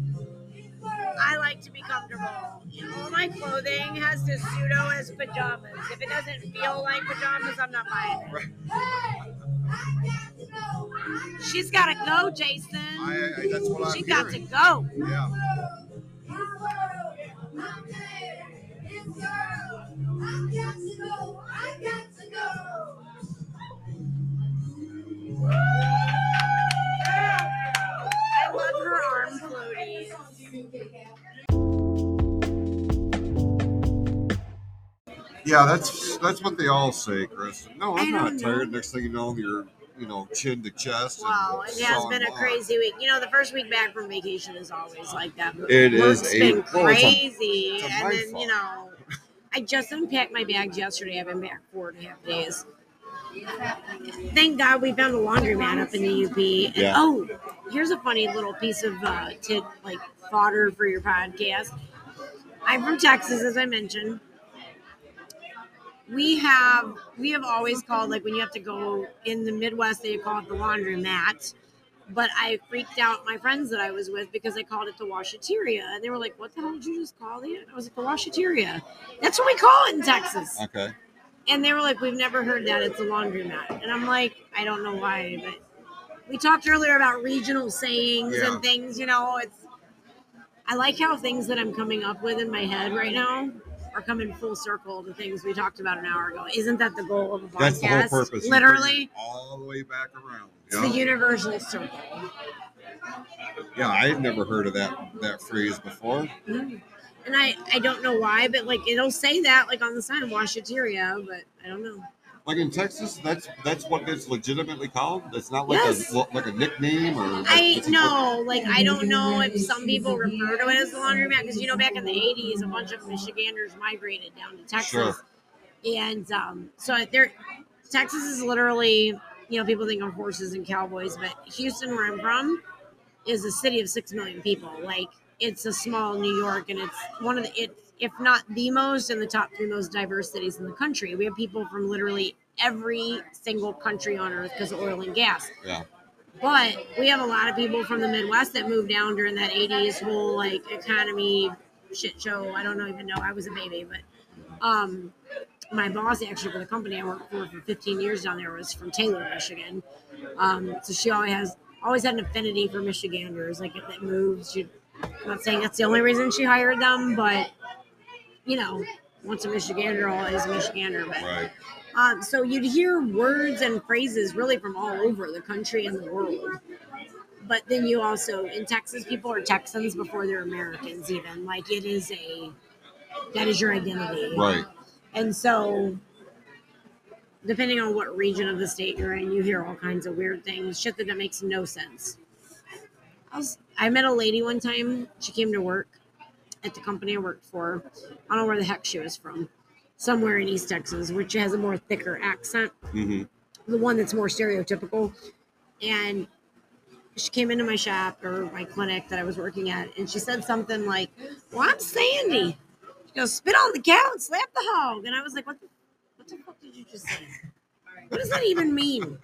I like to be comfortable. You know, all my clothing has to pseudo as pajamas. If it doesn't feel like pajamas, I'm not buying it. She's got to go, Jason. I, I, that's what she got to go. Yeah. Yeah, that's that's what they all say, Kristen. No, I'm not tired. Next thing you know, you're you know chin to chest. and Wow, it has been a crazy week. You know, the first week back from vacation is always like that. It is Work's a- been well, it's a- crazy, it's a and then mindfuck. you know, I just unpacked my bags yesterday. I've been back four and a half days. Thank God we found a laundromat up in the UP. And, Yeah. Oh, here's a funny little piece of uh, tit like fodder for your podcast. I'm from Texas, as I mentioned. We have we have always called like when you have to go in the Midwest, they call it the laundromat But I freaked out my friends that I was with because I called it the washateria. And they were like, What the hell did you just call it? I was like, The washateria. That's what we call it in Texas. Okay. And they were like, We've never heard that. It's a laundromat. And I'm like, I don't know why, but we talked earlier about regional sayings Yeah. and things, you know, it's I like how things that I'm coming up with in my head right now are coming full circle to things we talked about an hour ago. Isn't that the goal of a podcast? That's the whole purpose. Literally, all the way back around. it's Yeah. the universal circle. yeah, I had never heard of that that phrase before. Mm-hmm. And I, I don't know why, but like it'll say that like on the sign, of washateria, but I don't know. Like in Texas, that's that's what it's legitimately called. It's not like Yes. a like a nickname or. Like, I it's a- know, like I don't know if some people refer to it as the laundromat because you know back in the '80s, a bunch of Michiganders migrated down to Texas, Sure. and um, so there, Texas is literally, you know, people think of horses and cowboys, but Houston, where I'm from, is a city of six million people. Like it's a small New York, and it's one of the it, if not the most, and the top three most diverse cities in the country. We have people from literally every single country on earth because of oil and gas. Yeah. But we have a lot of people from the Midwest that moved down during that 80s whole like economy shit show. I don't know, even know. I was a baby, but um, my boss actually for the company I worked for for 15 years down there was from Taylor, Michigan. Um, so she always has always had an affinity for Michiganders, like if it moves. She, I'm not saying that's the only reason she hired them, but you know, once a Michigander, always a Michigander. But Right. Um, so you'd hear words and phrases really from all over the country and the world. But then you also in Texas, people are Texans before they're Americans. Even like it is a that is your identity, Right. and so depending on what region of the state you're in, you hear all kinds of weird things, shit that makes no sense. I was I met a lady one time. She came to work at the company I worked for. I don't know where the heck she was from. Somewhere in East Texas, which has a more thicker accent, hmm the one that's more stereotypical. And she came into my shop or my clinic that I was working at, and she said something like, "Well, I'm Sandy." She goes, "Spit on the cow and slap the hog," and I was like, "What the, what the fuck did you just say? What does that even mean?"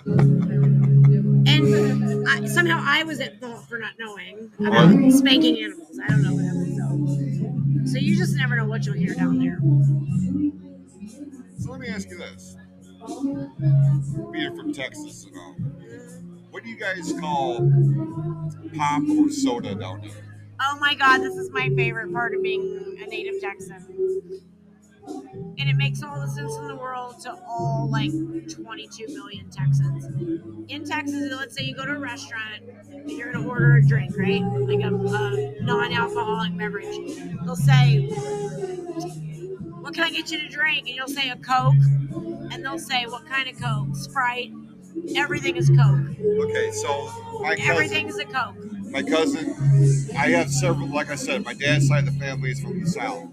And I, somehow I was at fault for not knowing about spanking animals. I don't know what happened. So, so you just never know what you'll hear down there. So let me ask you this: being from Texas and all, what do you guys call pop or soda down there? Oh my god, this is my favorite part of being a native Texan. And it makes all the sense in the world to all like 22 million Texans. In Texas, let's say you go to a restaurant and you're gonna order a drink, right? Like a, a non-alcoholic beverage. They'll say, "What can I get you to drink?" And you'll say a Coke, and they'll say, "What kind of Coke? Sprite." Everything is Coke. Okay, so my cousin, Everything's a Coke. my cousin, I have several. Like I said, my dad's side of the family is from the south.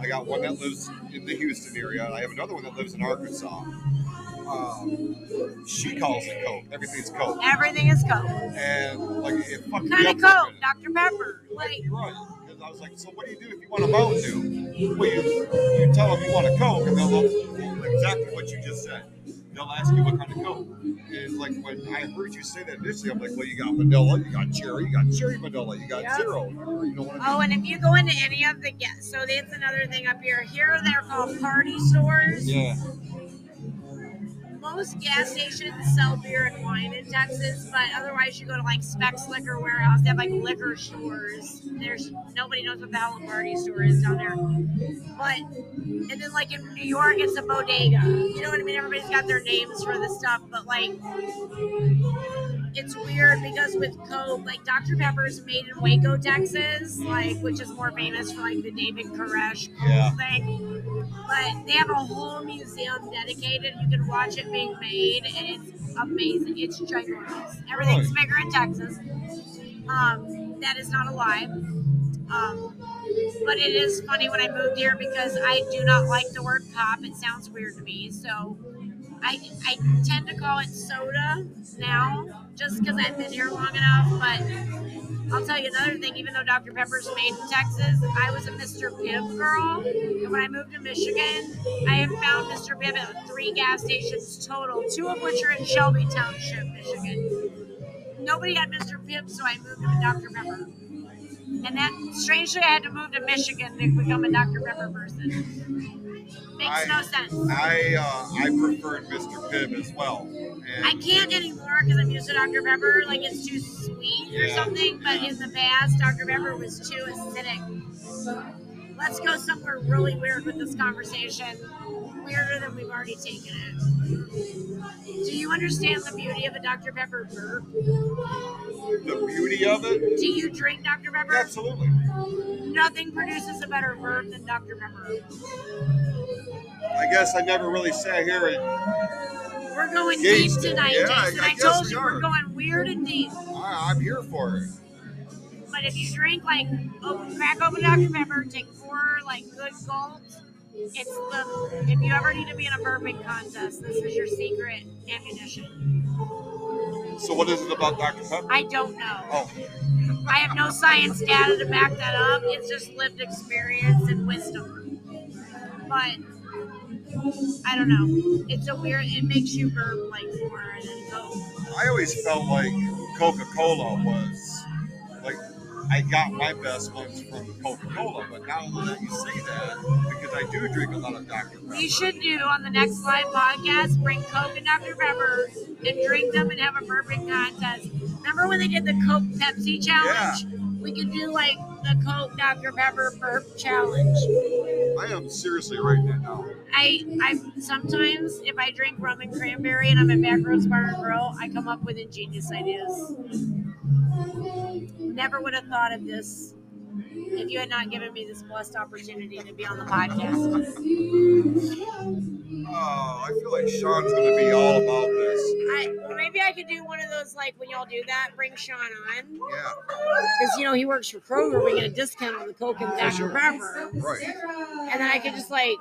I got one that lives in the Houston area. I have another one that lives in Arkansas. Um, she calls it Coke. Everything's Coke, Everything is Coke. and like it me kind of Coke? Dr. Pepper. Like, right. Because I was like, so what do you do if you want a Mountain Dew? Well, you, you tell them you want a Coke, and they'll look exactly what you just said. They'll ask you what kind of Coke. And like when I heard you say that initially, I'm like, well, you got vanilla, you got cherry, you got cherry vanilla, you got Yeah. zero. You know what I oh, mean? oh, and if you go into any of the gas, so that's another thing up here. Here they're called party stores. Yeah. Most gas stations sell beer and wine in Texas, but otherwise you go to like Spec's Liquor Warehouse. They have like liquor stores. There's nobody knows what the hell a party store is down there. But and then like in New York, it's a bodega. You know what I mean? Everybody's got their names for the stuff, but like it's weird because with Coke, like Dr. Pepper's made in Waco, Texas, like which is more famous for like the David Koresh Yeah. thing. But they have a whole museum dedicated. You can watch it being made, and it's amazing. It's ginormous. Everything's bigger in Texas. Um, that is not a lie. Um, but it is funny when I moved here because I do not like the word pop. It sounds weird to me. So I, I tend to call it soda now just because I've been here long enough. But I'll tell you another thing even though Dr. Pepper's made in Texas, I was a Mr. Pibb girl. And when I moved to Michigan, I have found Mr. Pibb at three gas stations total, two of which are in Shelby Township, Michigan. nobody had Mr. Pibb, so I moved to Dr. Pepper. And then, strangely, I had to move to Michigan to become a Dr. Pepper person. Makes I- no sense. I uh, I preferred Mr. Pibb as well. And I can't anymore because I'm used to Dr. Pepper. Like it's too sweet or something. But in the past, Dr. Pepper was too acidic. Let's go somewhere really weird with this conversation. Weirder than we've already taken it. Do you understand the beauty of a Dr. Pepper burp? the beauty of it, Do you drink Dr. Pepper? absolutely. Nothing produces a better burp than Dr. Pepper. I guess I never really sat here and We're going deep tonight, Yeah, I- Jason. I I, guess told we you are. we're going weird and deep. I, I'm here for it. But if you drink like open, crack open Dr. Pepper, take four like good gulps. It's the if you ever need to be in a burping contest, this is your secret ammunition. So what is it about Dr. Pepper? I don't know. Oh, I have no science data to back that up. It's just lived experience and wisdom. But I don't know. It's a weird. It makes you burp like more than Coke. I always felt like Coca-Cola was like I got my best ones from Coca-Cola, but now that you say that, because I do drink a lot of Dr. Pepper. We should do on the next live podcast bring Coke and Dr. Pepper and drink them and have a burping contest. Remember when they did the Coke Pepsi challenge? We could do like the Coke Dr. Pepper burp challenge. I am seriously writing that down. I I sometimes if I drink rum and cranberry and I'm at Backroads Bar and Grill, I come up with ingenious ideas. Never would have thought of this if you had not given me this blessed opportunity to be on the podcast. Oh, I feel like Sean's going to be all about this. I, well, maybe I could do one of those like when y'all do that, bring Sean on Yeah, because you know he works for Kroger. We get a discount on the Coke and Dr. sure. Pepper, right. and then I could just like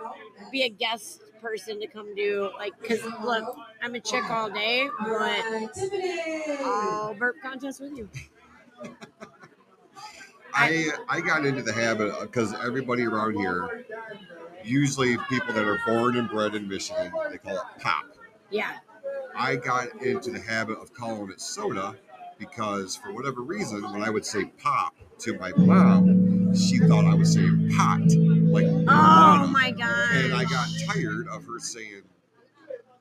be a guest person to come do like because look, I'm a chick all day, but I'll burp contest with you. I I got into the habit because everybody around here, usually people that are born and bred in Michigan, they call it pop. Yeah, I got into the habit of calling it soda because for whatever reason, when I would say pop to my mom, she thought I was saying pot, like Oh marijuana. my god. And I got tired of her saying,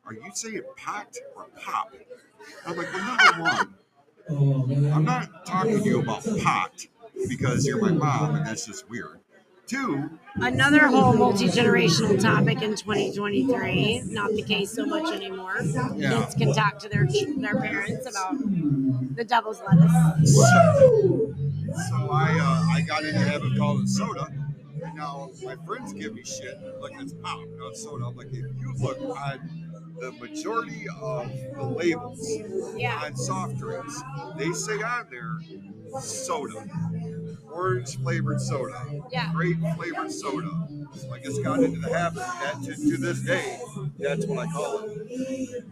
Are you saying pot or pop? I'm like, Well, number one, I'm not talking to you about pot because you're my mom and that's just weird. Two, Another whole multi generational topic in 2023. Not the case so much anymore. Yeah. Kids can talk to their their parents about the devil's lettuce. so, so I uh, I got into the habit of calling it soda. And now my friends give me shit like it's pop, no it's soda. I'm like, if you look on the majority of the labels Yeah. on soft drinks, they say on there soda, orange flavored soda, Yeah. grape flavored soda. So I just got into the habit that to, to this day, that's what I call it.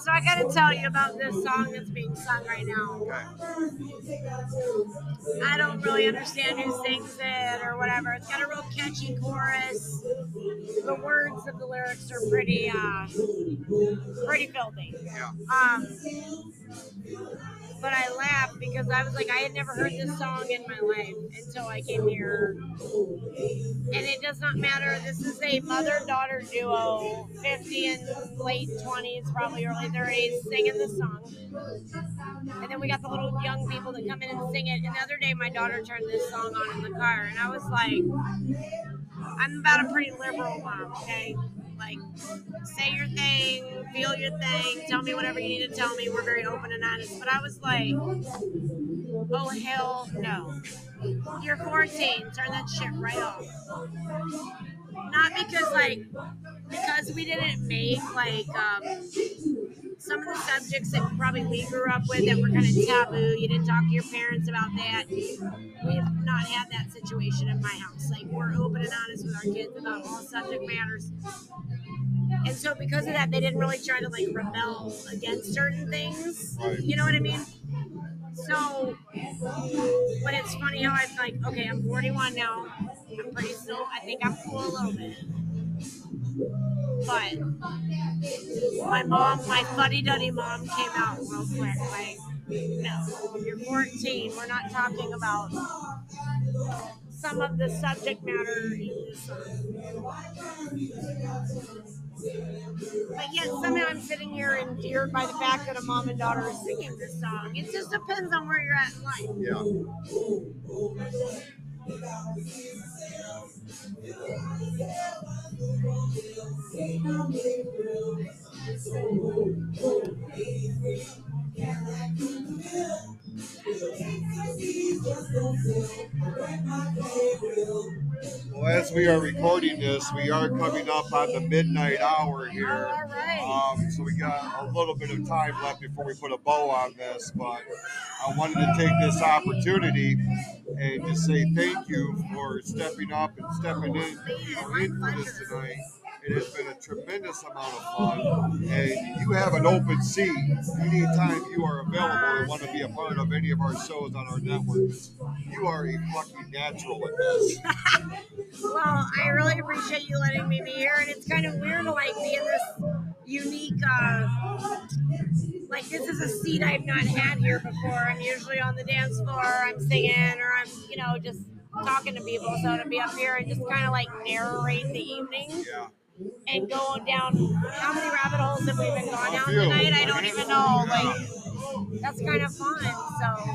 So I got to tell you about this song that's being sung right now. Okay. I don't really understand who sings it or whatever. It's got a real catchy chorus. The words of the lyrics are pretty, uh, pretty filthy. Yeah. Um, but I laughed because I was like, I had never heard this song in my life until I came here. And it does not matter. This is a mother daughter duo, 50 and late 20s, probably early 30s, singing this song. And then we got the little young people that come in and sing it. And the other day, my daughter turned this song on in the car, and I was like, I'm about a pretty liberal mom, okay? Like, say your thing, feel your thing, tell me whatever you need to tell me. We're very open and honest. But I was like, oh, hell no. You're 14, turn that shit right off. Not because, like, because we didn't make, like, um, some of the subjects that probably we grew up with that were kind of taboo. You didn't talk to your parents about that. We have not had that situation in my house. Like we're open and honest with our kids about all subject matters. And so because of that, they didn't really try to like rebel against certain things. You know what I mean? So, but it's funny how I'm like, okay, I'm 41 now. I'm pretty still. I think I'm cool a little bit. But my mom, my fuddy duddy mom, came out real quick. Like, no, you're 14. We're not talking about some of the subject matter in this song. But yet somehow I'm sitting here endeared by the fact that a mom and daughter are singing this song. It just depends on where you're at in life. Yeah. So, oh, oh, 83. Well, as we are recording this, we are coming up on the midnight hour here. right. Um, so we got a little bit of time left before we put a bow on this, but I wanted to take this opportunity and just say thank you for stepping up and stepping in, you know, in for this tonight. It has been a tremendous amount of fun, and you have an open seat anytime you are available and want to be a part of any of our shows on our network. You are a fucking natural at this. <laughs> Well, I really appreciate you letting me be here, and it's kind of weird to like be in this unique, uh, like this is a seat I've not had here before. I'm usually on the dance floor, I'm singing, or I'm, you know, just talking to people. So to be up here and just kind of like narrate the evening Yeah. And go down, how many rabbit holes have we been going down tonight? I don't even know. Like that's kind of fun. So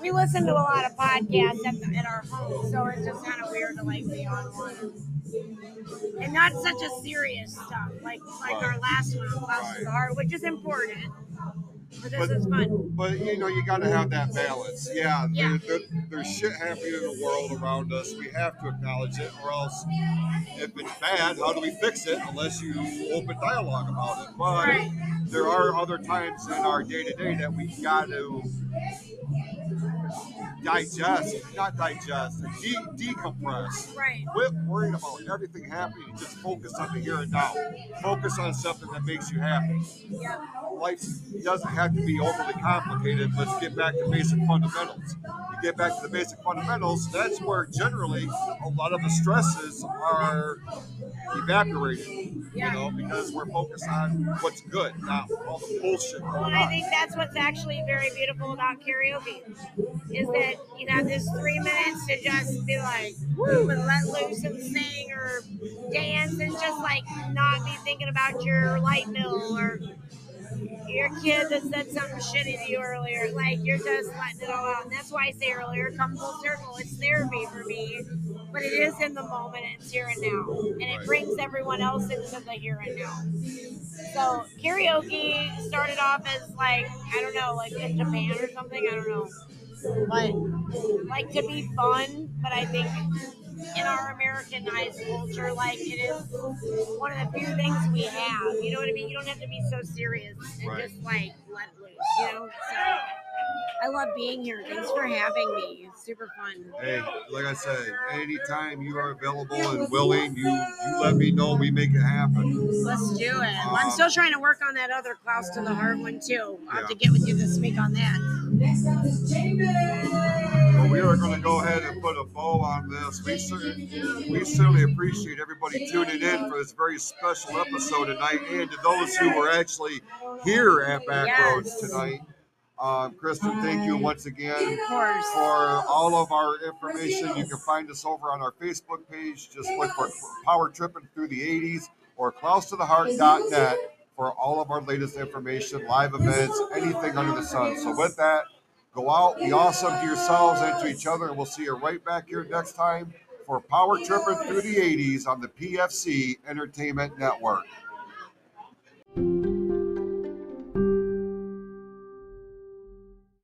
we listen to a lot of podcasts at, the, at our home, so it's just kind of weird to like be on one. And not such a serious stuff like like our last one, Clouse to the Heart, which is important. But this But- is fun. But you know, you got to have that balance. Yeah, Yeah. There, there, there's shit happening in the world around us. We have to acknowledge it, or else, if it's bad, how do we fix it? Unless you open dialogue about it. But Right. there are other times in our day to day that we got to digest, not digest, de- decompress. Right. Quit worrying about everything happening. Just focus on the here and now. Focus on something that makes you happy Yep. life doesn't have to be overly complicated. Let's get back to basic fundamentals. You get back to the basic fundamentals, that's where generally a lot of the stresses are evaporated. Yeah. You know, because we're focused on what's good, not all the bullshit Well, and I think that's what's actually very beautiful about karaoke is that you have this three minutes to just be like, woo, and let loose and sing or dance and just like not be thinking about your light bill or your kid that said something shitty to you earlier. Like you're just letting it all out. And that's why I say earlier, come full circle. It's therapy for me. But it is in the moment, it's here and now. And it brings everyone else into the here and now. So karaoke started off as like I don't know, like in Japan or something. I don't know, but like to be fun. But I think in our Americanized culture, like it is one of the few things we have. You know what I mean? You don't have to be so serious and Right. just like let loose. You know? So I love being here. Thanks for having me. It's super fun. Hey, like I said, anytime you are available and willing, you you let me know. We make it happen. Let's do it. Well, I'm Um, still trying to work on that other Clouse to the Heart one too. I'll have to get with you this week on that. But we are going to go ahead and put a bow on this. We certainly, we certainly appreciate everybody tuning in for this very special episode tonight, and to those who were actually here at Backroads Yes. tonight. Um, Kristen, thank you once again for all of our information. You can find us over on our Facebook page. Just look for Power Tripping Through the 80s or clousetotheheart.net for all of our latest information, live events, anything under the sun. So with that, go out, be awesome to yourselves and to each other, and we'll see you right back here next time for Power Tripping Through the 80s on the PFC Entertainment Network.